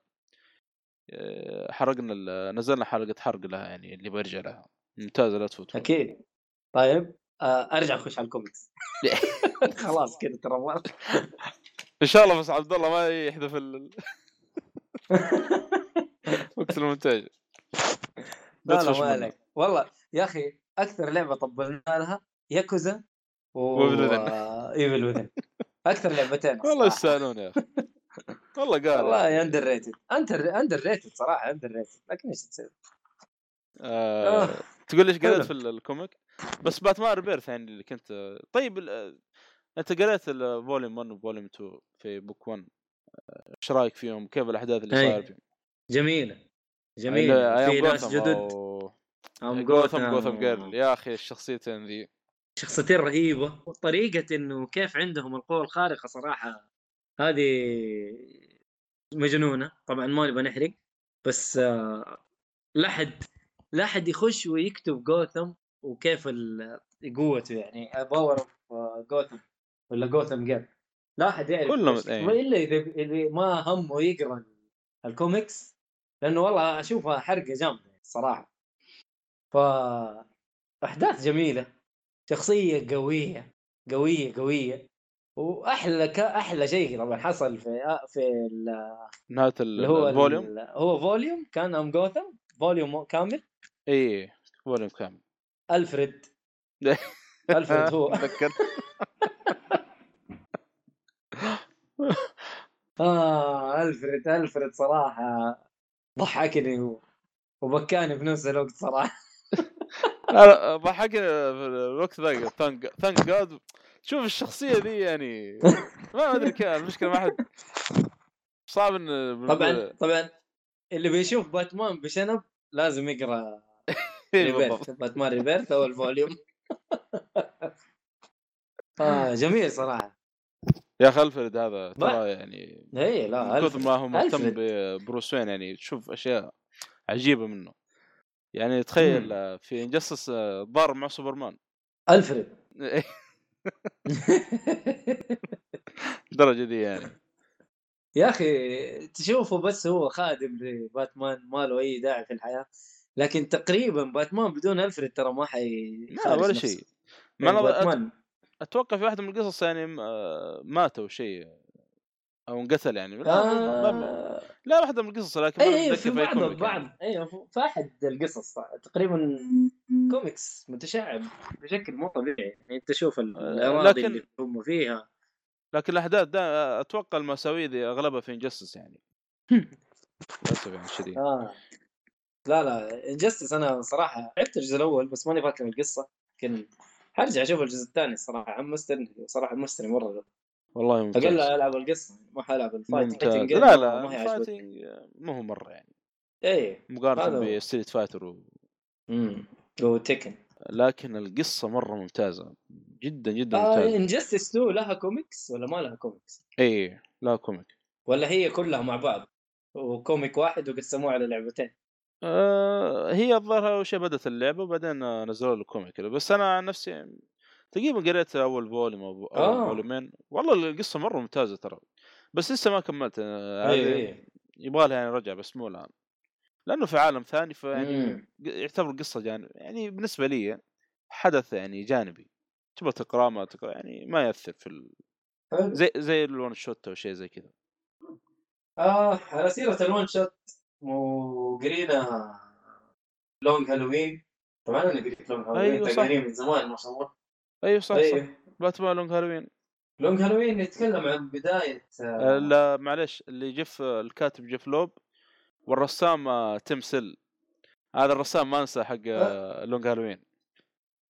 آه، حرقنا نزلنا حلقة حرق لها يعني اللي بيرجع لها ممتازة لا تفوت أكيد طيب آه أرجع أخش على الكوميكس خلاص كذا ترى إن شاء الله بس عبد الله ما يحذف ال- وقت المونتاج لا لا ما تفش منه. عليك والله يا أخي أكثر لعبة طبلنا لها ياكوزا و. Evil Within أكثر لعبتين والله الصراحة. يستاهلون يا أخي والله قال والله underrated under underrated صراحة underrated لكن إيش تسوي؟ آه آه. تقول ليش قريت. في ال- ال comic بس Batman Rebirth يعني اللي كنت طيب ال- أنت قريت ال volume 1 و volume 2 في book 1 إيش رأيك فيهم؟ كيف الأحداث اللي أي. صاير فيهم؟ جميلة جميلة في ناس جدد جوثم جوثم جوثم جيرل يا أخي الشخصيتين ذي شخصيتين رهيبة. وطريقة إنه كيف عندهم القوة الخارقة صراحة هذه مجنونة. طبعا ما نبغى نحرق. بس آه، لا حد لا حد يخش ويكتب جوثم وكيف قوته يعني. باور of Gotham ولا جوثم جيم لا حد يعرف كلهم-. إيه. الا إذا اللي ما همه يقرأ الكوميكس لأنه والله أشوفها حرقة جامدة الصراحه ف أحداث جميلة. شخصية قوية قوية قوية. وأحلى ك... أحلى شيء طبعا حصل في في ال- نهاية اللي هو ال volume؟ ال... هو volume كان I am Gotham؟ volume كامل؟ اي فوليوم كامل. ألفريد. ألفريد هو. تذكر آه ألفريد ألفريد صراحة ضحكني و... وبكاني بنفس الوقت صراحة. ضحكني في الوقت ذاك ثانك ثانك جاد شوف الشخصية ذي يعني ما أدري كيف المشكلة ما حد صعب إن طبعا طبعا اللي بيشوف باتمان بشنب لازم يقرأ إيه Rebirth بالضبط. Batman Rebirth أو ال volume آه جميل صراحة يا أخي ألفريد هذا ترى يعني اي لا كثر. ما هو مهتم. ببروس وين يعني تشوف أشياء عجيبة منه يعني تخيل آه، في Injustice ضار مع سوبرمان. ألفريد. الدرجة دي يعني. يا أخي تشوفه بس هو خادم لباتمان ما له أي داعي في الحياة. لكن تقريبا باتمان بدون ألفريد ترى ما حي لا ولا شيء. ما أت- باتمان. أتوقع في واحدة من القصص يعني آه، مات أو شيء. أو انقتل يعني. آه... لا واحدة من القصص لكن اي اي أتذكر في بعض بعض في أحد القصص تقريبا كوميكس متشعب بشكل مو طبيعي. يعني أنت شوف آه، الأراضي لكن- اللي هم فيها. لكن الأحداث ده أتوقع المساوي ذي أغلبها في Injustice يعني. للأسف يعني الشديد آه. لا لا Injustice أنا صراحة لعبت الجزء الأول بس ماني فاكر القصة لكن حرجع أشوف الجزء الثاني الصراحه حمستني صراحة حمستني مرة. والله ممتاز. أقل ألعب القصة ما حلعب ال fight ممتاز. fighting لا لا ما. ال fighting ما هو مرة يعني. إيه مقارنة. ب Street Fighter و... امم هو Tekken لكن القصة مرة ممتازة. جدا جدا آه ممتازة. Injustice 2 لها كوميكس ولا ما لها كوميكس؟ اي لا comic ولا هي كلها مع بعض؟ و comic واحد وقسموه على لعبتين. آه هي الظاهر أول شيء بدأت اللعبة وبعدين نزلوا له comic بس أنا عن نفسي تقريبا قريت أول volume أو آه. فوليومين. والله القصة مرة ممتازة ترى. بس لسه ما كملت آه، اي هذه اي يبغى لها يعني رجع بس مو الآن. لأنه في عالم ثاني فيعني. يعتبر قصة جانب يعني بالنسبة لي حدث يعني جانبي. تبغى تقرأ ما تقرأ يعني ما يأثر في ال... زي زي ال one shot أو شيء زي كذا. آه على سيرة ال one shot وقرينا Long Halloween. طبعا أنا قريت Long Halloween أيوة،. تقريبا من زمان ما شاء الله. أيوه صح صح. أيوه باتمان Long Halloween. Long Halloween يتكلم عن بداية آه، آه لا معلش اللي جيف الكاتب جيف لوب والرسام آه، تيم سيل. هذا الرسام ما أنسى حق آه، Long Halloween.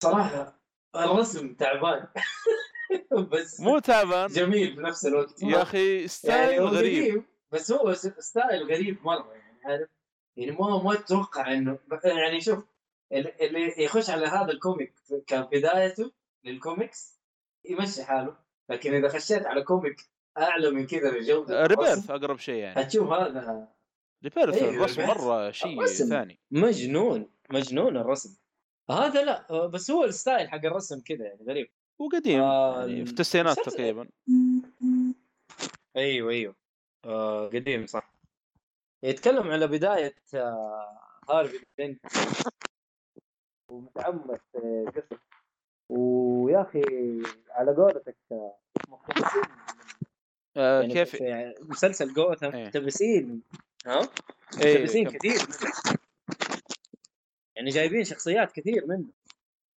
صراحة الرسم تعبان. بس مو تعبان. جميل بنفس الوقت. يا أخي style يعني غريب. قديم بس هو style غريب مرة يعني عارف؟ يعني ما ما أتوقع إنه يعني شوف ال- اللي يخش على هذا ال comic كبدايته للكوميكس يمشي حاله. لكن إذا خشيت على comic أعلى من كذا بجوده Rebirth الرسم، أقرب شيء يعني. هتشوف هذا. Rebirth أيوة، الرسم Rebirth. مرة شيء. ثاني. مجنون مجنون الرسم. هذا لا بس هو ال style حق الرسم كذا يعني غريب. وقديم آه، يعني في التسعينات تقريبا. أيوه أيوه. آه قديم صح. يتكلم على بداية آه هارفي دينت ومتعمق آه، قصة ويا أخي على قولتك آه، مقتبسين آه يعني كيف؟ في مسلسل جوثام إيه. مقتبسين. ها؟ إيه، مقتبسين كم- كثير منه. يعني جايبين شخصيات كثير منه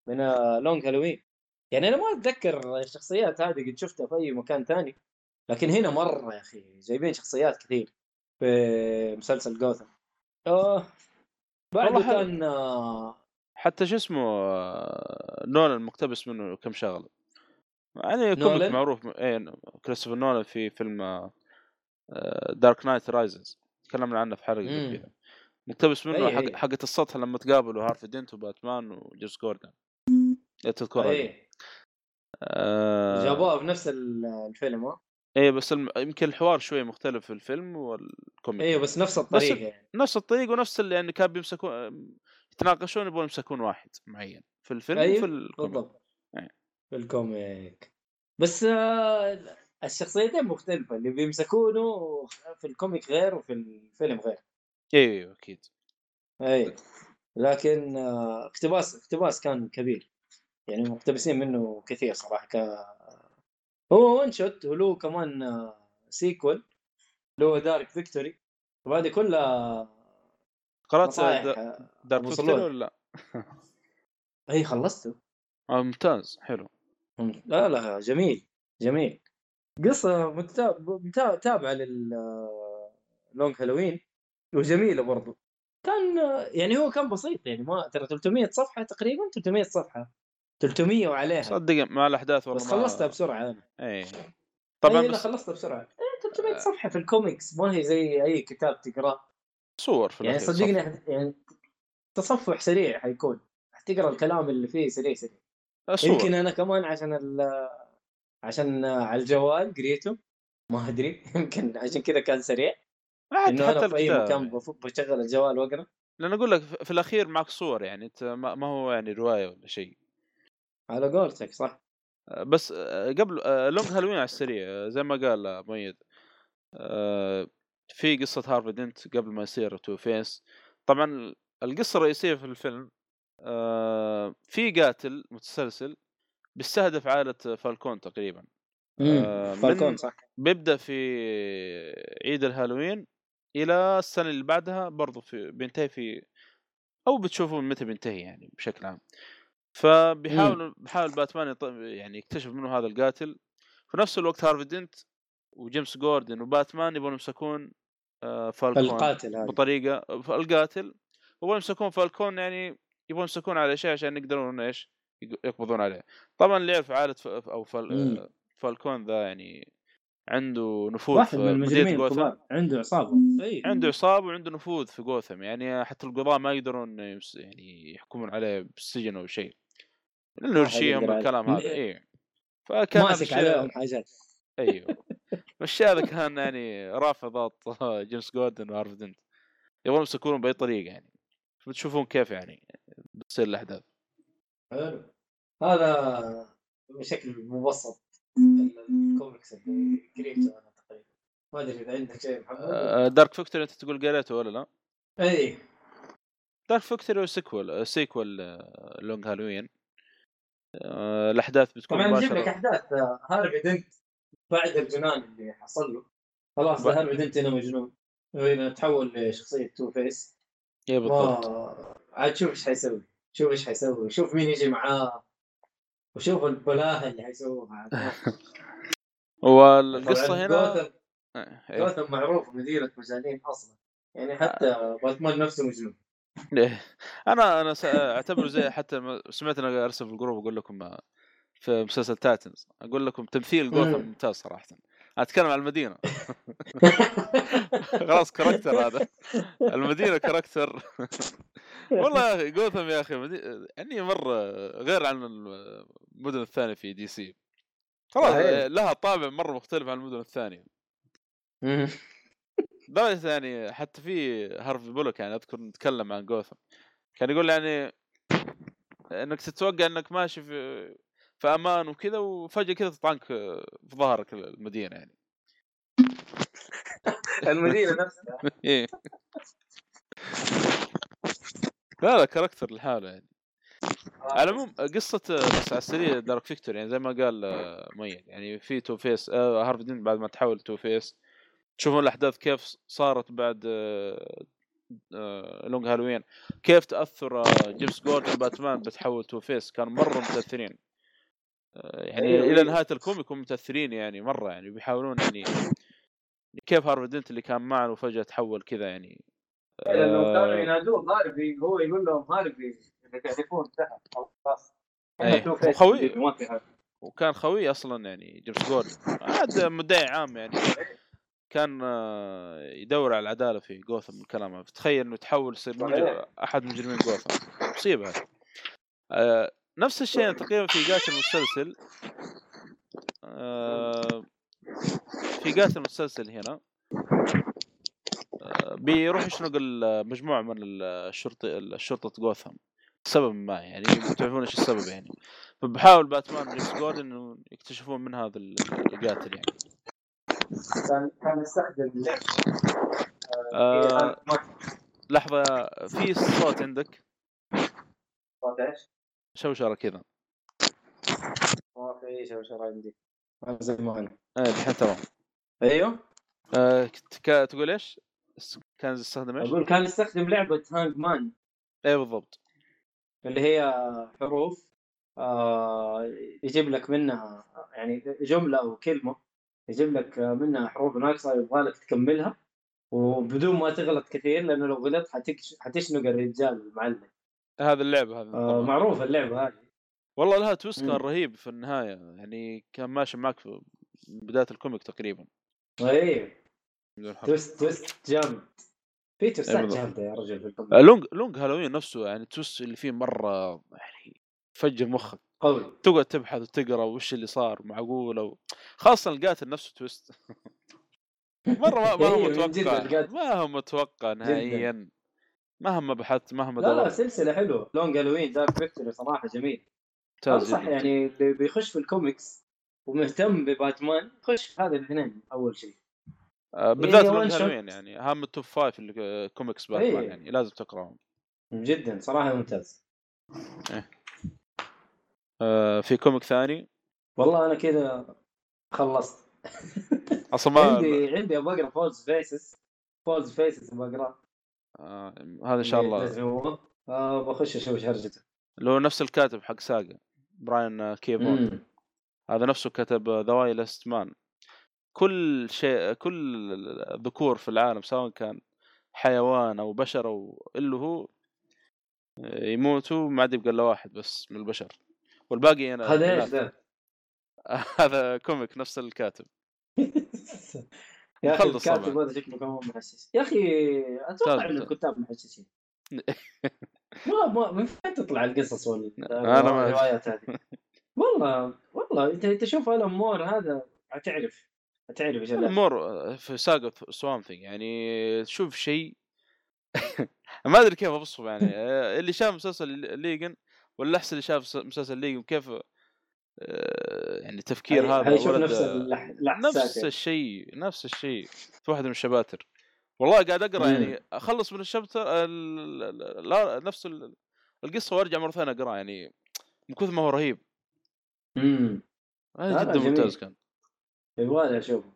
من آه، لونج هالوين يعني أنا ما أتذكر الشخصيات هذه قد شفتها في أي مكان ثاني لكن هنا مرة يا أخي جايبين شخصيات كثير في مسلسل جوثام آه بعده حلو. كان آه، حتى شو اسمه نولان مقتبس منه كم شغلة. يعني comic؟ معروف إيه كريستوفر نولان في فيلم Dark Knight Rises تكلمنا عنه في حلقة كذا مقتبس منه أي حق أي. حقة السطح لما تقابلوا هارفي دينت وباتمان وجيمس جوردن إيه، تذكرها دي. إيه. آه. جابوها بنفس ال- الفيلم ها؟ إيه بس الم... يمكن الحوار شوي مختلف في الفيلم وال comic. أيوه بس نفس الطريقة يعني. نفس الطريق ونفس اللي يعني كان بيمسكون يتناقشون يبغون يمسكون واحد معين. في الفيلم أيوه، وفي ال comic. بالضبط. إيه. في ال comic. بس آه، الشخصيتين مختلفة. اللي بيمسكونه في ال comic غير وفي الفيلم غير. أيوه أيوه أكيد. اي لكن آه، اقتباس اقتباس كان كبير. يعني مقتبسين منه كثير صراحة. ك هو one shot وله كمان آه، sequel اللي هو Dark Victory وهذه كلها قرأت آه، Dark. ولا لا؟ إي خلصته. آه ممتاز حلو. لا لا جميل جميل. قصة متا- متا- تابعة لل آه، Long Halloween وجميلة برضو. كان آه، يعني هو كان بسيط يعني ما ترى 300 صفحة تقريبا 300 صفحة. 300 وعليها. صدق مع الاحداث والله بس خلصتها بسرعة أنا. إيه طبعا لا بس خلصتها بسرعة. إيه 300 صفحة في الكوميكس ما هي زي أي كتاب تقرأه. صور في يعني الأخير، صدقني صف. يعني تصفح سريع حيكون حتقرا الكلام اللي فيه سريع سريع. صور. يمكن أنا كمان عشان ال عشان على الجوال قريته ما أدري يمكن عشان كذا كان سريع. إنه حتى أنا في أي مكان بشغل الجوال وأقرأ. لأن أقول لك في الأخير معك صور يعني أنت ما هو يعني رواية ولا شيء. على قولتك صح. آه، بس آه، قبل آه، Long Halloween على السريع زي ما قال مؤيد في قصة هارفي دنت قبل ما يصير Two Face. طبعا القصة الرئيسية في الفيلم آه، في قاتل متسلسل بيستهدف عائلة فالكون تقريبا. آه، فالكون صح. بيبدأ في عيد الهالوين إلى السنة اللي بعدها برضو في بينتهي في أو بتشوفون متى بينتهي يعني بشكل عام. فبيحاول بيحاول باتمان يعني يكتشف منه هذا القاتل. في نفس الوقت هارفي دينت وجيمس جوردن وباتمان يبغون يمسكون فالكون القاتل هذا. بطريقة القاتل يبغون يمسكون فالكون يعني يبغون يمسكون على شيء عشان يقدرون إيش يق- يقبضون عليه. طبعا اللي يعرف عائله ف... أو فال... فالكون ذا يعني عنده نفوذ واحد من المجرمين الكبار عنده عصابة. عنده عصابة وعنده نفوذ في جوثم. يعني حتى القضاة ما يقدرون يعني يحكمون عليه بالسجن أو شيء. لأنه يرشيهم. الكلام هذا. اي فكان ماسك عليهم حاجات. أيوه. هذا كان يعني رافع ضغط جيمس جوردن وهارف دنت يبغون يمسكونهم بأي طريقة يعني. بتشوفون كيف يعني بتصير الأحداث. حلو. هذا بشكل مبسط الكوميكس اللي قريته أنا تقريبا. ما أدري إذا عندك شيء محمد؟ آه، Dark Victory أنت تقول قريته ولا لا؟ إي. Dark Victory sequel sequel Long Halloween آه، الأحداث بتكون طبعا نجيب لك أحداث آه، هارفي دنت بعد الجنان اللي حصل له. خلاص ب- هارفي دنت هنا مجنون. هنا تحول لشخصية Two Face اي بالضبط. ما عاد شوف إيش حيسوي. شوف إيش حيسوي. شوف مين يجي معاه. وشوف البلاهه اللي حيسووها. والقصة هنا جوثم آه، إيه. جوثم معروف مدينة مجانين أصلا. يعني حتى باتمان نفسه مجنون. إيه. أنا أنا أعتبره زي حتى ما- سمعت أنا أرسل في ال group أقول لكم آه، في مسلسل Titans أقول لكم تمثيل جوثم مم. ممتاز صراحة. أتكلم عن المدينة. خلاص character هذا. المدينة character. والله يا أخي جوثم يا أخي مدي... يعني مره غير عن المدن الثانية في دي سي. خلاص. لها طابع مرة مختلف عن المدن الثانية. لدرجه يعني حتى في هارفي بولوك يعني أذكر نتكلم عن جوثم. كان يقول يعني إنك تتوقع إنك ماشي في في أمان وكذا وفجأة كذا تطعنك في ظهرك المدينة يعني. المدينة نفسها. إيه. لا لا character لحاله يعني. على العموم قصة بس على السريع Dark Victory يعني زي ما قال آه، ميت يعني في Two-Face آه هارفي دينت بعد ما تحول Two-Face تشوفون الأحداث كيف صارت بعد آه آه Long Halloween كيف تأثر آه جيمس جوردن باتمان بتحول Two-Face كانوا مرة متأثرين. آه يعني أيوة، إلى أيوة. نهاية ال comic يكونوا متأثرين يعني مرة يعني بيحاولون يعني كيف هارفي دينت اللي كان معنا وفجأة تحول كذا يعني. لأنه آه، كانوا ينادوه هارفي هو يقول لهم هارفي اللي يكون تحت خلاص. حاجة وكان خوي أصلا يعني جيمس جوردن عاد مدعي عام يعني. كان آه، يدور على العدالة في جوثم الكلام هذا. تخيل إنه تحول يصير مجرم. أحد مجرمين جوثم. مصيبة. هذه آه، نفس الشيء تقريبا في قاتل المسلسل آه، في قاتل المسلسل هنا آه، بيروح يشنق مجموعه من الشرطة الشرطة جوثم. لسبب ما يعني تعرفون إيش السبب يعني. فبحاول باتمان جيمس جوردن إنه يكتشفون من هذا القاتل يعني. كان كان يستخدم آه لحظة في صوت عندك؟ صوت إيش؟ شوشرة كذا ما في شيء شو عندي زي ما أنا إيه الحين تمام. أيوه. آه كا- تقول إيش؟ كان يستخدم إيش؟ أقول كان يستخدم لعبة هانج مان إيه بالضبط. اللي هي حروف آه يجيب لك منها يعني جملة أو كلمة يجيب لك منها حروف ناقصة يبغى لك تكملها وبدون ما تغلط كثير لأنه لو غلطت حتكش... حتشنق الرجال المعلم. هذه اللعبه هذه آه اللعبة هذه والله لها twist كان. رهيب في النهاية يعني كان ماشي معك في بداية ال comic تقريبا اي بدون حرف. تويست تويست جامد في تويستات. جامدة يا رجل في ال comic. آه، لونج لونج هالوين نفسه يعني ال twist اللي فيه مرة يعني فجر مخك قوي تقعد تبحث وتقرأ وش اللي صار معقول أو خاصة القاتل نفسه twist مرة ما, ما هو إيه، متوقع. ما هو متوقع نهائيا مهما بحثت مهما لا لا سلسلة حلوة. Long Halloween Dark Victory صراحة جميل. ممتاز أنصح. يعني اللي بيخش في الكوميكس ومهتم بباتمان خش في هذا الاثنين أول شيء. آه، بالذات هي Long. Halloween يعني اهم ال top five اللي آه، كوميكس باتمان إيه. يعني لازم تقراهم. جدا صراحة ممتاز. آه، في comic ثاني؟ والله أنا كذا خلصت. أصلا ما عندي عندي أبغى أقرأ False Faces False Faces أبغى اقراه آه، هذا إن شاء الله الله آه بخش أشوف إيش هرجته اللي هو نفس الكاتب حق Saga براين آه، كي فون. هذا نفسه كتب the Y Last Man كل شيء كل الذكور في العالم سواء كان حيوان أو بشر أو اللي هو يموتوا ما عاد يبقى إلا واحد بس من البشر والباقي إناث هذا إيش. ذا؟ هذا comic نفس الكاتب يا أخي الكاتب. هذا شكله كمان محشش. يا أخي أتوقع ان. الكتاب محششين. ما ما من فين تطلع القصص وال أنا ما- الروايات هذه. والله والله أنت أنت شوف الأمور هذا حتعرف حتعرف إيش. امور في Saga Swamp Thing يعني تشوف شيء. ما أدري كيف اوصفه يعني. آه، اللي شاف مسلسل Legion ولا أحسن اللي شاف مسلسل Legion كيف آه، يعني تفكير هذا ولد- نفس اللح- الاحساس نفس. الشيء نفس الشيء في واحدة من ال chapters. والله قاعد أقرأ مم. يعني أخلص من ال chapter ال- ال- لا نفس ال- القصة وأرجع مرة ثانية اقرا يعني من كثر ما هو رهيب. امم هذا جدا جميل. ممتاز كان. يبغالي اشوفه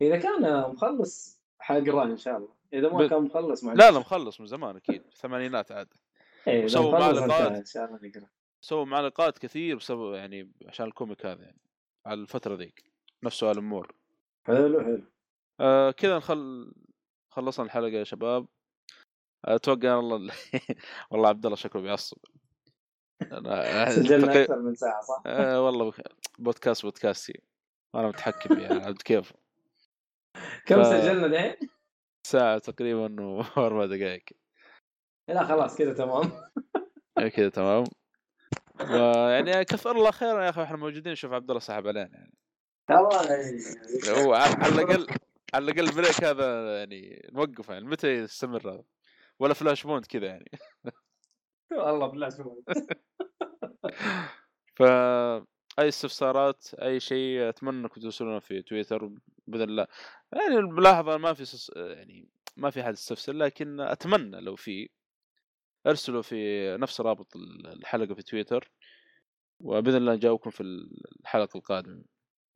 إذا كان مخلص حقرأه إن شاء الله. إذا ما ب- كان مخلص ما لا لا مخلص من زمان أكيد الثمانينات عاد. إيه، إذا وسووا سووا معلقات كثير بسبب يعني عشان الكوميك هذا يعني على الفترة ذيك نفس سؤال أمور. حلو حلو. آه كذا نخل خلصنا الحلقة يا شباب. أتوقع والله والله عبد الله شكله بيعصب. أنا... سجلنا تقي- أكثر من ساعة صح؟ آه والله بخ- بودكاست بودكاستي أنا متحكم يعني عبد كيف؟ كم ف- سجلنا دحين؟ ساعة تقريبا وأربع دقائق. لا خلاص كذا تمام. كذا تمام. ويعني كثر الله خيرا يا أخي إحنا موجودين. شوف عبد الله سحب علينا يعني. والله هو على الأقل على الأقل ال break هذا يعني نوقفه يعني. متى يستمر هذا؟ ولا Flashpoint كذا يعني. والله بالله شوف ف أي استفسارات أي شيء أتمنى أنكم ترسلونا في تويتر بإذن الله. يعني الملاحظه ما في سس... يعني ما في حد يستفسر لكن أتمنى لو في ارسلوا في نفس رابط الحلقة في تويتر وبإذن الله نجاوبكم في الحلقة القادمة.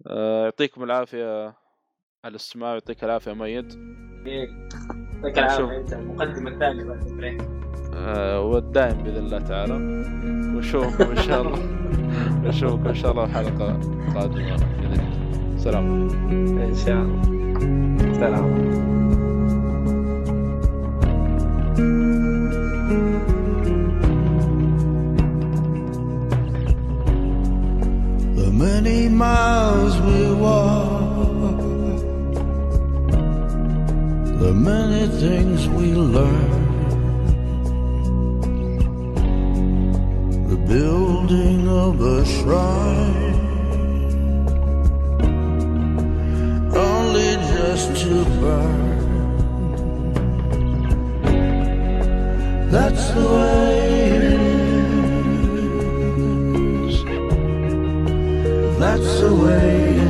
آه، يعطيكم العافية على الاستماع يعطيك العافية ميت. يعطيك العافية أنت المقدمة الثانية بعد البريك. آه، والدائم بإذن الله تعالى. ونشوفكم إن شاء الله. نشوفكم إن شاء الله الحلقة القادمه بإذن الله. سلام. إن شاء الله. سلام. The many miles we walk, the many things we learn, the building of a shrine, only just to burn. That's the way That's the way